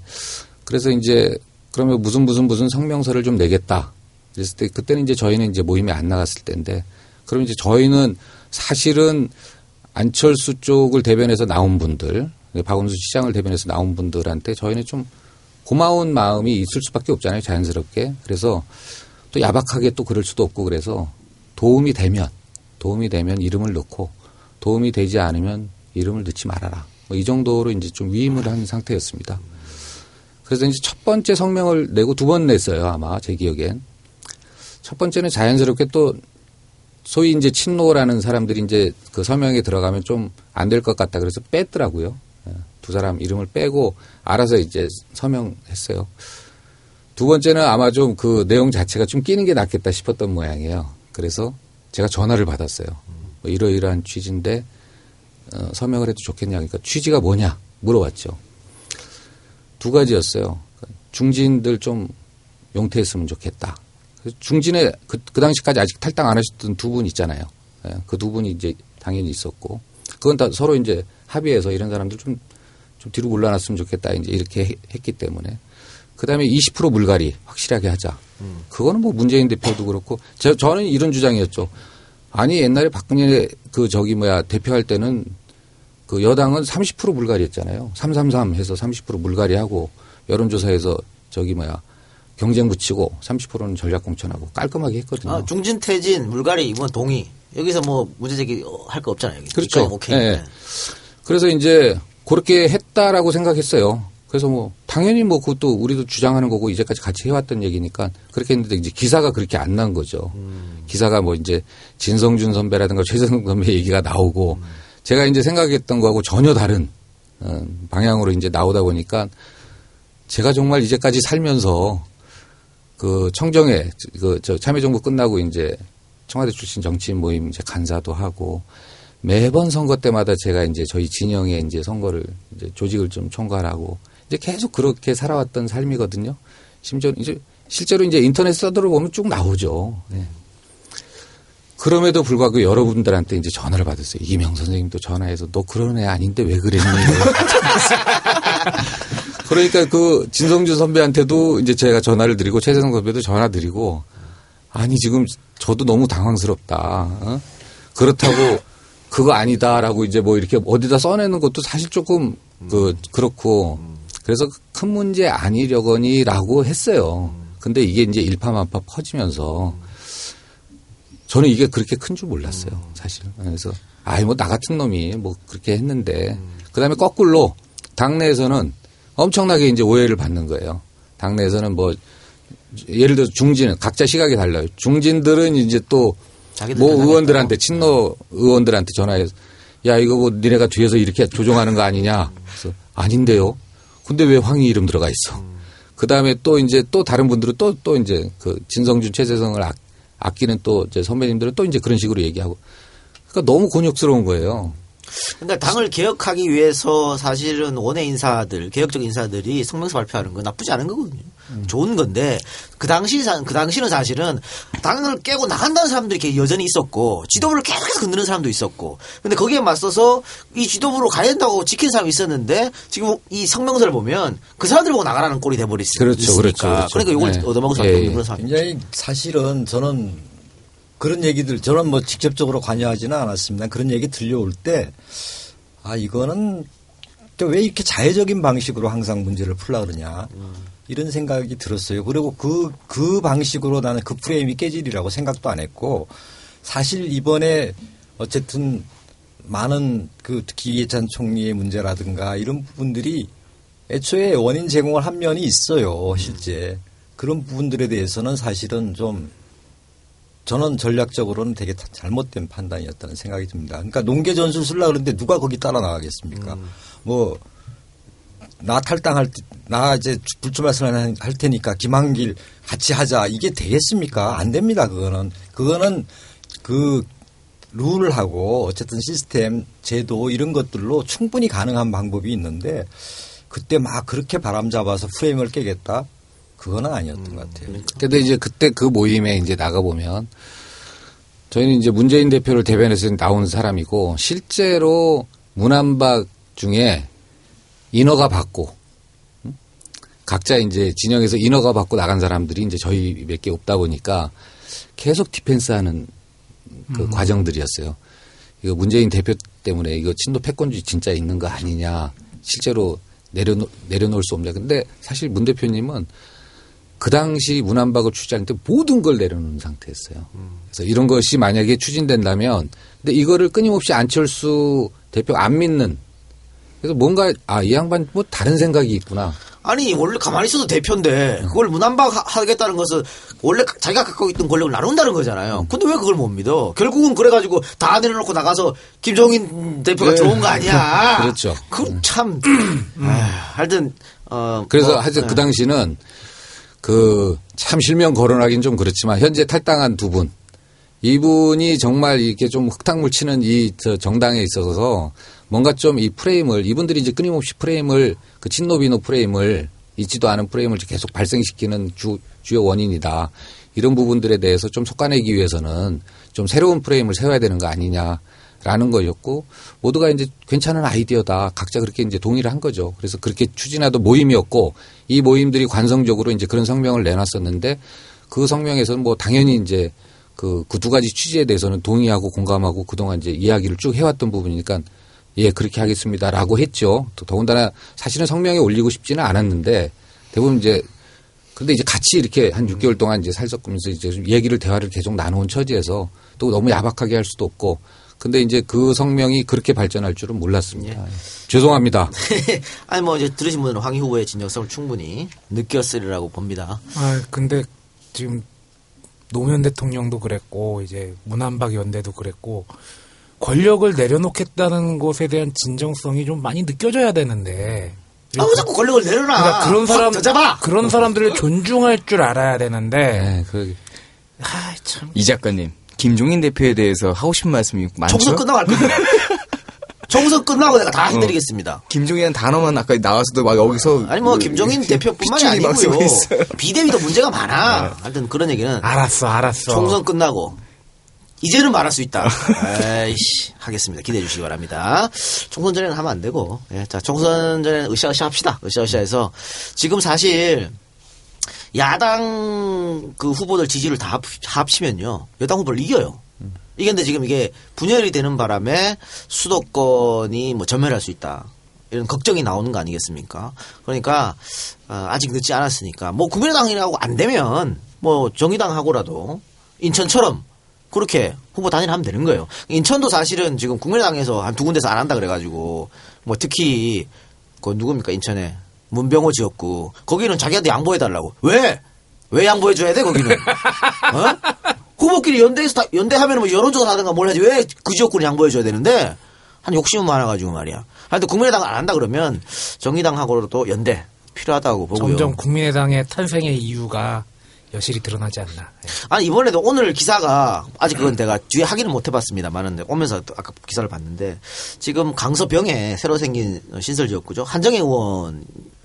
그래서 이제 그러면 무슨 무슨 무슨 성명서를 좀 내겠다. 그랬을 때 그때는 이제 저희는 이제 모임에 안 나갔을 때인데 그럼 이제 저희는 사실은 안철수 쪽을 대변해서 나온 분들, 박원순 시장을 대변해서 나온 분들한테 저희는 좀 고마운 마음이 있을 수밖에 없잖아요, 자연스럽게. 그래서 또 야박하게 또 그럴 수도 없고 그래서 도움이 되면, 도움이 되면 이름을 넣고 도움이 되지 않으면 이름을 넣지 말아라. 뭐 이 정도로 이제 좀 위임을 한 상태였습니다. 그래서 이제 첫 번째 성명을 내고 두 번 냈어요, 아마 제 기억엔. 첫 번째는 자연스럽게 또 소위 이제 친노라는 사람들이 이제 그 서명에 들어가면 좀 안 될 것 같다 그래서 뺐더라고요. 예, 두 사람 이름을 빼고 알아서 이제 서명했어요. 두 번째는 아마 좀 그 내용 자체가 좀 끼는 게 낫겠다 싶었던 모양이에요. 그래서 제가 전화를 받았어요. 뭐 이러이러한 취지인데 어, 서명을 해도 좋겠냐. 그러니까 취지가 뭐냐 물어봤죠. 두 가지였어요. 중진들 좀 용퇴했으면 좋겠다. 중진에 그, 그 당시까지 아직 탈당 안 하셨던 두 분 있잖아요. 그두 분이 이제 당연히 있었고 그건 다 서로 이제 합의해서 이런 사람들 좀, 좀 뒤로 물러났으면 좋겠다 이제 이렇게 해- 했기 때문에 그 다음에 20% 물갈이 확실하게 하자. 그거는 뭐 문재인 대표도 그렇고 저, 저는 이런 주장이었죠. 아니 옛날에 박근혜 그 저기 뭐야 대표할 때는 그 여당은 30% 물갈이했잖아요. 333 해서 30% 물갈이하고 여론조사에서 저기 뭐야 경쟁 붙이고 30%는 전략 공천하고 깔끔하게 했거든요. 아, 중진 퇴진 물갈이 이번 동의 여기서 뭐 문제 제기 할 거 없잖아요. 여기. 그렇죠. 여기까지 오케이. 예. 네. 그래서 이제 그렇게 했다라고 생각했어요. 그래서 뭐 당연히 뭐 그것도 우리도 주장하는 거고 이제까지 같이 해왔던 얘기니까 그렇게 했는데 이제 기사가 그렇게 안 난 거죠. 기사가 뭐 이제 진성준 선배라든가 최재성 선배 얘기가 나오고 제가 이제 생각했던 거하고 전혀 다른 어, 방향으로 이제 나오다 보니까 제가 정말 이제까지 살면서 그 청정회 그저 참여정부 끝나고 이제 청와대 출신 정치인 모임 이제 간사도 하고 매번 선거 때마다 제가 이제 저희 진영에 이제 선거를 이제 조직을 좀 총괄하고 이제 계속 그렇게 살아왔던 삶이거든요. 심지어 이제 실제로 이제 인터넷 서들어 보면 쭉 나오죠. 네. 그럼에도 불구하고 여러분들한테 이제 전화를 받았어요. 이기명 선생님도 전화해서 너 그런 애 아닌데 왜 그랬니? 그러니까 그 진성준 선배한테도 이제 제가 전화를 드리고 최재성 선배도 전화 드리고 아니 지금 저도 너무 당황스럽다. 어? 그렇다고 그거 아니다라고 이제 뭐 이렇게 어디다 써내는 것도 사실 조금 그 그렇고 그래서 큰 문제 아니려거니라고 했어요. 근데 이게 이제 일파만파 퍼지면서 저는 이게 그렇게 큰 줄 몰랐어요, 사실. 그래서 아이 뭐 나 같은 놈이 뭐 그렇게 했는데 그다음에 거꾸로 당내에서는 엄청나게 이제 오해를 받는 거예요. 당내에서는 뭐 예를 들어 중진은 각자 시각이 달라요. 중진들은 이제 또 뭐. 의원들한테 친노 의원들한테 전화해서 야 이거 뭐 니네가 뒤에서 이렇게 조종하는 거 아니냐. 그래서 아닌데요. 근데 왜 황희 이름 들어가 있어? 그 다음에 또 이제 또 다른 분들은 또 또 이제 그 진성준 최재성을 아, 아끼는 또 이제 선배님들은 또 이제 그런 식으로 얘기하고 그러니까 너무 곤욕스러운 거예요. 그러니까 당을 개혁하기 위해서 사실은 원외 인사들, 개혁적 인사들이 성명서 발표하는 건 나쁘지 않은 거거든요. 좋은 건데 그 당시 사- 그 당시는 사실은 당을 깨고 나간다는 사람들이 이렇게 여전히 있었고 지도부를 계속해서 건드는 사람도 있었고 근데 거기에 맞서서 이 지도부로 가야 된다고 지킨 사람이 있었는데 지금 이 성명서를 보면 그 사람들 보고 나가라는 꼴이 돼버렸으니까 그렇죠, 그렇죠, 그렇죠. 러니까 이걸 네. 얻어먹을 수밖에 예, 없는 예. 그런 상황. 굉장히 사실은 저는 그런 얘기들 저는 뭐 직접적으로 관여하지는 않았습니다. 그런 얘기 들려올 때 아 이거는 왜 이렇게 자해적인 방식으로 항상 문제를 풀라 그러냐. 이런 생각이 들었어요. 그리고 그, 그 방식으로 나는 그 프레임이 깨지리라고 생각도 안 했고 사실 이번에 어쨌든 많은 그 특히 이해찬 총리의 문제라든가 이런 부분들이 애초에 원인 제공을 한 면이 있어요. 실제. 그런 부분들에 대해서는 사실은 좀 저는 전략적으로는 되게 다- 잘못된 판단이었다는 생각이 듭니다. 그러니까 농계 전술 쓰려 그러는데 누가 거기 따라 나가겠습니까? 뭐, 나 탈당할 때, 나 이제 불출 말씀을 할 테니까 김한길 같이 하자. 이게 되겠습니까? 안 됩니다. 그거는. 그거는 그 룰하고 어쨌든 시스템, 제도 이런 것들로 충분히 가능한 방법이 있는데 그때 막 그렇게 바람 잡아서 프레임을 깨겠다? 그거는 아니었던 것 같아요. 근데 이제 그때 그 모임에 이제 나가보면 저희는 이제 문재인 대표를 대변해서 나온 사람이고 실제로 문안박 중에 인허가 받고 음? 각자 이제 진영에서 인허가 받고 나간 사람들이 이제 저희 몇 개 없다 보니까 계속 defense 하는 그 과정들이었어요. 이거 문재인 대표 때문에 이거 친노 패권주의 진짜 있는 거 아니냐. 실제로 내려놓, 내려놓을 수 없냐. 근데 사실 문 대표님은 그 당시 문안박을 추진할 때 모든 걸 내려놓은 상태였어요. 그래서 이런 것이 만약에 추진된다면, 근데 이거를 끊임없이 안철수 대표 안 믿는, 그래서 뭔가, 아, 이 양반 뭐 다른 생각이 있구나. 아니 원래 가만히 있어도 대표인데 그걸 문안박 하- 하겠다는 것은 원래 가- 자기가 갖고 있던 권력을 나눈다는 거잖아요. 근데 왜 그걸 못 믿어? 결국은 그래가지고 다 내려놓고 나가서 김종인 대표가 네. 좋은 거 아니야? 그렇죠. 그참 하여튼 어 그래서 뭐, 하여튼 네. 그 당시는 그 참 실명 거론하기는 좀 그렇지만 현재 탈당한 두 분. 이분이 정말 이렇게 좀 흙탕물 치는 이저 정당에 있어서 뭔가 좀 이 프레임을 이분들이 이제 끊임없이 프레임을 그 친노비노 프레임을 있지도 않은 프레임을 계속 발생시키는 주, 주요 원인이다. 이런 부분들에 대해서 좀 속아내기 위해서는 좀 새로운 프레임을 세워야 되는 거 아니냐 라는 거였고 모두가 이제 괜찮은 아이디어다. 각자 그렇게 이제 동의를 한 거죠. 그래서 그렇게 추진하던 모임이었고 이 모임들이 관성적으로 이제 그런 성명을 내놨었는데 그 성명에서는 뭐 당연히 이제 그, 그 두 가지 취지에 대해서는 동의하고 공감하고 그동안 이제 이야기를 쭉 해왔던 부분이니까 예, 그렇게 하겠습니다라고 했죠. 또 더군다나 사실은 성명에 올리고 싶지는 않았는데 대부분 이제 근데 이제 같이 이렇게 한 6개월 동안 이제 살섞으면서 이제 좀 얘기를 대화를 계속 나눠온 처지에서 또 너무 야박하게 할 수도 없고 근데 이제 그 성명이 그렇게 발전할 줄은 몰랐습니다. 죄송합니다. 아니 뭐 이제 들으신 분들은 황희 후보의 진정성을 충분히 느꼈으리라고 봅니다. 아, 근데 지금 노무현 대통령도 그랬고 이제 문한박 연대도 그랬고 권력을 내려놓겠다는 것에 대한 진정성이 좀 많이 느껴져야 되는데 아, 왜 자꾸 권력을 내려놔? 그러니까 그런 사람 확 잡아. 그런 사람들을 존중할 줄 알아야 되는데 네, 그 아, 참 이 작가님, 김종인 대표에 대해서 하고 싶은 말씀이 많죠? 총선 끝나고 할 겁니다. 총선 끝나고 내가 다 해드리겠습니다. 김종인이라는 단어만 아까 나와서도 막 여기서 아니 뭐 그 김종인 대표뿐만이 막 쓰고 아니고요. 비대위도 문제가 많아. 하여튼 그런 얘기는 알았어, 알았어. 총선 끝나고 이제는 말할 수 있다. 에이씨 하겠습니다. 기대해 주시기 바랍니다. 총선 전에는 하면 안 되고 예, 자 총선 전에는 으쌰으쌰 합시다. 으쌰으쌰 해서 지금 사실 야당 그 후보들 지지를 다 합- 합치면요 여당 후보를 이겨요. 이게 근데 지금 이게 분열이 되는 바람에 수도권이 뭐 전멸할 수 있다. 이런 걱정이 나오는 거 아니겠습니까? 그러니까 어, 아직 늦지 않았으니까 뭐 국민의당이라고 안 되면 뭐 정의당하고라도 인천처럼 그렇게 후보 단일하면 되는 거예요. 인천도 사실은 지금 국민의당에서 한 두 군데서 안 한다 그래가지고 뭐 특히 그 누굽니까 인천에 문병호 지역구 거기는 자기한테 양보해 달라고 왜? 왜 양보해 줘야 돼 거기는? 어? 후보끼리 연대해서 다, 연대하면 뭐 여론조사 하든가 뭘 하지 왜 그 지역구는 양보해 줘야 되는데 한 욕심은 많아가지고 말이야. 하여튼 국민의당 안 한다 그러면 정의당하고도 연대 필요하다고 보고요. 점점 국민의당의 탄생의 이유가 여실히 드러나지 않나. 예. 아니 이번에도 오늘 기사가 아직 그건 내가 뒤에 확인을 못 해봤습니다만은 오면서 또 아까 기사를 봤는데 지금 강서병에 새로 생긴 신설 지역구죠 한정혜 의원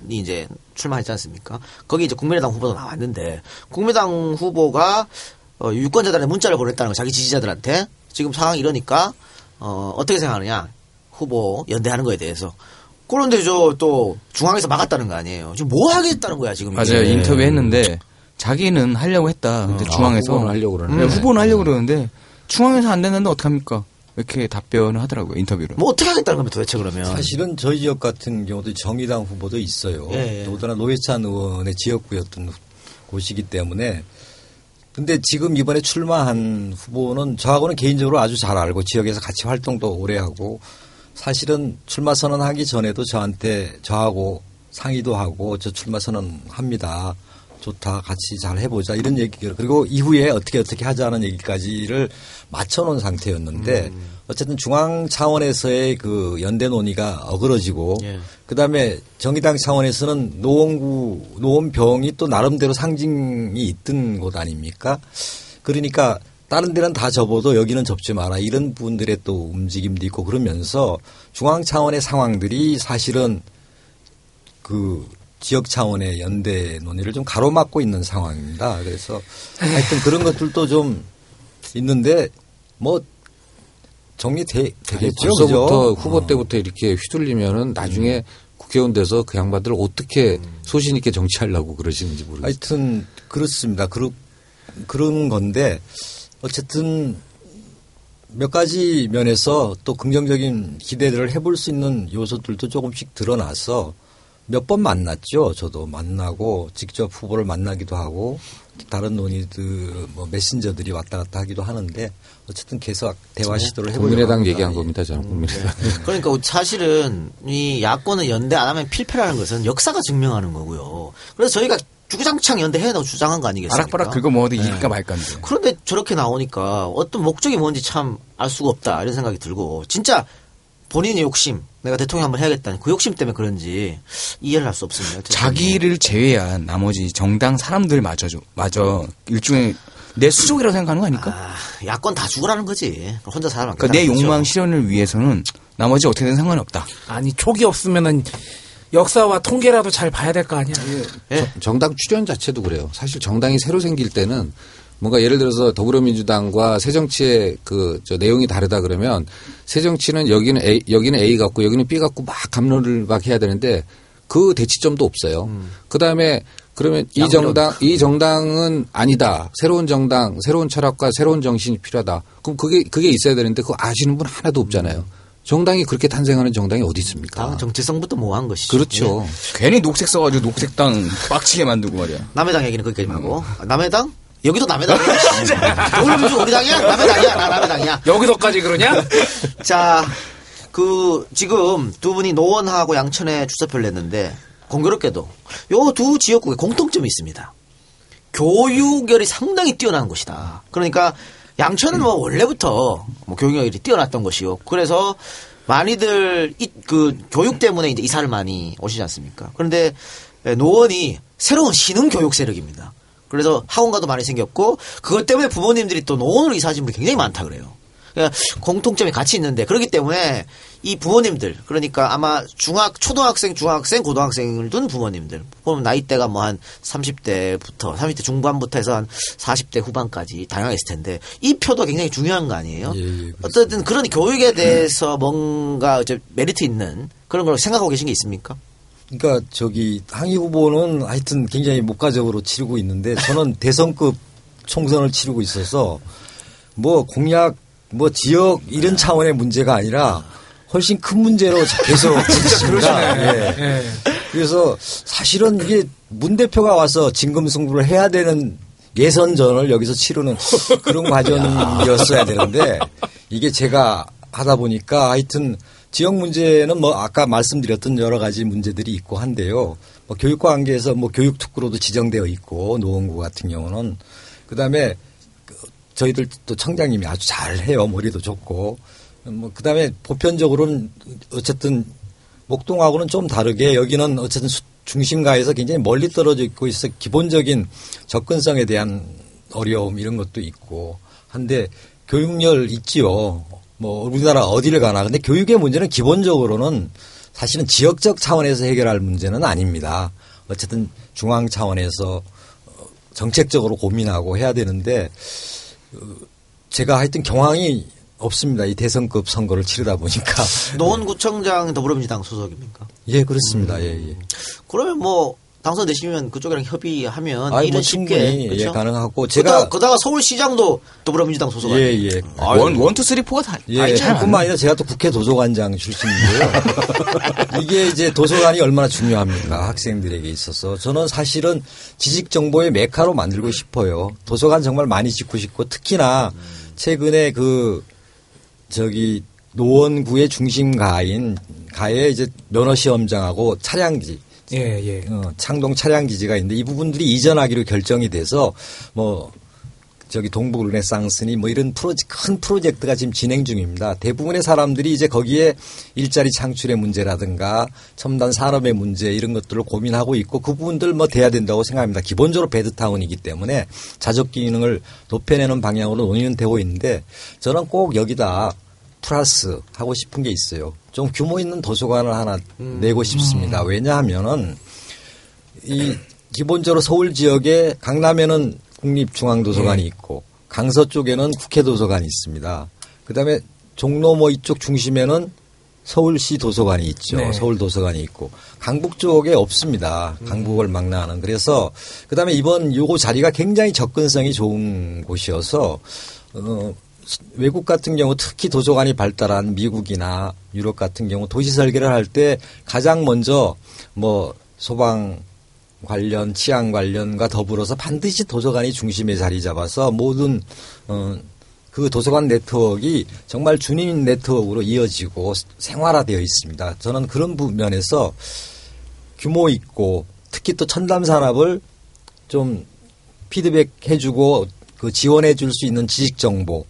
이 이제 출마했지 않습니까? 거기 이제 국민의당 후보도 나왔는데 국민의당 후보가 어, 유권자들한테 문자를 보냈다는 거 자기 지지자들한테 지금 상황이 이러니까 어, 어떻게 생각하느냐 후보 연대하는 거에 대해서 그런데 저 또 중앙에서 막았다는 거 아니에요 지금 뭐 하겠다는 거야 지금 맞아요. 이게. 인터뷰 했는데 자기는 하려고 했다. 근데 아, 중앙에서 후보는 하려고 그러는데. 네, 후보는 하려고 그러는데 중앙에서 안 됐는데 어떡합니까? 이렇게 답변을 하더라고요 인터뷰로. 뭐 어떻게 하겠다는 겁니까 도대체 그러면? 사실은 저희 지역 같은 경우도 정의당 후보도 있어요. 예, 예. 더군다나 노회찬 의원의 지역구였던 곳이기 때문에 근데 지금 이번에 출마한 후보는 저하고는 개인적으로 아주 잘 알고 지역에서 같이 활동도 오래 하고 사실은 출마 선언하기 전에도 저한테 저하고 상의도 하고 저 출마 선언합니다. 좋다. 같이 잘 해보자. 이런 얘기 그리고 이후에 어떻게 어떻게 하자는 얘기까지를 맞춰놓은 상태였는데 어쨌든 중앙 차원에서의 그 연대 논의가 어그러지고 예. 그다음에 정의당 차원에서는 노원구 노원병이 또 나름대로 상징이 있던 곳 아닙니까? 그러니까 다른 데는 다 접어도 여기는 접지 마라 이런 분들의 또 움직임도 있고 그러면서 중앙 차원의 상황들이 사실은 그 지역 차원의 연대 논의를 좀 가로막고 있는 상황입니다. 그래서 하여튼 그런 것들도 좀 있는데 뭐 정리되 되겠죠. 벌써부터 그죠? 후보 어. 때부터 이렇게 휘둘리면은 나중에 국회의원 돼서 그 양반들 을 어떻게 소신 있게 정치하려고 그러시는지 모르겠어요. 하여튼 그렇습니다. 그러, 그런 건데 어쨌든 몇 가지 면에서 또 긍정적인 기대를 해볼 수 있는 요소들도 조금씩 드러나서 몇 번 만났죠. 저도 만나고 직접 후보를 만나기도 하고 다른 논의들 뭐 메신저들이 왔다 갔다 하기도 하는데 어쨌든 계속 대화 시도를 해보려고 국민의당 합니다. 얘기한 예. 겁니다. 저는 국민의당. 그러니까 사실은 이 야권은 연대 안 하면 필패라는 것은 역사가 증명하는 거고요. 그래서 저희가 주구장창 연대해라고 주장한 거 아니겠습니까? 아락바락 긁어 먹어도 네. 이길까 말까인데. 그런데 저렇게 나오니까 어떤 목적이 뭔지 참 알 수가 없다 이런 생각이 들고 진짜 본인의 욕심 내가 대통령 한번 해야겠다는 그 욕심 때문에 그런지 이해를 할 수 없습니다. 자기를 제외한 나머지 정당 사람들 마저 마저 일종의 내 수족이라고 생각하는 거 아닐까? 아, 야권 다 죽으라는 거지. 혼자 살아만. 그러니까 내 욕망 실현을 위해서는 나머지 어떻게든 상관이 없다. 아니 촉이 없으면은 역사와 통계라도 잘 봐야 될 거 아니야. 예. 정당 출연 자체도 그래요. 사실 정당이 새로 생길 때는 뭔가 예를 들어서 더불어민주당과 새정치의 그 저 내용이 다르다 그러면 새정치는 여기는 A, 여기는 A 갖고 여기는 B 갖고 막 감론을 막 해야 되는데 그 대치점도 없어요. 그 다음에 그러면 이 정당 이 정당은 아니다. 새로운 정당, 새로운 철학과 새로운 정신이 필요하다. 그럼 그게 그게 있어야 되는데 그거 아시는 분 하나도 없잖아요. 정당이 그렇게 탄생하는 정당이 어디 있습니까? 당 정체성부터 모호한 것이죠. 그렇죠. 예. 괜히 녹색 써가지고 녹색당 빡치게 만들고 말이야. 남해당 얘기는 거기까지만 하고. 아, 남해당? 여기도 남해당이야. 더불어민주 우리 당이야? 남해당이야? 나 남해당이야. 여기서까지 그러냐? 자, 그 지금 두 분이 노원하고 양천에 주사표를 냈는데 공교롭게도 요 두 지역국에 공통점이 있습니다. 교육열이 상당히 뛰어난 곳이다. 그러니까 양천은 뭐 원래부터 뭐 교육열이 뛰어났던 것이요. 그래서 많이들 이, 그 교육 때문에 이제 이사를 많이 오시지 않습니까? 그런데 노원이 새로운 신흥 교육 세력입니다. 그래서 학원가도 많이 생겼고 그것 때문에 부모님들이 또 노원으로 이사하신 분이 굉장히 많다 그래요. 그러니까 공통점이 같이 있는데 그렇기 때문에 이 부모님들 그러니까 아마 중학 초등학생 중학생 고등학생을 둔 부모님들 보면 나이대가 뭐 한 30대부터 30대 중반부터 해서 한 40대 후반까지 다양했을 텐데 이 표도 굉장히 중요한 거 아니에요? 예, 예. 어쨌든 그런 교육에 대해서 뭔가 이제 메리트 있는 그런 걸 생각하고 계신 게 있습니까? 그러니까 저기 항의 후보는 하여튼 굉장히 목가적으로 치르고 있는데 저는 대선급 총선을 치르고 있어서 뭐 공약 뭐 지역 이런 차원의 문제가 아니라 훨씬 큰 문제로 계속 있습니다. 예. 그래서 사실은 이게 문 대표가 와서 진금승부를 해야 되는 예선전을 여기서 치르는 그런 과정이었어야 되는데 이게 제가 하다 보니까 하여튼 지역 문제는 뭐 아까 말씀드렸던 여러 가지 문제들이 있고 한데요. 뭐 교육과 관계에서 뭐 교육 특구로도 지정되어 있고 노원구 같은 경우는 그다음에 그 저희들 또 청장님이 아주 잘해요. 머리도 좋고 뭐 그다음에 보편적으로는 어쨌든 목동하고는 좀 다르게 여기는 어쨌든 수- 중심가에서 굉장히 멀리 떨어져 있고 있어 기본적인 접근성에 대한 어려움 이런 것도 있고 한데 교육열 있지요. 뭐 우리나라 어디를 가나 근데 교육의 문제는 기본적으로는 사실은 지역적 차원에서 해결할 문제는 아닙니다. 어쨌든 중앙 차원에서 어, 정책적으로 고민하고 해야 되는데 어, 제가 하여튼 경황이 없습니다. 이 대선급 선거를 치르다 보니까 노원구청장 더불어민주당 소속입니까? 예 그렇습니다. 예 예. 그러면 뭐 당선되시면 그쪽이랑 협의하면 아이, 일은 뭐 쉽게 그렇죠? 예, 가능하고 제가 거다가 서울시장도 더불어민주당 소속 예, 아니에요? 예. one, one, two, three, four가 다. 예, 아니, 그럴 뿐만 아니라 제가 또 국회 도서관장 출신인데요. 이게 이제 도서관이 얼마나 중요합니까? 학생들에게 있어서. 저는 사실은 지식 정보의 메카로 만들고 싶어요. 도서관 정말 많이 짓고 싶고 특히나 최근에 그 저기 노원구의 중심가인 가에 이제 면허 시험장하고 차량지 예, 예. 어, 창동 차량 기지가 있는데 이 부분들이 이전하기로 결정이 돼서 뭐 저기 동부 르네상스니 뭐 이런 프로젝 큰 프로젝트가 지금 진행 중입니다. 대부분의 사람들이 이제 거기에 일자리 창출의 문제라든가 첨단 산업의 문제 이런 것들을 고민하고 있고 그 부분들 뭐 돼야 된다고 생각합니다. 기본적으로 베드타운이기 때문에 자적 기능을 높여내는 방향으로 논의는 되고 있는데 저는 꼭 여기다 플러스 하고 싶은 게 있어요. 좀 규모 있는 도서관을 하나 내고 싶습니다. 왜냐하면은 이 기본적으로 서울 지역에 강남에는 국립중앙도서관이 있고 강서 쪽에는 국회도서관이 있습니다. 그다음에 종로 뭐 이쪽 중심에는 서울시 도서관이 있죠. 네. 서울 도서관이 있고 강북 쪽에 없습니다. 강북을 망라하는. 그래서 그다음에 이번 요거 자리가 굉장히 접근성이 좋은 곳이어서 어 외국 같은 경우 특히 도서관이 발달한 미국이나 유럽 같은 경우 도시 설계를 할 때 가장 먼저 뭐 소방 관련 치안 관련과 더불어서 반드시 도서관이 중심에 자리 잡아서 모든 어, 그 도서관 네트워크가 정말 주민 네트워크로 이어지고 생활화되어 있습니다. 저는 그런 부면에서 규모 있고 특히 또 첨단 산업을 좀 피드백 해주고 그 지원해 줄 수 있는 지식 정보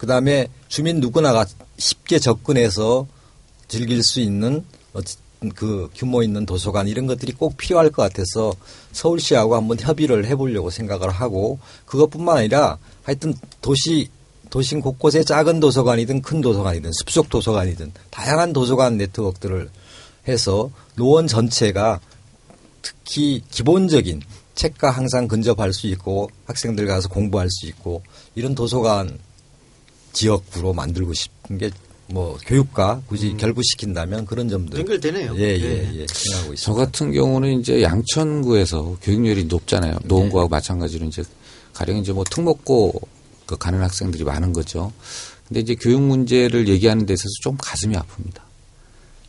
그 다음에 주민 누구나가 쉽게 접근해서 즐길 수 있는 어, 그 규모 있는 도서관 이런 것들이 꼭 필요할 것 같아서 서울시하고 한번 협의를 해보려고 생각을 하고 그것뿐만 아니라 하여튼 도시 도심 곳곳에 작은 도서관이든 큰 도서관이든 숲속 도서관이든 다양한 도서관 네트워크들을 해서 노원 전체가 특히 기본적인 책과 항상 근접할 수 있고 학생들 가서 공부할 수 있고 이런 도서관 지역구로 만들고 싶은 게 뭐 교육과 굳이 결부시킨다면 그런 점들 연결되네요. 예, 예, 예. 예. 생각하고 있습니다. 저 같은 경우는 이제 양천구에서 교육열이 높잖아요. 노원구하고 마찬가지로 이제 가령 이제 뭐 특목고 그 가는 학생들이 많은 거죠. 근데 이제 교육 문제를 얘기하는 데 있어서 좀 가슴이 아픕니다.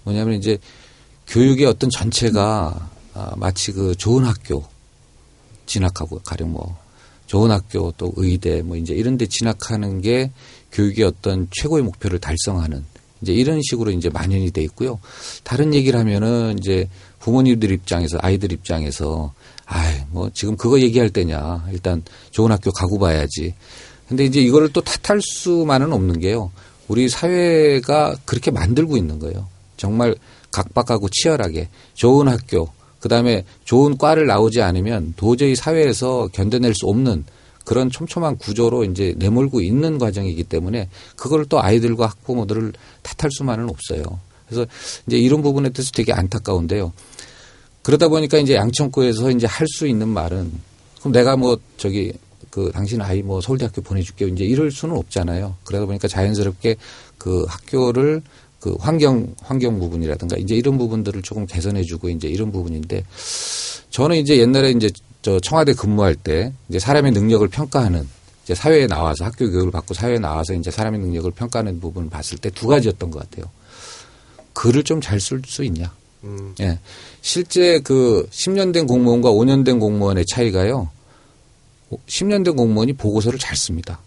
뭐냐면 이제 교육의 어떤 전체가 아, 마치 그 좋은 학교 진학하고 가령 뭐 좋은 학교 또 의대 뭐 이제 이런 데 진학하는 게 교육의 어떤 최고의 목표를 달성하는 이제 이런 식으로 이제 만연이 돼 있고요. 다른 얘기를 하면은 이제 부모님들 입장에서 아이들 입장에서 아이 뭐 지금 그거 얘기할 때냐 일단 좋은 학교 가고 봐야지. 근데 이제 이거를 또 탓할 수만은 없는 게요. 우리 사회가 그렇게 만들고 있는 거예요. 정말 각박하고 치열하게 좋은 학교 그다음에 좋은 과를 나오지 않으면 도저히 사회에서 견뎌낼 수 없는 그런 촘촘한 구조로 이제 내몰고 있는 과정이기 때문에 그걸 또 아이들과 학부모들을 탓할 수만은 없어요. 그래서 이제 이런 부분에 대해서 되게 안타까운데요. 그러다 보니까 이제 양천구에서 이제 할 수 있는 말은 그럼 내가 뭐 저기 그 당신 아이 뭐 서울대학교 보내줄게요. 이제 이럴 수는 없잖아요. 그러다 보니까 자연스럽게 그 학교를 그 환경 환경 부분이라든가 이제 이런 부분들을 조금 개선해주고 이제 이런 부분인데 저는 이제 옛날에 이제 저 청와대 근무할 때 이제 사람의 능력을 평가하는 이제 사회에 나와서 학교 교육을 받고 사회에 나와서 이제 사람의 능력을 평가하는 부분을 봤을 때 두 가지였던 것 같아요. 글을 좀 잘 쓸 수 있냐. 예. 실제 그 10년 된 공무원과 5년 된 공무원의 차이가요. 10년 된 공무원이 보고서를 잘 씁니다.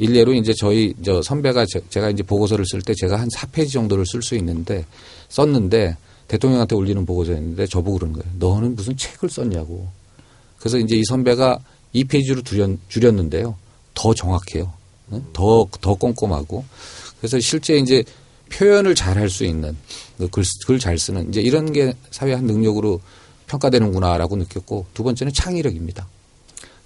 일례로 이제 저희 저 선배가 제- 제가 이제 보고서를 쓸 때 제가 한 4페이지 정도를 쓸 수 있는데 썼는데 대통령한테 올리는 보고서였는데 저보고 그러는 거예요. 너는 무슨 책을 썼냐고. 그래서 이제 이 선배가 2페이지로 줄였, 줄였는데요. 더 정확해요. 응? 더, 더 꼼꼼하고. 그래서 실제 이제 표현을 잘 할 수 있는 그 글, 글 잘 쓰는 이제 이런 게 사회 한 능력으로 평가되는구나라고 느꼈고 두 번째는 창의력입니다.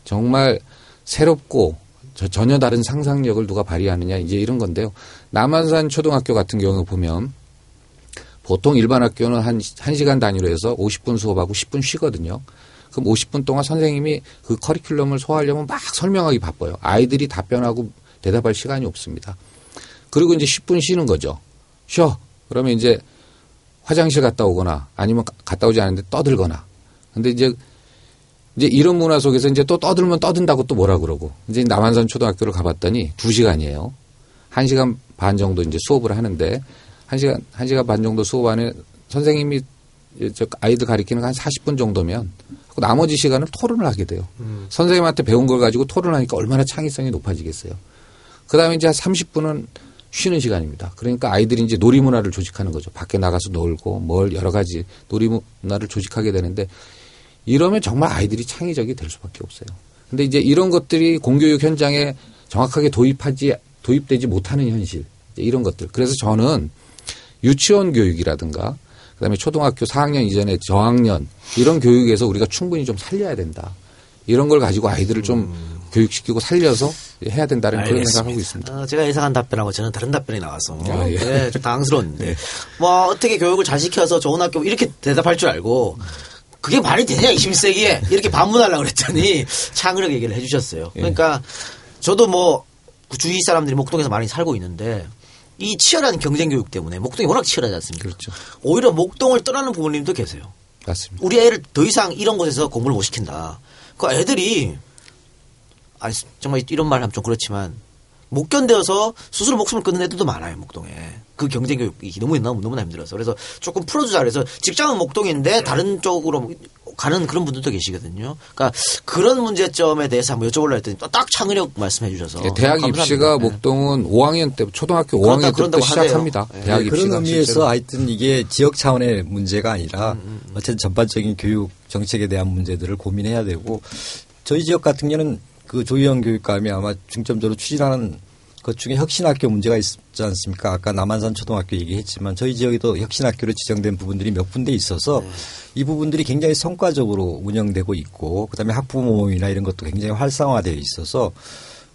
정말 새롭고 저- 전혀 다른 상상력을 누가 발휘하느냐 이제 이런 건데요. 남한산 초등학교 같은 경우 보면 보통 일반 학교는 한, 한 시간 단위로 해서 50분 수업하고 10분 쉬거든요. 그럼 50분 동안 선생님이 그 커리큘럼을 소화하려면 막 설명하기 바빠요. 아이들이 답변하고 대답할 시간이 없습니다. 그리고 이제 10분 쉬는 거죠. 쉬어. 그러면 이제 화장실 갔다 오거나 아니면 가- 갔다 오지 않은데 떠들거나 근데 이제 이제 이런 문화 속에서 이제 또 떠들면 떠든다고 또 뭐라 그러고 이제 남한산 초등학교를 가봤더니 두 시간이에요. 한 시간 반 정도 이제 수업을 하는데 한 시간 한 시간 반 정도 수업 안에 선생님이 저 아이들 가리키는 거한 40분 정도면 하고 나머지 시간을 토론을 하게 돼요. 선생님한테 배운 걸 가지고 토론하니까 얼마나 창의성이 높아지겠어요. 그 다음에 이제 한 30분은 쉬는 시간입니다. 그러니까 아이들이 이제 놀이 문화를 조직하는 거죠. 밖에 나가서 놀고 뭘 여러 가지 놀이 문화를 조직하게 되는데 이러면 정말 아이들이 창의적이 될 수밖에 없어요. 근데 이제 이런 것들이 공교육 현장에 정확하게 도입하지 도입되지 못하는 현실 이런 것들. 그래서 저는 유치원 교육이라든가 그다음에 초등학교 4학년 이전에 저학년 이런 교육에서 우리가 충분히 좀 살려야 된다. 이런 걸 가지고 아이들을 좀 교육시키고 살려서 해야 된다는 그런 생각을 하고 있습니다. 어, 제가 예상한 답변하고 저는 다른 답변이 나와서 아, 예. 네, 좀 당황스러웠는데 뭐 어떻게 교육을 잘 시켜서 좋은 학교 이렇게 대답할 줄 알고 그게 말이 되냐 21세기에 이렇게 반문하려고 그랬더니 창의력 얘기를 해주셨어요. 그러니까 저도 뭐 그 주위 사람들이 목동에서 많이 살고 있는데 이 치열한 경쟁 교육 때문에 목동이 워낙 치열하지 않습니까? 그렇죠. 오히려 목동을 떠나는 부모님도 계세요. 맞습니다. 우리 애를 더 이상 이런 곳에서 공부를 못 시킨다. 그 애들이 아니 정말 이런 말 하면 좀 그렇지만 못 견뎌서 스스로 목숨을 끊는 애들도 많아요 목동에 그 경쟁 교육이 너무 너무 너무나 힘들어서 그래서 조금 풀어주자 그래서 직장은 목동인데 다른 쪽으로 가는 그런 분들도 계시거든요. 그러니까 그런 문제점에 대해서 한번 여쭤보려 했더니 또딱 창의력 말씀해 주셔서 예, 대학 감사합니다. 입시가 네. 목동은 5학년 때 초등학교 그렇다, 5학년 때부터 그런다고 시작합니다. 네, 대학 네, 입시가 그런 의미에서 실제로. 하여튼 이게 지역 차원의 문제가 아니라 음, 어쨌든 전반적인 교육 정책에 대한 문제들을 고민해야 되고 저희 지역 같은 경우는 그 조희영 교육감이 아마 중점적으로 추진하는 것 중에 혁신학교 문제가 있지 않습니까? 아까 남한산 초등학교 얘기했지만 저희 지역에도 혁신학교로 지정된 부분들이 몇 군데 있어서 네. 이 부분들이 굉장히 성과적으로 운영되고 있고 그다음에 학부모 모임이나 이런 것도 굉장히 활성화되어 있어서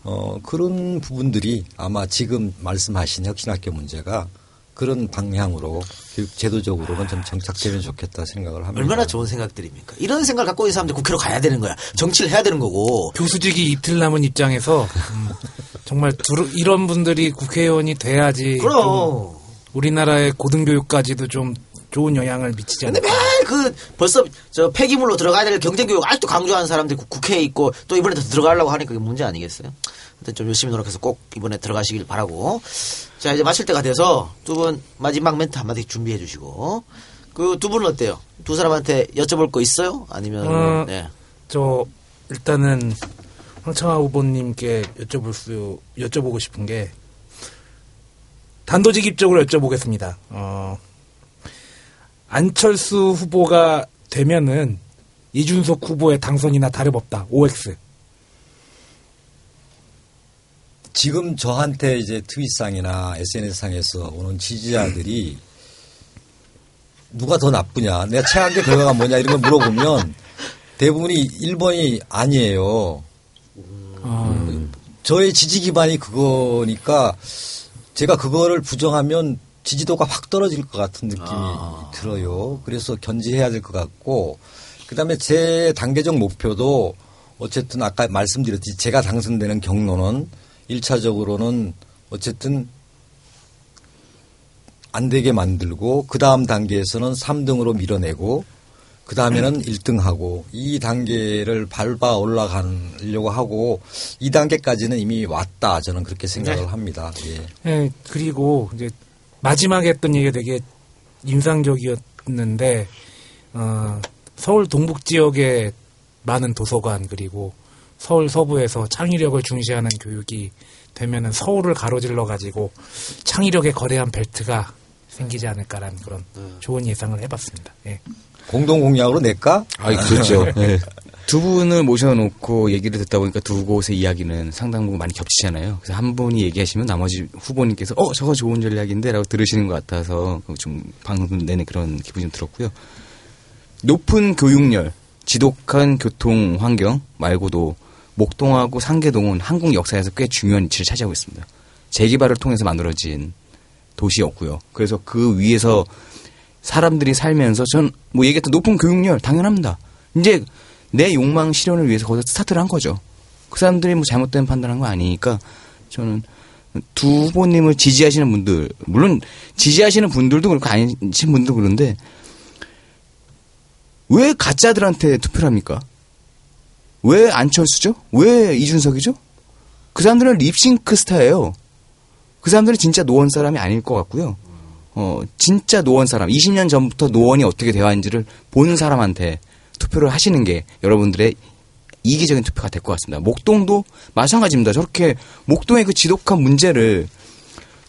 어 그런 부분들이 아마 지금 말씀하신 혁신학교 문제가 그런 방향으로 교육 제도적으로는 좀 정착되면 좋겠다 생각을 합니다. 얼마나 좋은 생각들입니까? 이런 생각 갖고 있는 사람들 국회로 가야 되는 거야. 정치를 해야 되는 거고. 교수직이 이틀 남은 입장에서 음, 정말 두루- 이런 분들이 국회의원이 돼야지 좀 그럼. 우리나라의 고등교육까지도 좀 좋은 영향을 미치지 근데 않을까. 매일 그 벌써 저 폐기물로 들어가야 될 경쟁교육 아직도 강조하는 사람들이 국- 국회에 있고 또 이번에 더 들어가려고 하니까 그게 문제 아니겠어요? 하여튼 좀 열심히 노력해서 꼭 이번에 들어가시길 바라고. 자, 이제 마칠 때가 돼서 두 분 마지막 멘트 한마디 준비해 주시고. 그 두 분은 어때요? 두 사람한테 여쭤볼 거 있어요? 아니면, 어, 네. 저 일단은 황창화 후보님께 여쭤볼 수 여쭤보고 싶은 게 단도직입적으로 여쭤보겠습니다. 어, 안철수 후보가 되면은 이준석 후보의 당선이나 다름없다. OX. 지금 저한테 이제 트윗상이나 SNS상에서 오는 지지자들이 누가 더 나쁘냐, 내가 최악의 결과가 뭐냐 이런 걸 물어보면 대부분이 1번이 아니에요. 어, 저의 지지 기반이 그거니까 제가 그거를 부정하면 지지도가 확 떨어질 것 같은 느낌이 들어요. 그래서 견지해야 될 것 같고 그 다음에 제 단계적 목표도 어쨌든 아까 말씀드렸듯이 제가 당선되는 경로는 1차적으로는 어쨌든 안 되게 만들고 그 다음 단계에서는 3등으로 밀어내고 그 다음에는 1등하고 이 단계를 밟아 올라가려고 하고 이 단계까지는 이미 왔다 저는 그렇게 생각을 네. 합니다. 예. 예, 그리고 이제 마지막에 했던 얘기가 되게 인상적이었는데 어, 서울 동북 지역의 많은 도서관 그리고 서울 서부에서 창의력을 중시하는 교육이 되면은 서울을 가로질러 가지고 창의력에 거대한 벨트가 생기지 않을까라는 그런 좋은 예상을 해봤습니다. 예. 공동 공약으로 낼까? 아, 그렇죠. 네. 두 분을 모셔놓고 얘기를 듣다 보니까 두 곳의 이야기는 상당 부분 많이 겹치잖아요. 그래서 한 분이 얘기하시면 나머지 후보님께서 어 저거 좋은 전략인데 라고 들으시는 것 같아서 좀 방금 내내 그런 기분이 좀 들었고요. 높은 교육열, 지독한 교통 환경 말고도 목동하고 상계동은 한국 역사에서 꽤 중요한 위치를 차지하고 있습니다. 재개발을 통해서 만들어진 도시였고요. 그래서 그 위에서 사람들이 살면서 전 뭐 얘기했던 높은 교육열 당연합니다. 이제 내 욕망 실현을 위해서 거기서 스타트를 한 거죠. 그 사람들이 뭐 잘못된 판단한 거 아니니까 저는 두 후보님을 지지하시는 분들 물론 지지하시는 분들도 그렇고 아니신 분도 그런데 왜 가짜들한테 투표를 합니까? 왜 안철수죠? 왜 이준석이죠? 그 사람들은 립싱크 스타예요. 그 사람들은 진짜 노원 사람이 아닐 것 같고요. 어, 진짜 노원 사람, 20년 전부터 노원이 어떻게 대화인지를 본 사람한테 투표를 하시는 게 여러분들의 이기적인 투표가 될 것 같습니다. 목동도 마찬가지입니다. 저렇게 목동의 그 지독한 문제를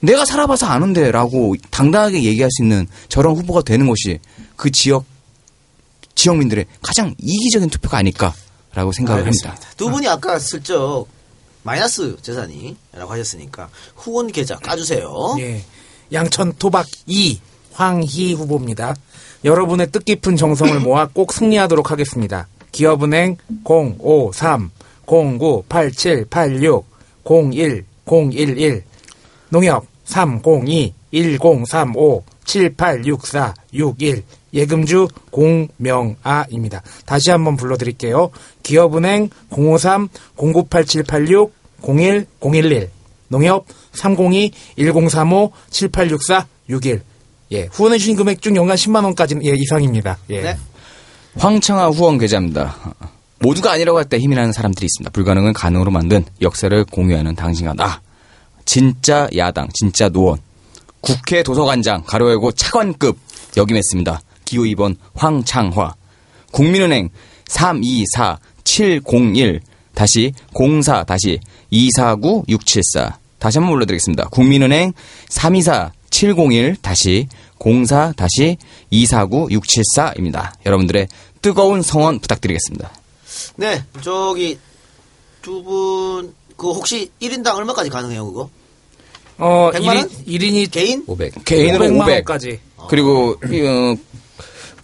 내가 살아봐서 아는데 라고 당당하게 얘기할 수 있는 저런 후보가 되는 것이 그 지역, 지역민들의 가장 이기적인 투표가 아닐까 라고 생각을 합니다. 두 분이 아까 슬쩍 마이너스 재산이라고 하셨으니까 후원 계좌 까주세요. 예. 양천 토박 2 황희 후보입니다. 여러분의 뜻깊은 정성을 모아 꼭 승리하도록 하겠습니다. 기업은행 053 09 87 86 01 011 농협 302 1035 7864 61 예금주 공명아입니다. 다시 한번 불러드릴게요. 기업은행 053 098786 01 011 농협 302 1035 7864 61 예, 후원해주신 금액 중 연간 10만원까지는 예, 이상입니다. 예. 네. 황창아 후원 계좌입니다. 모두가 아니라고 할 때 힘이 나는 사람들이 있습니다. 불가능은 가능으로 만든 역사를 공유하는 당신과 나. 진짜 야당, 진짜 노원. 국회 도서관장, 가로열고 차관급 역임했습니다. 기호 2번 황창화. 국민은행 324701 다시 04 다시 249-674 다시 한번 불러드리겠습니다. 국민은행 324701 다시 04 다시 249-674입니다. 여러분들의 뜨거운 성원 부탁드리겠습니다. 네, 저기 두 분 그 혹시 1인당 얼마까지 가능해요, 그거? 어, 100만 원? 1인, 이 500. 500. 개인으로 500만 500. 원까지. 그리고 이, 어,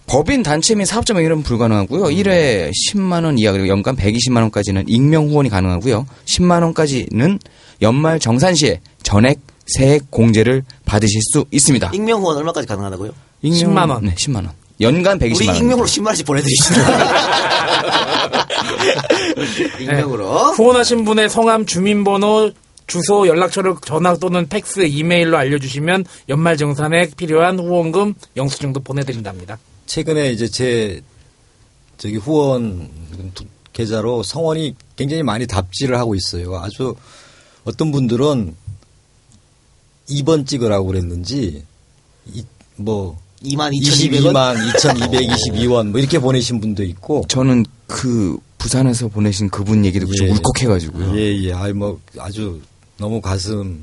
법인 단체 및 사업자 명의는 불가능하고요. 1회 10만 원 이하 그리고 연간 120만 원까지는 익명 후원이 가능하고요. 10만 원까지는 연말 정산 시에 전액 세액 공제를 받으실 수 있습니다. 익명 후원 얼마까지 가능하다고요? 익명- 10만 원. 네, 10만 원. 연간 120만 우리 원. 익명으로 10만 원씩 보내드리시죠. 익명으로. 후원하신 분의 성함, 주민번호, 주소, 연락처를 전화 또는 팩스, 이메일로 알려주시면 연말정산에 필요한 후원금 영수증도 보내드린답니다. 최근에 이제 제 저기 후원 계좌로 성원이 굉장히 많이 답지를 하고 있어요. 아주 어떤 분들은 2번 찍으라고 그랬는지 이, 뭐 22,200원? 22만 2,222원 뭐 이렇게 보내신 분도 있고 저는 그 부산에서 보내신 그분 얘기 듣고 좀 예. 울컥해가지고요. 예, 예. 아이 뭐 아주 너무 가슴이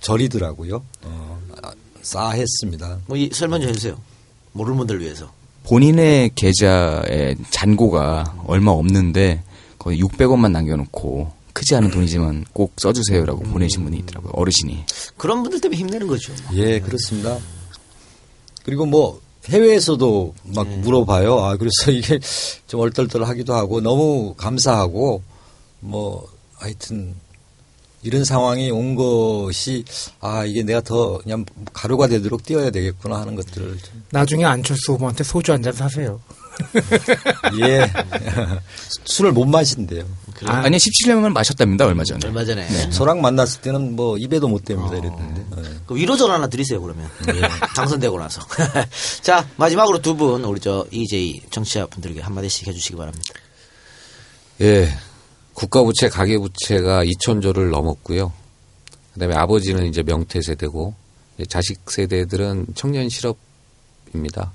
저리더라고요. 어, 아, 싸했습니다. 뭐 이, 설명 좀 해주세요. 모르는 분들 위해서. 본인의 계좌에 잔고가 얼마 없는데 거의 600원만 남겨놓고 크지 않은 돈이지만 꼭 써주세요라고 보내신 분이 있더라고요. 어르신이. 그런 분들 때문에 힘내는 거죠. 예, 그렇습니다. 그리고 뭐 해외에서도 막 물어봐요. 아, 그래서 이게 좀 얼떨떨하기도 하고 너무 감사하고 뭐 하여튼 이런 상황이 온 것이 아, 이게 내가 더 그냥 가루가 되도록 뛰어야 되겠구나 하는 것들을 좀 나중에 안철수 후보한테 소주 한 잔 사세요. 예. 술을 못 마신대요. 아, 니 17년만 마셨답니다 얼마 전에. 얼마 전에. 저랑 만났을 때는 뭐 입에도 못 댑니다 이랬는데. 예. 그 위로전 하나 드리세요, 그러면. 예, 당선되고 나서. 자, 마지막으로 두 분, 우리 저 EJ 정치자 분들에게 한마디씩 해주시기 바랍니다. 예. 국가부채, 가계부채가 2천조를 넘었고요. 그다음에 아버지는 이제 명퇴 세대고 자식 세대들은 청년 실업입니다.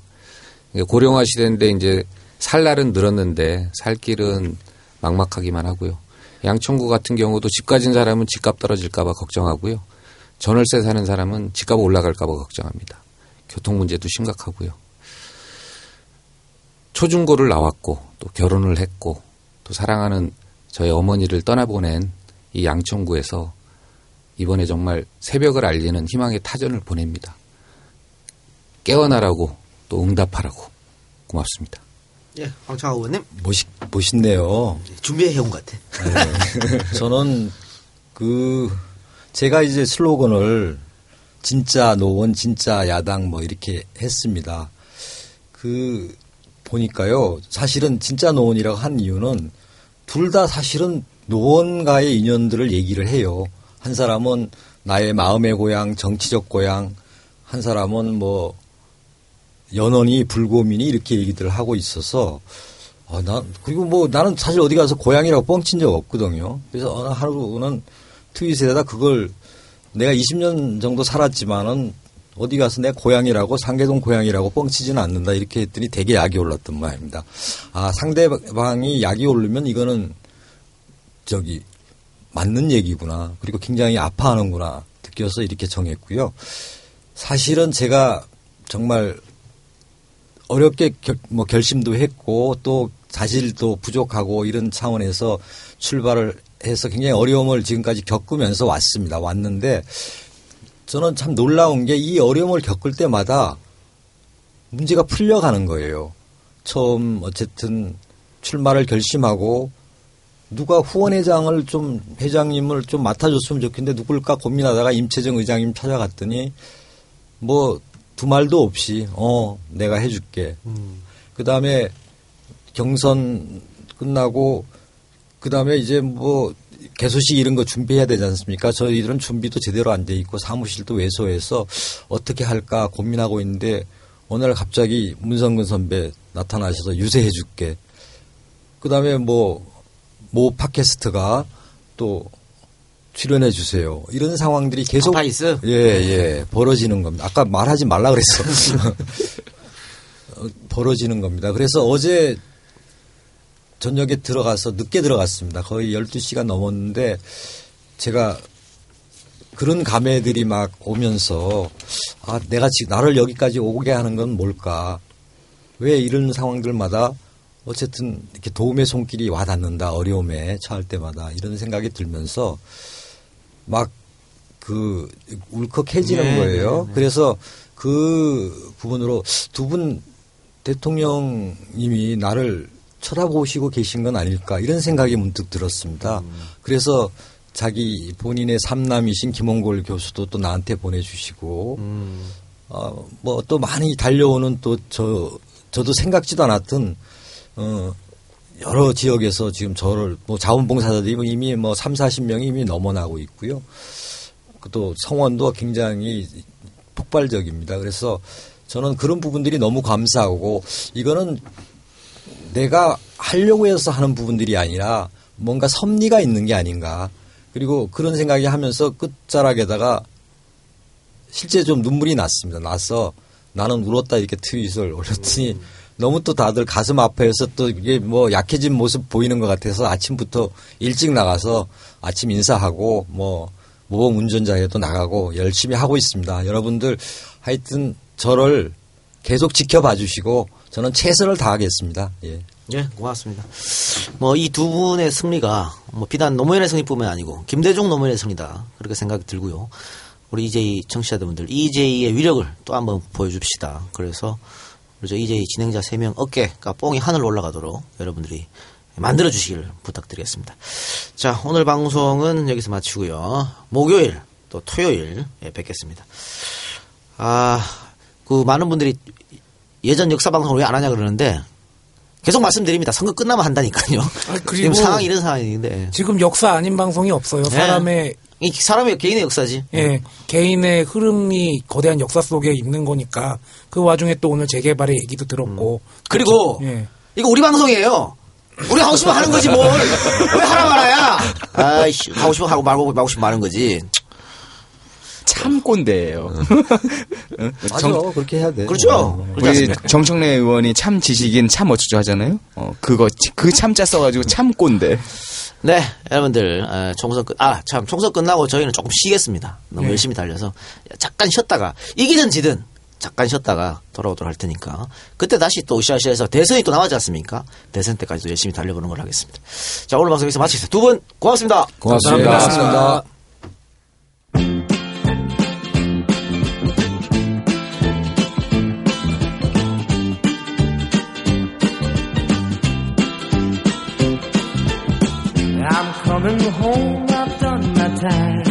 고령화 시대인데 이제 살 날은 늘었는데 살 길은 막막하기만 하고요. 양천구 같은 경우도 집 가진 사람은 집값 떨어질까봐 걱정하고요. 전월세 사는 사람은 집값 올라갈까봐 걱정합니다. 교통 문제도 심각하고요. 초중고를 나왔고 또 결혼을 했고 또 사랑하는 저희 어머니를 떠나보낸 이 양천구에서 이번에 정말 새벽을 알리는 희망의 타전을 보냅니다. 깨어나라고 또 응답하라고 고맙습니다. 예, 황창하 의원님. 멋있, 멋있네요. 준비해 온 것 같아. 저는 그 제가 이제 슬로건을 진짜 노원, 진짜 야당 뭐 이렇게 했습니다. 그 보니까요. 사실은 진짜 노원이라고 한 이유는 둘 다 사실은 노원과의 인연들을 얘기를 해요. 한 사람은 나의 마음의 고향, 정치적 고향, 한 사람은 뭐 연원이 불고민이 이렇게 얘기들 하고 있어서 아, 나 그리고 뭐 나는 사실 어디 가서 고향이라고 뻥친 적 없거든요. 그래서 어느 하루는 트윗에다 그걸 내가 20년 정도 살았지만은 어디 가서 내 고향이라고 상계동 고향이라고 뻥치지는 않는다 이렇게 했더니 되게 약이 올랐던 모양입니다. 아 상대방이 약이 오르면 이거는 저기 맞는 얘기구나 그리고 굉장히 아파하는구나 느껴서 이렇게 정했고요. 사실은 제가 정말 어렵게 결, 뭐 결심도 했고 또 자질도 부족하고 이런 차원에서 출발을 해서 굉장히 어려움을 지금까지 겪으면서 왔습니다. 왔는데 저는 참 놀라운 게 이 어려움을 겪을 때마다 문제가 풀려가는 거예요. 처음 어쨌든 출마를 결심하고 누가 후원회장을 좀 회장님을 좀 맡아줬으면 좋겠는데 누굴까 고민하다가 임채정 의장님 찾아갔더니 뭐 두 말도 없이 어 내가 해줄게. 그 다음에 경선 끝나고 그 다음에 이제 뭐 개소식 이런 거 준비해야 되지 않습니까? 저희들은 준비도 제대로 안 돼 있고 사무실도 왜소해서 어떻게 할까 고민하고 있는데 어느 날 갑자기 문성근 선배 나타나셔서 유세해 줄게. 그 다음에 뭐, 모 팟캐스트가 또 출연해 주세요. 이런 상황들이 계속. 파파이스? 예, 예. 벌어지는 겁니다. 아까 말하지 말라 그랬어. 어, 벌어지는 겁니다. 그래서 어제 저녁에 들어가서 늦게 들어갔습니다. 거의 12시가 넘었는데 제가 그런 감회들이 막 오면서 아, 내가 지금 나를 여기까지 오게 하는 건 뭘까? 왜 이런 상황들마다 어쨌든 이렇게 도움의 손길이 와 닿는다. 어려움에 처할 때마다 이런 생각이 들면서 막 그 울컥해지는 네, 거예요. 네, 네. 그래서 그 부분으로 두 분 대통령님이 나를 쳐다보시고 계신 건 아닐까 이런 생각이 문득 들었습니다. 그래서 자기 본인의 삼남이신 김홍골 교수도 또 나한테 보내주시고 어, 뭐 또 많이 달려오는 또 저 저도 생각지도 않았던 어 여러 지역에서 지금 저를 뭐 자원봉사자들이 뭐 이미 뭐 3, 40명이 이미 넘어나고 있고요. 그또 성원도 굉장히 폭발적입니다. 그래서 저는 그런 부분들이 너무 감사하고 이거는 내가 하려고 해서 하는 부분들이 아니라 뭔가 섭리가 있는 게 아닌가. 그리고 그런 생각이 하면서 끝자락에다가 실제 좀 눈물이 났습니다. 나서 나는 울었다 이렇게 트윗을 올렸더니 너무 또 다들 가슴 아파해서 또 이게 뭐 약해진 모습 보이는 것 같아서 아침부터 일찍 나가서 아침 인사하고 뭐 모범 운전자에도 나가고 열심히 하고 있습니다. 여러분들 하여튼 저를 계속 지켜봐 주시고 저는 최선을 다하겠습니다. 예. 예, 고맙습니다. 뭐 이 두 분의 승리가 뭐 비단 노무현의 승리뿐만 아니고 김대중 노무현의 승리다 그렇게 생각이 들고요. 우리 EJ 청취자분들 EJ의 위력을 또 한번 보여줍시다. 그래서 우리 저 EJ 진행자 3명 어깨가 뽕이 하늘 올라가도록 여러분들이 만들어 주시길 부탁드리겠습니다. 자, 오늘 방송은 여기서 마치고요. 목요일 또 토요일 에 뵙겠습니다. 아, 그 많은 분들이 예전 역사 방송을 왜 안 하냐 그러는데 계속 말씀드립니다. 선거 끝나면 한다니까요. 그리고 지금 상황이 이런 상황인데 지금 역사 아닌 방송이 없어요. 사람의 이 사람의 개인의 역사지. 예, 개인의 흐름이 거대한 역사 속에 있는 거니까 그 와중에 또 오늘 재개발의 얘기도 들었고 그리고 예. 이거 우리 방송이에요. 우리 하고 싶으면 하는 거지 뭘. 왜 하라 말아야. 아이씨 하고 싶으면 하고 말고 말고 싶으면 마는 거지. 참 꼰대예요. 맞아. 그렇게 해야 돼. 그렇죠. 그렇지 우리? 정청래 의원이 참 지식인 참 어쩌죠 하잖아요. 어, 그거 그 참자 써가지고 참 꼰대. 네, 여러분들 어, 총선 끝. 아, 참 총선 끝나고 저희는 조금 쉬겠습니다. 너무 열심히 달려서 잠깐 쉬었다가 이기든 지든 잠깐 쉬었다가 돌아오도록 할 테니까 그때 다시 또 으쌰으쌰해서 대선이 또 남았지 않습니까? 대선 때까지도 열심히 달려보는 걸 하겠습니다. 자, 오늘 방송 여기서 마치겠습니다. 두 분 고맙습니다. 고맙습니다. 감사합니다. I'm coming home, I've done my time.